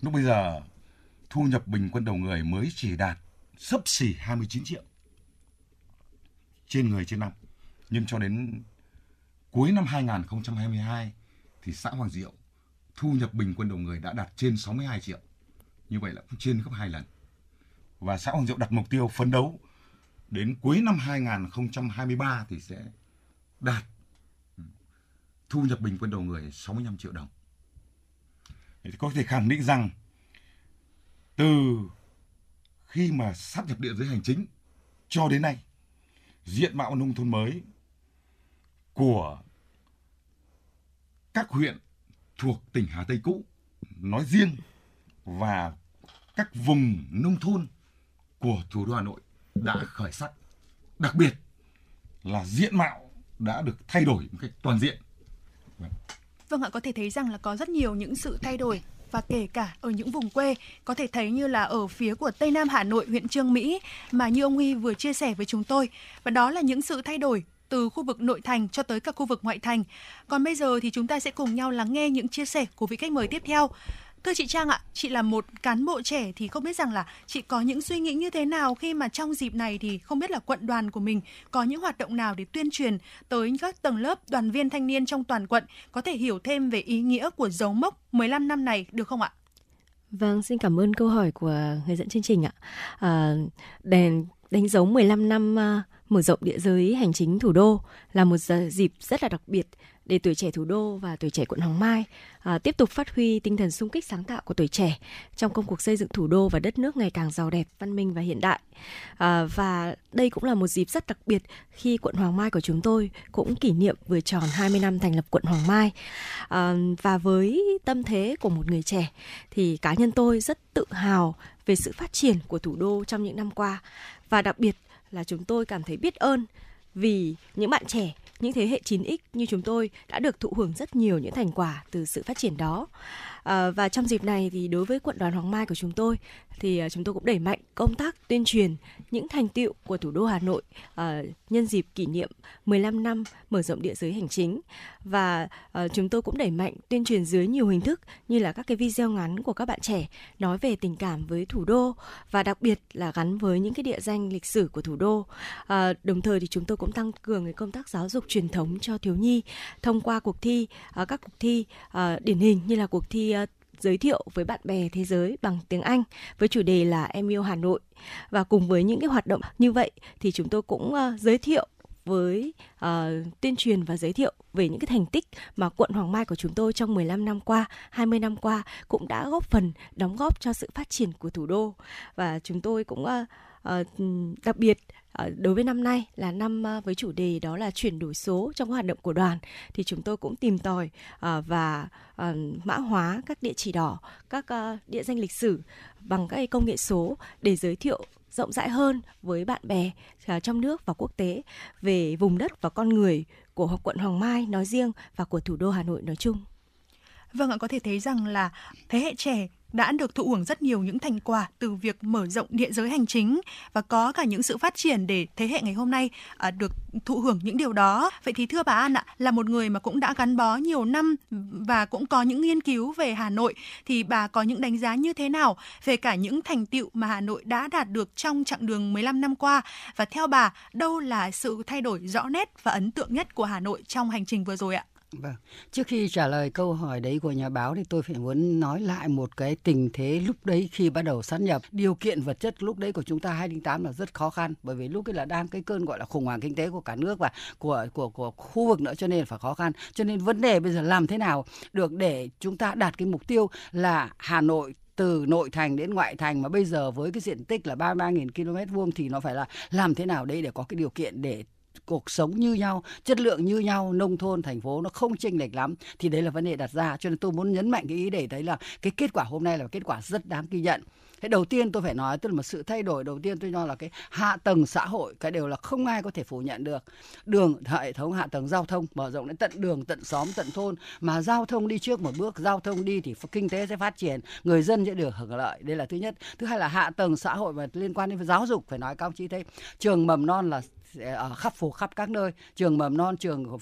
lúc bây giờ thu nhập bình quân đầu người mới chỉ đạt sấp xỉ 29 triệu trên người trên năm. Nhưng cho đến cuối năm 2022 thì xã Hoàng Diệu thu nhập bình quân đầu người đã đạt trên 62 triệu. Như vậy là cũng trên gấp hai lần. Và xã Hoàng Diệu đặt mục tiêu phấn đấu đến cuối năm 2023 thì sẽ đạt thu nhập bình quân đầu người 65 triệu đồng. Thì có thể khẳng định rằng từ khi mà sát nhập địa giới hành chính cho đến nay, diện mạo nông thôn mới của các huyện thuộc tỉnh Hà Tây cũ nói riêng và các vùng nông thôn của thủ đô Hà Nội đã khởi sắc. Đặc biệt là diện mạo đã được thay đổi một cách toàn diện. Vâng. vâng ạ, có thể thấy rằng là có rất nhiều những sự thay đổi và kể cả ở những vùng quê có thể thấy như là ở phía của Tây Nam Hà Nội, huyện Trương Mỹ mà như ông Huy vừa chia sẻ với chúng tôi và đó là những sự thay đổi từ khu vực nội thành cho tới các khu vực ngoại thành. Còn bây giờ thì chúng ta sẽ cùng nhau lắng nghe những chia sẻ của vị khách mời tiếp theo. Thưa chị Trang ạ, chị là một cán bộ trẻ thì không biết rằng là chị có những suy nghĩ như thế nào khi mà trong dịp này thì không biết là quận đoàn của mình có những hoạt động nào để tuyên truyền tới các tầng lớp đoàn viên thanh niên trong toàn quận có thể hiểu thêm về ý nghĩa của dấu mốc 15 năm này được không ạ? Vâng, xin cảm ơn câu hỏi của người dẫn chương trình ạ. À, đèn đánh dấu 15 năm uh, mở rộng địa giới hành chính thủ đô là một dịp rất là đặc biệt để tuổi trẻ thủ đô và tuổi trẻ quận Hoàng Mai à, tiếp tục phát huy tinh thần sung kích sáng tạo của tuổi trẻ trong công cuộc xây dựng thủ đô và đất nước ngày càng giàu đẹp, văn minh và hiện đại. À, và đây cũng là một dịp rất đặc biệt khi quận Hoàng Mai của chúng tôi cũng kỷ niệm vừa tròn 20 năm thành lập quận Hoàng Mai. À, và với tâm thế của một người trẻ thì cá nhân tôi rất tự hào về sự phát triển của thủ đô trong những năm qua và đặc biệt là chúng tôi cảm thấy biết ơn vì những bạn trẻ, những thế hệ 9X như chúng tôi đã được thụ hưởng rất nhiều những thành quả từ sự phát triển đó. À, và trong dịp này thì đối với quận đoàn Hoàng Mai của chúng tôi thì ờ, chúng tôi cũng đẩy mạnh công tác tuyên truyền những thành tựu của thủ đô Hà Nội ờ, nhân dịp kỷ niệm 15 năm mở rộng địa giới hành chính và chúng tôi cũng đẩy mạnh tuyên truyền dưới nhiều hình thức như là các cái video ngắn của các bạn trẻ nói về tình cảm với thủ đô và đặc biệt là gắn với những cái địa danh lịch sử của thủ đô. Đồng thời thì chúng tôi cũng tăng cường cái công tác giáo dục truyền thống cho thiếu nhi thông qua cuộc thi các cuộc thi điển hình như là cuộc thi giới thiệu với bạn bè thế giới bằng tiếng Anh với chủ đề là em yêu Hà Nội. Và cùng với những cái hoạt động như vậy thì chúng tôi cũng uh, giới thiệu với uh, tuyên truyền và giới thiệu về những cái thành tích mà quận Hoàng Mai của chúng tôi trong 15 năm qua, 20 năm qua cũng đã góp phần đóng góp cho sự phát triển của thủ đô. Và chúng tôi cũng uh, Ờ, đặc biệt ờ, đối với năm nay là năm ờ, với chủ đề đó là chuyển đổi số trong hoạt động của đoàn thì chúng tôi cũng tìm tòi và mã hóa các địa chỉ đỏ, các địa danh lịch sử bằng các công nghệ số để giới thiệu rộng rãi hơn với bạn bè trong nước và quốc tế về vùng đất và con người của quận Hoàng Mai nói riêng và của thủ đô Hà Nội nói chung. Vâng ạ, có thể thấy rằng là thế hệ trẻ đã được thụ hưởng rất nhiều những thành quả từ việc mở rộng địa giới hành chính và có cả những sự phát triển để thế hệ ngày hôm nay à, được thụ hưởng những điều đó. Vậy thì thưa bà An ạ, là một người mà cũng đã gắn bó nhiều năm và cũng có những nghiên cứu về Hà Nội thì bà có những đánh giá như thế nào về cả những thành tựu mà Hà Nội đã đạt được trong chặng đường 15 năm qua và theo bà đâu là sự thay đổi rõ nét và ấn tượng nhất của Hà Nội trong hành trình vừa rồi ạ? Vâng. Trước khi trả lời câu hỏi đấy của nhà báo thì tôi phải muốn nói lại một cái tình thế lúc đấy khi bắt đầu sát nhập. Điều kiện vật chất lúc đấy của chúng ta 2008 là rất khó khăn, bởi vì lúc ấy là đang cái cơn gọi là khủng hoảng kinh tế của cả nước và của của của khu vực nữa cho nên phải khó khăn. Cho nên vấn đề bây giờ làm thế nào được để chúng ta đạt cái mục tiêu là Hà Nội từ nội thành đến ngoại thành mà bây giờ với cái diện tích là 33.000 km vuông thì nó phải là làm thế nào đấy để có cái điều kiện để cuộc sống như nhau, chất lượng như nhau, nông thôn, thành phố nó không chênh lệch lắm. Thì đấy là vấn đề đặt ra, cho nên tôi muốn nhấn mạnh cái ý để thấy là cái kết quả hôm nay là kết quả rất đáng ghi nhận. Cái đầu tiên tôi phải nói, tức là một sự thay đổi, đầu tiên tôi cho là cái hạ tầng xã hội, cái đều là không ai có thể phủ nhận được. Đường, hệ thống hạ tầng giao thông, mở rộng đến tận đường, tận xóm, tận thôn. Mà giao thông đi trước một bước, giao thông đi thì kinh tế sẽ phát triển, người dân sẽ được hưởng lợi. Đây là thứ nhất. Thứ hai là hạ tầng xã hội và liên quan đến giáo dục, phải nói cao chí thấy trường mầm non là ở à, khắp phủ khắp các nơi. Trường mầm non trường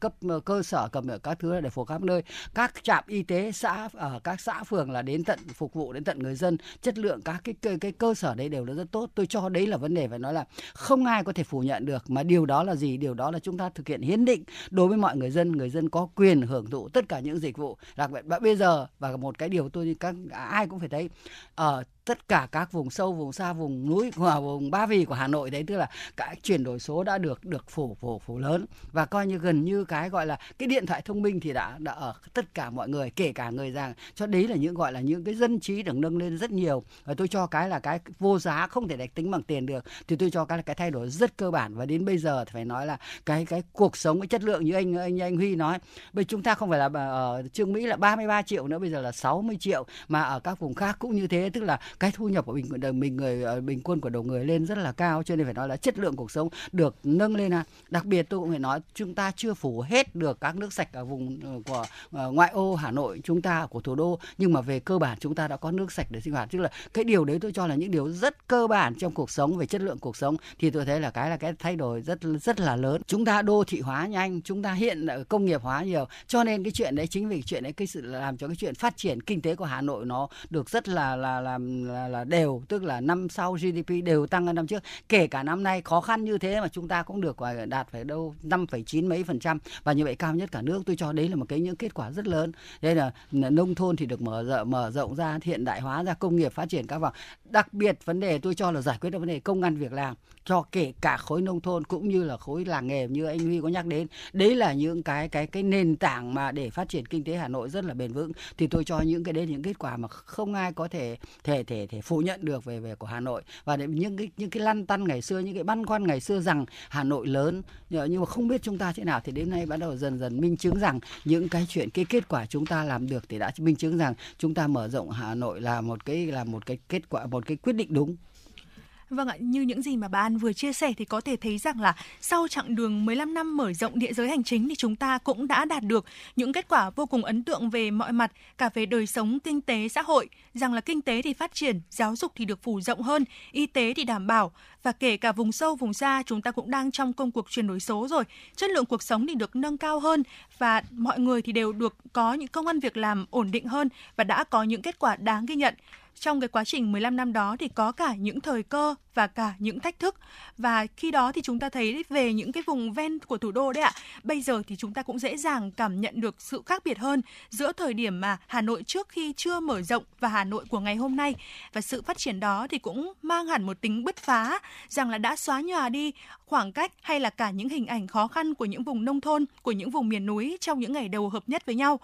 cấp cơ sở cầm ở các thứ để phổ khắp nơi. Các trạm y tế xã ở các xã phường là đến tận phục vụ đến tận người dân. Chất lượng các cái cái, cái cơ sở đấy đều là rất tốt. Tôi cho đấy là vấn đề phải nói là không ai có thể phủ nhận được mà điều đó là gì? Điều đó là chúng ta thực hiện hiến định đối với mọi người dân. Người dân có quyền hưởng thụ tất cả những dịch vụ. Đặc biệt bây giờ và một cái điều tôi các ai cũng phải thấy ở tất cả các vùng sâu, vùng xa, vùng núi và vùng ba vì của Hà Nội đấy, tức là cái chuyển đổi số đã được được phủ phủ phủ lớn. Và coi như gần như cái gọi là cái điện thoại thông minh thì đã đã ở tất cả mọi người, kể cả người già. Cho đấy là những gọi là những cái dân trí được nâng lên rất nhiều. Và tôi cho cái là cái vô giá không thể đánh tính bằng tiền được. Thì tôi cho cái là cái thay đổi rất cơ bản. Và đến bây giờ thì phải nói là cái cái cuộc sống, cái chất lượng như anh anh anh Huy nói. Bây chúng ta không phải là ở Trương Mỹ là 33 triệu nữa, bây giờ là 60 triệu. Mà ở các vùng khác cũng như thế, tức là cái thu nhập của mình mình người ờ, bình quân của đầu người lên rất là cao, cho nên phải nói là chất lượng cuộc sống được nâng lên à. đặc biệt tôi cũng phải nói, chúng ta chưa phủ hết được các nước sạch ở vùng ờ, của ờ, ngoại ô Hà Nội chúng ta của thủ đô, nhưng mà về cơ bản chúng ta đã có nước sạch để sinh hoạt tức là cái điều đấy tôi cho là những điều rất cơ bản trong cuộc sống, về chất lượng cuộc sống, thì tôi thấy là cái là cái thay đổi rất rất là lớn chúng ta đô thị hóa nhanh, chúng ta hiện công nghiệp hóa nhiều, cho nên cái chuyện đấy, chính vì chuyện đấy, cái sự làm cho cái chuyện phát triển kinh tế của Hà Nội nó được rất là là làm là, là đều tức là năm sau GDP đều tăng hơn năm trước. Kể cả năm nay khó khăn như thế mà chúng ta cũng được đạt phải đâu 5,9 mấy phần trăm và như vậy cao nhất cả nước. Tôi cho đấy là một cái những kết quả rất lớn. Đây là nông thôn thì được mở rộng mở rộng ra hiện đại hóa ra công nghiệp phát triển các vòng. Đặc biệt vấn đề tôi cho là giải quyết được vấn đề công ăn việc làm cho kể cả khối nông thôn cũng như là khối làng nghề như anh Huy có nhắc đến. Đấy là những cái cái cái nền tảng mà để phát triển kinh tế Hà Nội rất là bền vững. Thì tôi cho những cái đấy những kết quả mà không ai có thể thể thể thể phủ nhận được về về của Hà Nội. Và những cái những cái lăn tăn ngày xưa, những cái băn khoăn ngày xưa rằng Hà Nội lớn nhưng mà không biết chúng ta thế nào, thì đến nay bắt đầu dần dần minh chứng rằng những cái chuyện, cái kết quả chúng ta làm được thì đã minh chứng rằng chúng ta mở rộng Hà Nội là một cái, là một cái kết quả, một cái quyết định đúng. Vâng ạ, như những gì mà bà An vừa chia sẻ thì có thể thấy rằng là sau chặng đường 15 năm mở rộng địa giới hành chính thì chúng ta cũng đã đạt được những kết quả vô cùng ấn tượng về mọi mặt, cả về đời sống kinh tế xã hội, rằng là kinh tế thì phát triển, giáo dục thì được phủ rộng hơn, y tế thì đảm bảo. Và kể cả vùng sâu vùng xa chúng ta cũng đang trong công cuộc chuyển đổi số rồi, chất lượng cuộc sống thì được nâng cao hơn và mọi người thì đều được có những công ăn việc làm ổn định hơn và đã có những kết quả đáng ghi nhận trong cái quá trình 15 năm đó thì có cả những thời cơ và cả những thách thức. Và khi đó thì chúng ta thấy về những cái vùng ven của thủ đô đấy ạ. Bây giờ thì chúng ta cũng dễ dàng cảm nhận được sự khác biệt hơn giữa thời điểm mà Hà Nội trước khi chưa mở rộng và Hà Nội của ngày hôm nay. Và sự phát triển đó thì cũng mang hẳn một tính bứt phá, rằng là đã xóa nhòa đi khoảng cách hay là cả những hình ảnh khó khăn của những vùng nông thôn, của những vùng miền núi trong những ngày đầu hợp nhất với nhau.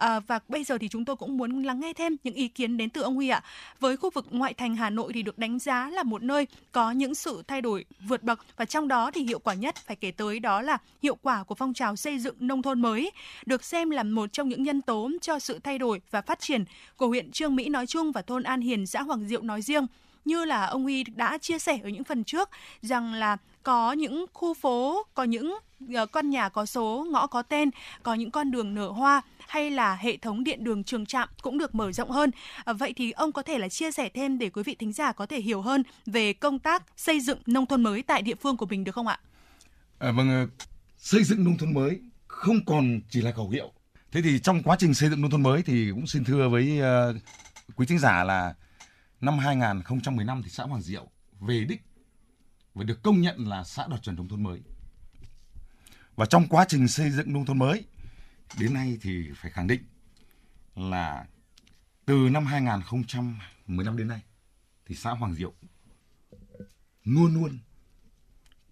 À, và bây giờ thì chúng tôi cũng muốn lắng nghe thêm những ý kiến đến từ ông Huy ạ. Với khu vực ngoại thành Hà Nội thì được đánh giá là một nơi có những sự thay đổi vượt bậc và trong đó thì hiệu quả nhất phải kể tới đó là hiệu quả của phong trào xây dựng nông thôn mới, được xem là một trong những nhân tố cho sự thay đổi và phát triển của huyện Trương Mỹ nói chung và thôn An Hiền, xã Hoàng Diệu nói riêng như là ông Huy đã chia sẻ ở những phần trước rằng là có những khu phố, có những uh, con nhà có số, ngõ có tên, có những con đường nở hoa hay là hệ thống điện đường trường trạm cũng được mở rộng hơn. À, vậy thì ông có thể là chia sẻ thêm để quý vị thính giả có thể hiểu hơn về công tác xây dựng nông thôn mới tại địa phương của mình được không ạ? À, vâng, ờ, xây dựng nông thôn mới không còn chỉ là khẩu hiệu. Thế thì trong quá trình xây dựng nông thôn mới thì cũng xin thưa với uh, quý thính giả là năm 2015 thì xã Hoàng Diệu về đích và được công nhận là xã đạt chuẩn nông thôn mới. Và trong quá trình xây dựng nông thôn mới đến nay thì phải khẳng định là từ năm 2015 đến nay thì xã Hoàng Diệu luôn luôn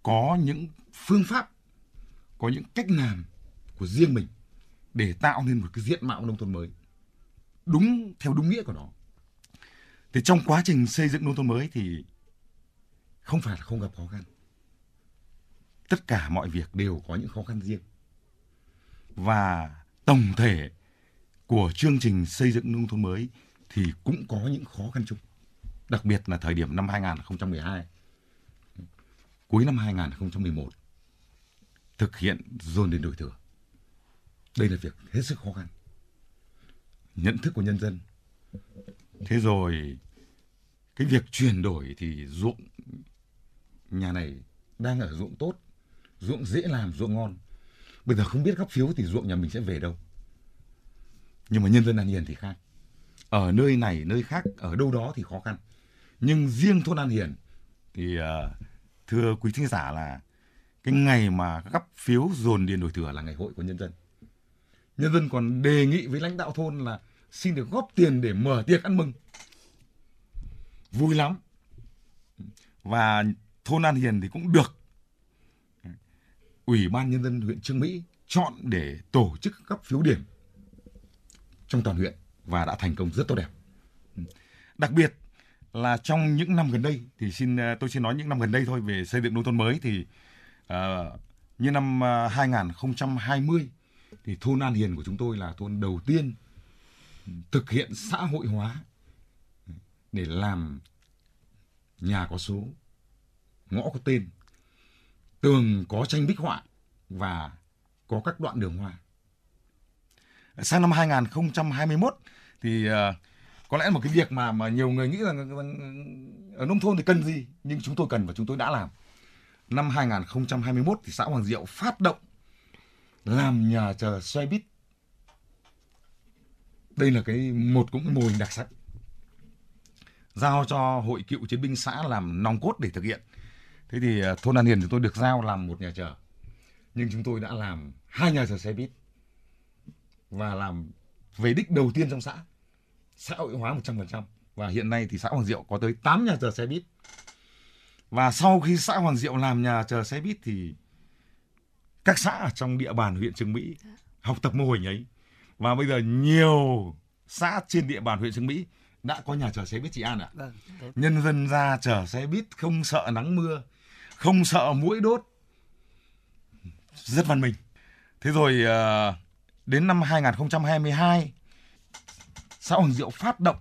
có những phương pháp, có những cách làm của riêng mình để tạo nên một cái diện mạo nông thôn mới đúng theo đúng nghĩa của nó. Thì trong quá trình xây dựng nông thôn mới thì không phải là không gặp khó khăn. Tất cả mọi việc đều có những khó khăn riêng và tổng thể của chương trình xây dựng nông thôn mới thì cũng có những khó khăn chung. Đặc biệt là thời điểm năm 2012, cuối năm 2011, thực hiện dồn đến đổi thừa. Đây là việc hết sức khó khăn. Nhận thức của nhân dân. Thế rồi cái việc chuyển đổi thì ruộng nhà này đang ở ruộng tốt, ruộng dễ làm, ruộng ngon Bây giờ không biết gấp phiếu thì ruộng nhà mình sẽ về đâu. Nhưng mà nhân dân An Hiền thì khác. Ở nơi này, nơi khác, ở đâu đó thì khó khăn. Nhưng riêng thôn An Hiền thì uh, thưa quý thính giả là cái ngày mà gấp phiếu dồn điền đổi thừa là ngày hội của nhân dân. Nhân dân còn đề nghị với lãnh đạo thôn là xin được góp tiền để mở tiệc ăn mừng. Vui lắm. Và thôn An Hiền thì cũng được Ủy ban Nhân dân huyện Trương Mỹ chọn để tổ chức cấp phiếu điểm trong toàn huyện và đã thành công rất tốt đẹp. Đặc biệt là trong những năm gần đây thì xin à, tôi xin nói những năm gần đây thôi về xây dựng nông thôn mới thì uh, như năm à, 2020 thì thôn An Hiền của chúng tôi là thôn đầu tiên thực hiện xã hội hóa để làm nhà có số, ngõ có tên tường có tranh bích họa và có các đoạn đường hoa. Sang năm 2021 thì uh, có lẽ một cái việc mà mà nhiều người nghĩ rằng, rằng ở nông thôn thì cần gì nhưng chúng tôi cần và chúng tôi đã làm. Năm 2021 thì xã Hoàng Diệu phát động làm nhà chờ xoay bít. Đây là cái một cũng mô hình đặc sắc. giao cho hội cựu chiến binh xã làm nòng cốt để thực hiện. Thế thì ờ, thôn An Hiền chúng tôi được giao làm một nhà chờ. Nhưng chúng tôi đã làm hai nhà chờ xe buýt và làm về đích đầu tiên trong xã. Xã hội hóa 100% và hiện nay thì xã Hoàng Diệu có tới 8 nhà chờ xe buýt. Và sau khi xã Hoàng Diệu làm nhà chờ xe buýt thì các xã ở trong địa bàn huyện Trường Mỹ học tập mô hình ấy. Và bây giờ nhiều xã trên địa bàn huyện Trường Mỹ đã có nhà chờ xe buýt chị An ạ. Vâng. Nhân dân ra chờ xe buýt không sợ nắng mưa, không sợ mũi đốt. Rất văn minh. Thế rồi à, đến năm 2022 xã Hoàng Diệu phát động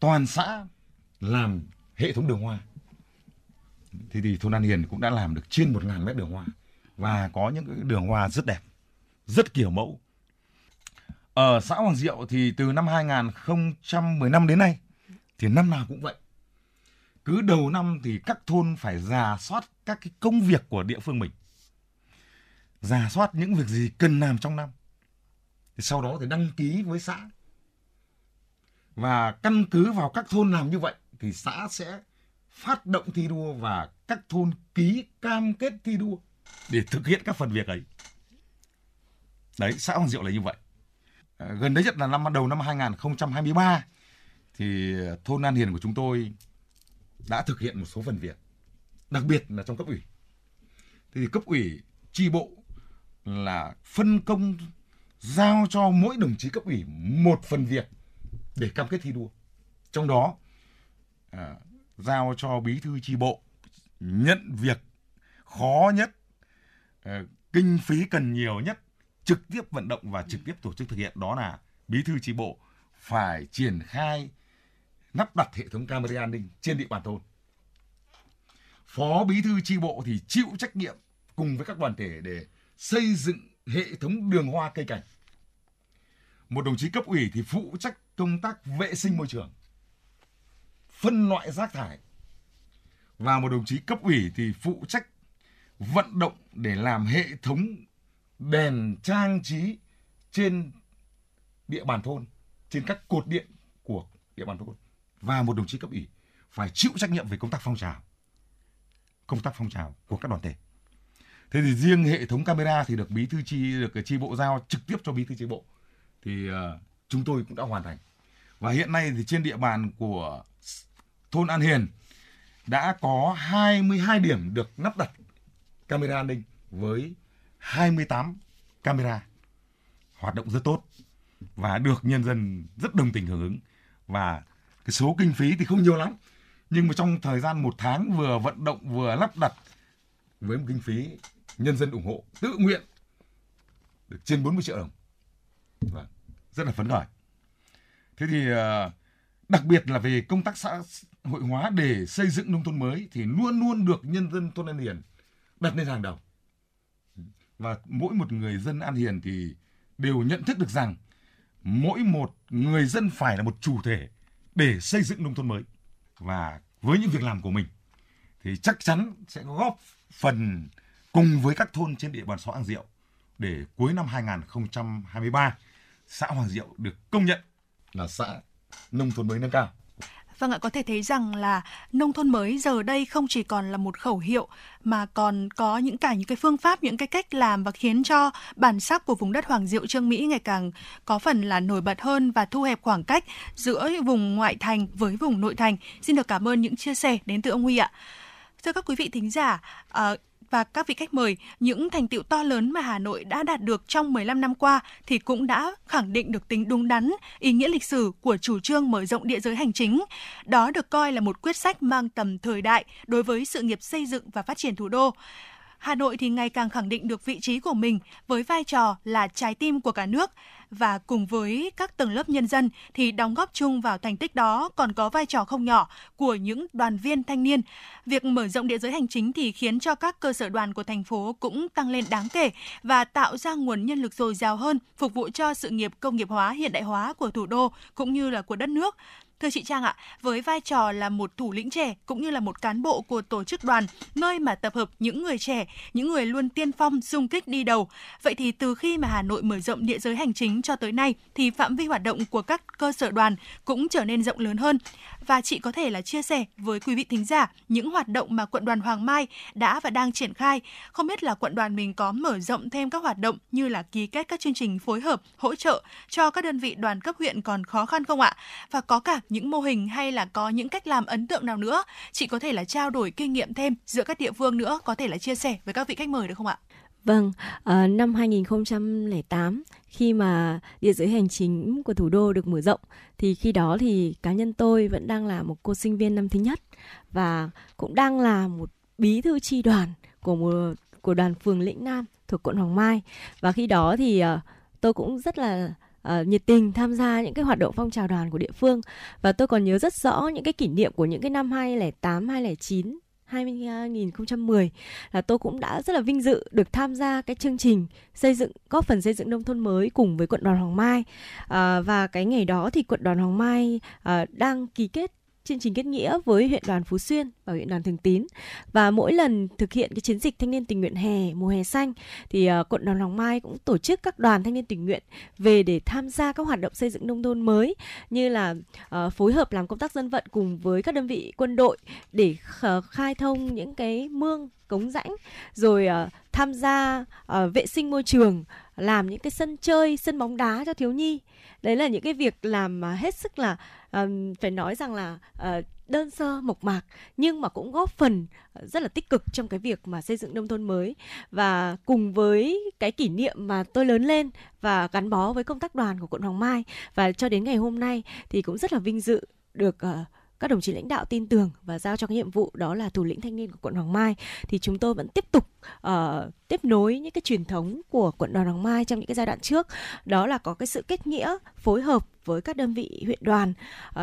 toàn xã làm hệ thống đường hoa. thì thì thôn An Hiền cũng đã làm được trên 1.000 mét đường hoa và có những cái đường hoa rất đẹp, rất kiểu mẫu. Ở xã Hoàng Diệu thì từ năm 2015 đến nay thì năm nào cũng vậy. Cứ đầu năm thì các thôn phải giả soát các cái công việc của địa phương mình. Giả soát những việc gì cần làm trong năm. Thì sau đó thì đăng ký với xã. Và căn cứ vào các thôn làm như vậy thì xã sẽ phát động thi đua và các thôn ký cam kết thi đua để thực hiện các phần việc ấy. Đấy, xã Hoàng Diệu là như vậy. À, gần đấy nhất là năm đầu năm 2023 thì thôn An Hiền của chúng tôi đã thực hiện một số phần việc, đặc biệt là trong cấp ủy. Thế thì cấp ủy tri bộ là phân công giao cho mỗi đồng chí cấp ủy một phần việc để cam kết thi đua. Trong đó à, giao cho bí thư tri bộ nhận việc khó nhất, à, kinh phí cần nhiều nhất, trực tiếp vận động và trực tiếp tổ chức thực hiện đó là bí thư tri bộ phải triển khai lắp đặt hệ thống camera an ninh trên địa bàn thôn. Phó bí thư tri bộ thì chịu trách nhiệm cùng với các đoàn thể để xây dựng hệ thống đường hoa cây cảnh. Một đồng chí cấp ủy thì phụ trách công tác vệ sinh môi trường, phân loại rác thải. Và một đồng chí cấp ủy thì phụ trách vận động để làm hệ thống đèn trang trí trên địa bàn thôn, trên các cột điện của địa bàn thôn. Và một đồng chí cấp ủy phải chịu trách nhiệm về công tác phong trào. Công tác phong trào của các đoàn thể. Thế thì riêng hệ thống camera thì được bí thư chi được chi bộ giao trực tiếp cho bí thư chi bộ. Thì uh, chúng tôi cũng đã hoàn thành. Và hiện nay thì trên địa bàn của thôn An Hiền đã có 22 điểm được lắp đặt camera an ninh với 28 camera hoạt động rất tốt và được nhân dân rất đồng tình hưởng ứng và cái số kinh phí thì không nhiều lắm. Nhưng mà trong thời gian một tháng vừa vận động vừa lắp đặt với một kinh phí nhân dân ủng hộ tự nguyện được trên 40 triệu đồng. Vâng, rất là phấn khởi. Thế thì ờ, đặc biệt là về công tác xã hội hóa để xây dựng nông thôn mới thì luôn luôn được nhân dân thôn An Hiền đặt lên hàng đầu. Và mỗi một người dân An Hiền thì đều nhận thức được rằng mỗi một người dân phải là một chủ thể để xây dựng nông thôn mới và với những việc làm của mình, thì chắc chắn sẽ góp phần cùng với các thôn trên địa bàn xã Hoàng Diệu để cuối năm 2023 xã Hoàng Diệu được công nhận là xã nông thôn mới nâng cao. Vâng ạ, có thể thấy rằng là nông thôn mới giờ đây không chỉ còn là một khẩu hiệu mà còn có những cả những cái phương pháp, những cái cách làm và khiến cho bản sắc của vùng đất Hoàng Diệu Trương Mỹ ngày càng có phần là nổi bật hơn và thu hẹp khoảng cách giữa vùng ngoại thành với vùng nội thành. Xin được cảm ơn những chia sẻ đến từ ông Huy ạ. Thưa các quý vị thính giả, uh, và các vị khách mời, những thành tiệu to lớn mà Hà Nội đã đạt được trong 15 năm qua thì cũng đã khẳng định được tính đúng đắn, ý nghĩa lịch sử của chủ trương mở rộng địa giới hành chính. Đó được coi là một quyết sách mang tầm thời đại đối với sự nghiệp xây dựng và phát triển thủ đô. Hà Nội thì ngày càng khẳng định được vị trí của mình với vai trò là trái tim của cả nước và cùng với các tầng lớp nhân dân thì đóng góp chung vào thành tích đó còn có vai trò không nhỏ của những đoàn viên thanh niên. Việc mở rộng địa giới hành chính thì khiến cho các cơ sở đoàn của thành phố cũng tăng lên đáng kể và tạo ra nguồn nhân lực dồi dào hơn, phục vụ cho sự nghiệp công nghiệp hóa, hiện đại hóa của thủ đô cũng như là của đất nước. Thưa chị Trang ạ, với vai trò là một thủ lĩnh trẻ cũng như là một cán bộ của tổ chức đoàn, nơi mà tập hợp những người trẻ, những người luôn tiên phong xung kích đi đầu. Vậy thì từ khi mà Hà Nội mở rộng địa giới hành chính cho tới nay thì phạm vi hoạt động của các cơ sở đoàn cũng trở nên rộng lớn hơn. Và chị có thể là chia sẻ với quý vị thính giả những hoạt động mà quận đoàn Hoàng Mai đã và đang triển khai. Không biết là quận đoàn mình có mở rộng thêm các hoạt động như là ký kết các chương trình phối hợp, hỗ trợ cho các đơn vị đoàn cấp huyện còn khó khăn không ạ? Và có cả những mô hình hay là có những cách làm ấn tượng nào nữa? Chị có thể là trao đổi kinh nghiệm thêm giữa các địa phương nữa, có thể là chia sẻ với các vị khách mời được không ạ? Vâng, uh, năm 2008 khi mà địa giới hành chính của thủ đô được mở rộng thì khi đó thì cá nhân tôi vẫn đang là một cô sinh viên năm thứ nhất và cũng đang là một bí thư tri đoàn của một của đoàn phường Lĩnh Nam thuộc quận Hoàng Mai và khi đó thì uh, tôi cũng rất là uh, nhiệt tình tham gia những cái hoạt động phong trào đoàn của địa phương. Và tôi còn nhớ rất rõ những cái kỷ niệm của những cái năm 2008, 2009 2010 là tôi cũng đã rất là vinh dự được tham gia cái chương trình xây dựng góp phần xây dựng nông thôn mới cùng với quận đoàn Hoàng Mai. À, và cái ngày đó thì quận đoàn Hoàng Mai à, đang ký kết chương trình kết nghĩa với huyện đoàn Phú Xuyên và huyện đoàn Thường Tín. Và mỗi lần thực hiện cái chiến dịch thanh niên tình nguyện hè mùa hè xanh thì uh, quận đoàn Hoàng Mai cũng tổ chức các đoàn thanh niên tình nguyện về để tham gia các hoạt động xây dựng nông thôn mới như là uh, phối hợp làm công tác dân vận cùng với các đơn vị quân đội để khai thông những cái mương cống rãnh rồi uh, tham gia uh, vệ sinh môi trường làm những cái sân chơi sân bóng đá cho thiếu nhi. Đấy là những cái việc làm mà hết sức là um, phải nói rằng là uh, đơn sơ mộc mạc nhưng mà cũng góp phần ờ, rất là tích cực trong cái việc mà xây dựng nông thôn mới. Và cùng với cái kỷ niệm mà tôi lớn lên và gắn bó với công tác đoàn của quận Hoàng Mai và cho đến ngày hôm nay thì cũng rất là vinh dự được uh, các đồng chí lãnh đạo tin tưởng và giao cho cái nhiệm vụ đó là thủ lĩnh thanh niên của quận Hoàng Mai thì chúng tôi vẫn tiếp tục uh, tiếp nối những cái truyền thống của quận đoàn Hoàng Mai trong những cái giai đoạn trước đó là có cái sự kết nghĩa phối hợp với các đơn vị huyện đoàn uh,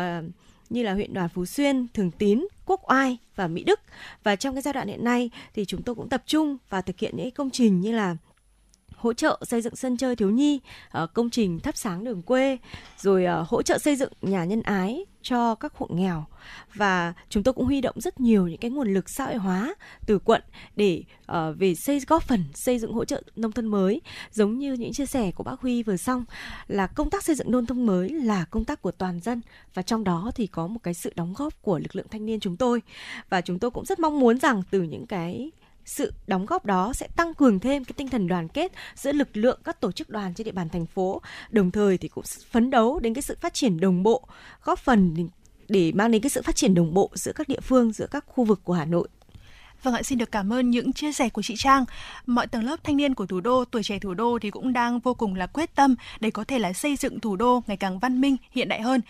như là huyện đoàn Phú Xuyên, Thường Tín, Quốc Oai và Mỹ Đức. Và trong cái giai đoạn hiện nay thì chúng tôi cũng tập trung và thực hiện những công trình như là hỗ trợ xây dựng sân chơi thiếu nhi, uh, công trình thắp sáng đường quê, rồi uh, hỗ trợ xây dựng nhà nhân ái cho các hộ nghèo. Và chúng tôi cũng huy động rất nhiều những cái nguồn lực xã hội hóa từ quận để uh, về xây góp phần xây dựng hỗ trợ nông thôn mới. Giống như những chia sẻ của bác Huy vừa xong là công tác xây dựng nông thôn mới là công tác của toàn dân và trong đó thì có một cái sự đóng góp của lực lượng thanh niên chúng tôi. Và chúng tôi cũng rất mong muốn rằng từ những cái sự đóng góp đó sẽ tăng cường thêm cái tinh thần đoàn kết giữa lực lượng các tổ chức đoàn trên địa bàn thành phố đồng thời thì cũng phấn đấu đến cái sự phát triển đồng bộ góp phần để mang đến cái sự phát triển đồng bộ giữa các địa phương giữa các khu vực của Hà Nội Vâng ạ, xin được cảm ơn những chia sẻ của chị Trang. Mọi tầng lớp thanh niên của thủ đô, tuổi trẻ thủ đô thì cũng đang vô cùng là quyết tâm để có thể là xây dựng thủ đô ngày càng văn minh, hiện đại hơn.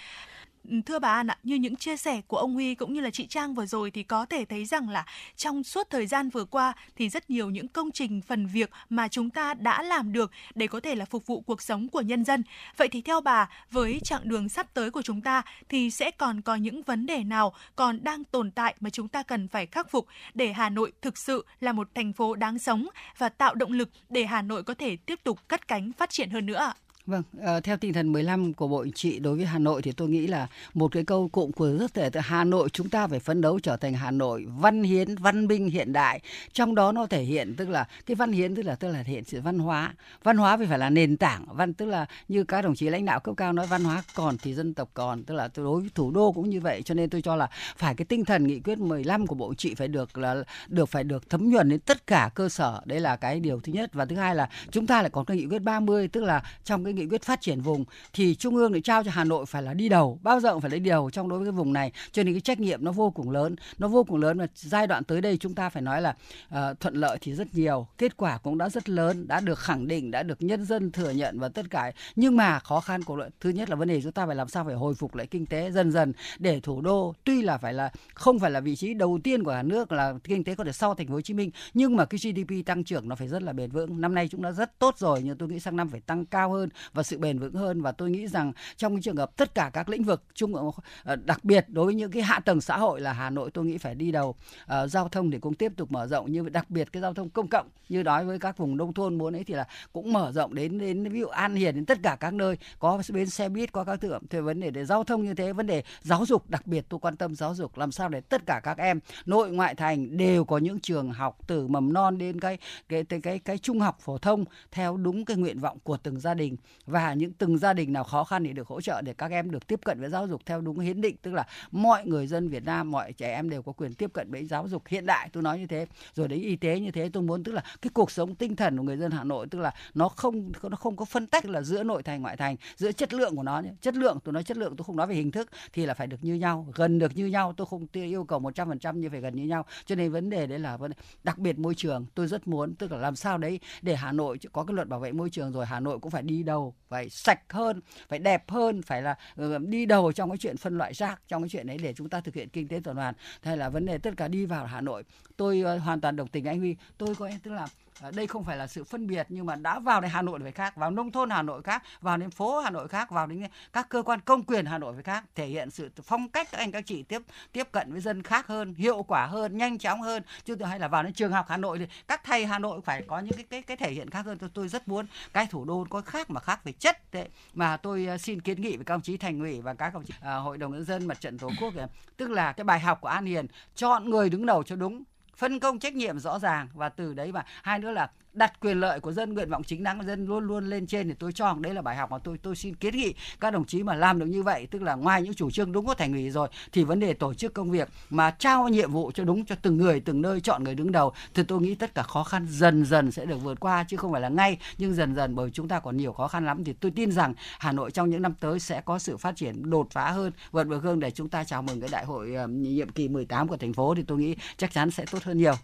Thưa bà An ạ, như những chia sẻ của ông Huy cũng như là chị Trang vừa rồi thì có thể thấy rằng là trong suốt thời gian vừa qua thì rất nhiều những công trình phần việc mà chúng ta đã làm được để có thể là phục vụ cuộc sống của nhân dân. Vậy thì theo bà, với chặng đường sắp tới của chúng ta thì sẽ còn có những vấn đề nào còn đang tồn tại mà chúng ta cần phải khắc phục để Hà Nội thực sự là một thành phố đáng sống và tạo động lực để Hà Nội có thể tiếp tục cất cánh phát triển hơn nữa ạ? Vâng, ờ, theo tinh thần 15 của Bộ Chính trị đối với Hà Nội thì tôi nghĩ là một cái câu cụm của rất thể từ Hà Nội chúng ta phải phấn đấu trở thành Hà Nội văn hiến, văn minh hiện đại. Trong đó nó thể hiện tức là cái văn hiến tức là tức là thể hiện sự văn hóa. Văn hóa phải phải là nền tảng, văn tức là như các đồng chí lãnh đạo cấp cao nói văn hóa còn thì dân tộc còn, tức là đối với thủ đô cũng như vậy. Cho nên tôi cho là phải cái tinh thần nghị quyết 15 của Bộ Chính trị phải được là được phải được thấm nhuần đến tất cả cơ sở. Đấy là cái điều thứ nhất và thứ hai là chúng ta lại có cái nghị quyết 30 tức là trong cái nghị quyết phát triển vùng thì trung ương lại trao cho Hà Nội phải là đi đầu bao giờ cũng phải lấy đầu trong đối với cái vùng này. Cho nên cái trách nhiệm nó vô cùng lớn nó vô cùng lớn và giai đoạn tới đây chúng ta phải nói là uh, thuận lợi thì rất nhiều kết quả cũng đã rất lớn đã được khẳng định đã được nhân dân thừa nhận và tất cả. Nhưng mà khó khăn của thứ nhất là vấn đề chúng ta phải làm sao phải hồi phục lại kinh tế dần dần để thủ đô tuy là phải là không phải là vị trí đầu tiên của cả nước là kinh tế có thể sau thành phố Hồ Chí Minh nhưng mà cái GDP tăng trưởng nó phải rất là bền vững. Năm nay chúng ta rất tốt rồi nhưng tôi nghĩ sang năm phải tăng cao hơn và sự bền vững hơn. Và tôi nghĩ rằng trong cái trường hợp tất cả các lĩnh vực chung ờ, ờ, đặc biệt đối với những cái hạ tầng xã hội là Hà Nội tôi nghĩ phải đi đầu uh, giao thông thì cũng tiếp tục mở rộng. Như đặc biệt cái giao thông công cộng như nói với các vùng nông thôn muốn ấy thì là cũng mở rộng đến đến ví dụ An Hiền đến tất cả các nơi có bến xe buýt có các tượng thì vấn đề để giao thông như thế vấn đề giáo dục đặc biệt tôi quan tâm giáo dục làm sao để tất cả các em nội ngoại thành đều có những trường học từ mầm non đến cái cái cái cái, cái trung học phổ thông theo đúng cái nguyện vọng của từng gia đình và những từng gia đình nào khó khăn thì được hỗ trợ để các em được tiếp cận với giáo dục theo đúng hiến định. Tức là mọi người dân Việt Nam, mọi trẻ em đều có quyền tiếp cận với giáo dục hiện đại. Tôi nói như thế, rồi đến y tế như thế, tôi muốn tức là cái cuộc sống tinh thần của người dân Hà Nội, tức là nó không nó không có phân tách là giữa nội thành, ngoại thành, giữa chất lượng của nó nhé. chất lượng, tôi nói chất lượng, tôi không nói về hình thức, thì là phải được như nhau, gần được như nhau. Tôi không yêu cầu 100% như phải gần như nhau. Cho nên vấn đề đấy là vấn đề, đặc biệt môi trường. Tôi rất muốn tức là làm sao đấy để Hà Nội, có cái luật bảo vệ môi trường rồi, Hà Nội cũng phải đi đầu phải sạch hơn, phải đẹp hơn, phải là ừ, đi đầu trong cái chuyện phân loại rác, trong cái chuyện đấy để chúng ta thực hiện kinh tế tuần hoàn. Hay là vấn đề tất cả đi vào Hà Nội. Tôi ờ, hoàn toàn đồng tình anh Huy. Tôi có tức là Ờ, đây không phải là sự phân biệt nhưng mà đã vào đến Hà Nội phải khác, vào nông thôn Hà Nội khác, vào đến phố Hà Nội khác, vào đến các cơ quan công quyền Hà Nội phải khác, thể hiện sự phong cách các anh các chị tiếp tiếp cận với dân khác hơn, hiệu quả hơn, nhanh chóng hơn. Chứ tôi hay là vào đến trường học Hà Nội thì các thầy Hà Nội phải có những cái cái cái thể hiện khác hơn. Tôi tôi rất muốn cái thủ đô có khác mà khác về chất đấy. Mà tôi ờ, xin kiến nghị với các ông chí thành ủy và các ông chí à, hội đồng nhân dân mặt trận tổ quốc tức là cái bài học của An Hiền chọn người đứng đầu cho đúng phân công trách nhiệm rõ ràng và từ đấy mà. Hai nữa là đặt quyền lợi của dân, nguyện vọng chính đáng của dân luôn luôn lên trên thì tôi cho đấy là bài học mà tôi tôi xin kiến nghị các đồng chí mà làm được như vậy, tức là ngoài những chủ trương đúng của thành ủy rồi, thì vấn đề tổ chức công việc mà trao nhiệm vụ cho đúng cho từng người, từng nơi chọn người đứng đầu thì tôi nghĩ tất cả khó khăn dần dần sẽ được vượt qua, chứ không phải là ngay, nhưng dần dần bởi chúng ta còn nhiều khó khăn lắm thì tôi tin rằng Hà Nội trong những năm tới sẽ có sự phát triển đột phá hơn, vượt bậc hơn để chúng ta chào mừng cái đại hội ờ, nhiệm kỳ 18 của thành phố thì tôi nghĩ chắc chắn sẽ tốt hơn nhiều.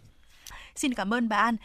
Xin cảm ơn bà An.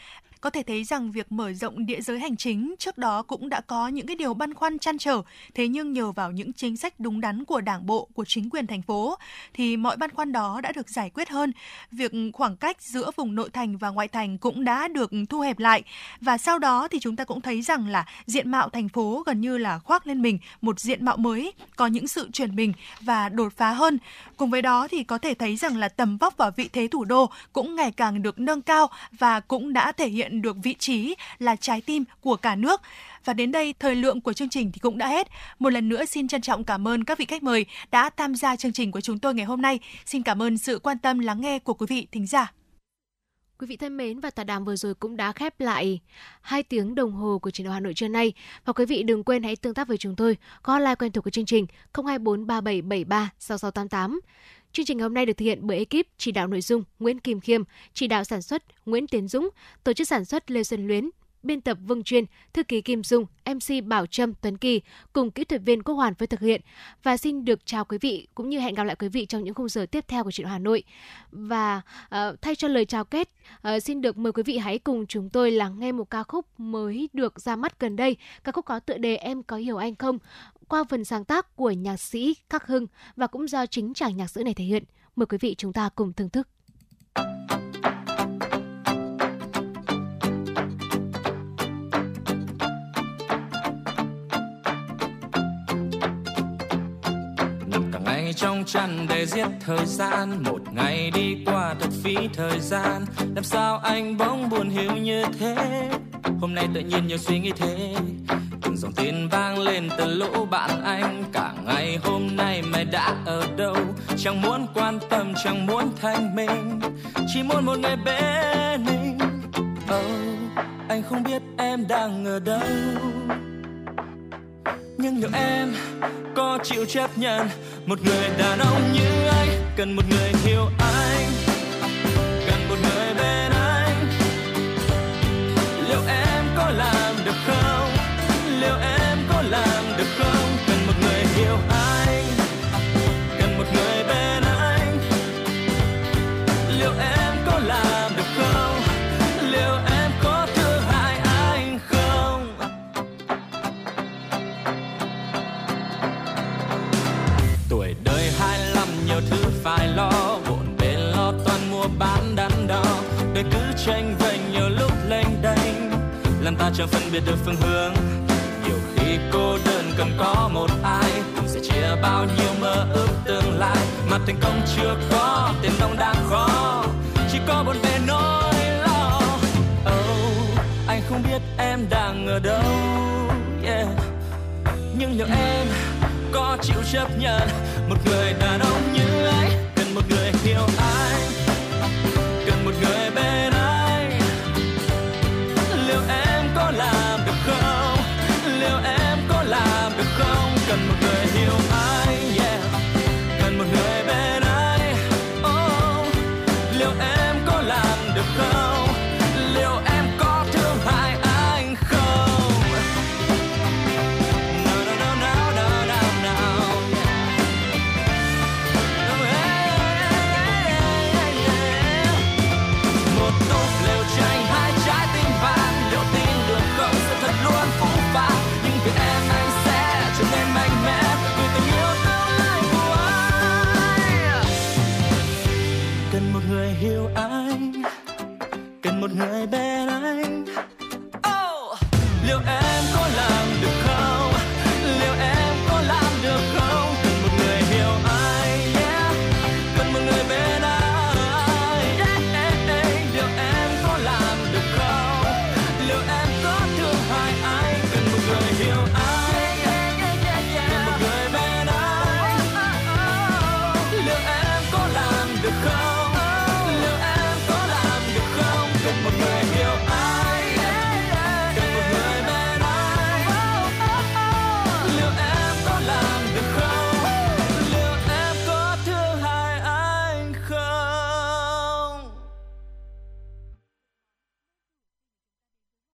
Có thể thấy rằng việc mở rộng địa giới hành chính trước đó cũng đã có những cái điều băn khoăn chăn trở, thế nhưng nhờ vào những chính sách đúng đắn của Đảng bộ, của chính quyền thành phố thì mọi băn khoăn đó đã được giải quyết hơn. Việc khoảng cách giữa vùng nội thành và ngoại thành cũng đã được thu hẹp lại và sau đó thì chúng ta cũng thấy rằng là diện mạo thành phố gần như là khoác lên mình một diện mạo mới, có những sự chuyển mình và đột phá hơn. Cùng với đó thì có thể thấy rằng là tầm vóc và vị thế thủ đô cũng ngày càng được nâng cao và cũng đã thể hiện hiện được vị trí là trái tim của cả nước. Và đến đây, thời lượng của chương trình thì cũng đã hết. Một lần nữa xin trân trọng cảm ơn các vị khách mời đã tham gia chương trình của chúng tôi ngày hôm nay. Xin cảm ơn sự quan tâm lắng nghe của quý vị thính giả. Quý vị thân mến và tọa đàm vừa rồi cũng đã khép lại hai tiếng đồng hồ của truyền động Hà Nội trưa nay. Và quý vị đừng quên hãy tương tác với chúng tôi có hotline quen thuộc của chương trình 0243773 6688. Chương trình hôm nay được thực hiện bởi ekip chỉ đạo nội dung Nguyễn Kim Khiêm, chỉ đạo sản xuất Nguyễn Tiến Dũng, tổ chức sản xuất Lê Xuân Luyến, biên tập Vương Chuyên, thư ký Kim Dung, MC Bảo Trâm Tuấn Kỳ cùng kỹ thuật viên Quốc Hoàn với thực hiện. Và xin được chào quý vị cũng như hẹn gặp lại quý vị trong những khung giờ tiếp theo của chuyện Hà Nội. Và uh, thay cho lời chào kết, uh, xin được mời quý vị hãy cùng chúng tôi lắng nghe một ca khúc mới được ra mắt gần đây. Ca khúc có tựa đề Em có hiểu anh không? qua phần sáng tác của nhạc sĩ Khắc Hưng và cũng do chính chàng nhạc sĩ này thể hiện. Mời quý vị chúng ta cùng thưởng thức. Trong chăn để giết thời gian. Một ngày đi qua thật phí thời gian. Làm sao anh bỗng buồn hiu như thế? Hôm nay tự nhiên nhiều suy nghĩ thế. Từng dòng tin vang lên từ lũ bạn anh. Cả ngày hôm nay mày đã ở đâu? Chẳng muốn quan tâm chẳng muốn thanh minh. Chỉ muốn một ngày bên mình. Oh, anh không biết em đang ở đâu nhưng liệu em có chịu chấp nhận. Một người đàn ông như anh cần một người hiểu anh. Ta chẳng phân biệt được phương hướng. Nhiều khi cô đơn cần có một ai cùng sẽ chia bao nhiêu mơ ước tương lai. Mà thành công chưa có tiền nong đã khó. Chỉ có bốn bề nỗi lo. Oh, anh không biết em đang ở đâu yeah. nhưng liệu em có chịu chấp nhận. Một người đàn ông như anh cần một người hiểu anh. right back.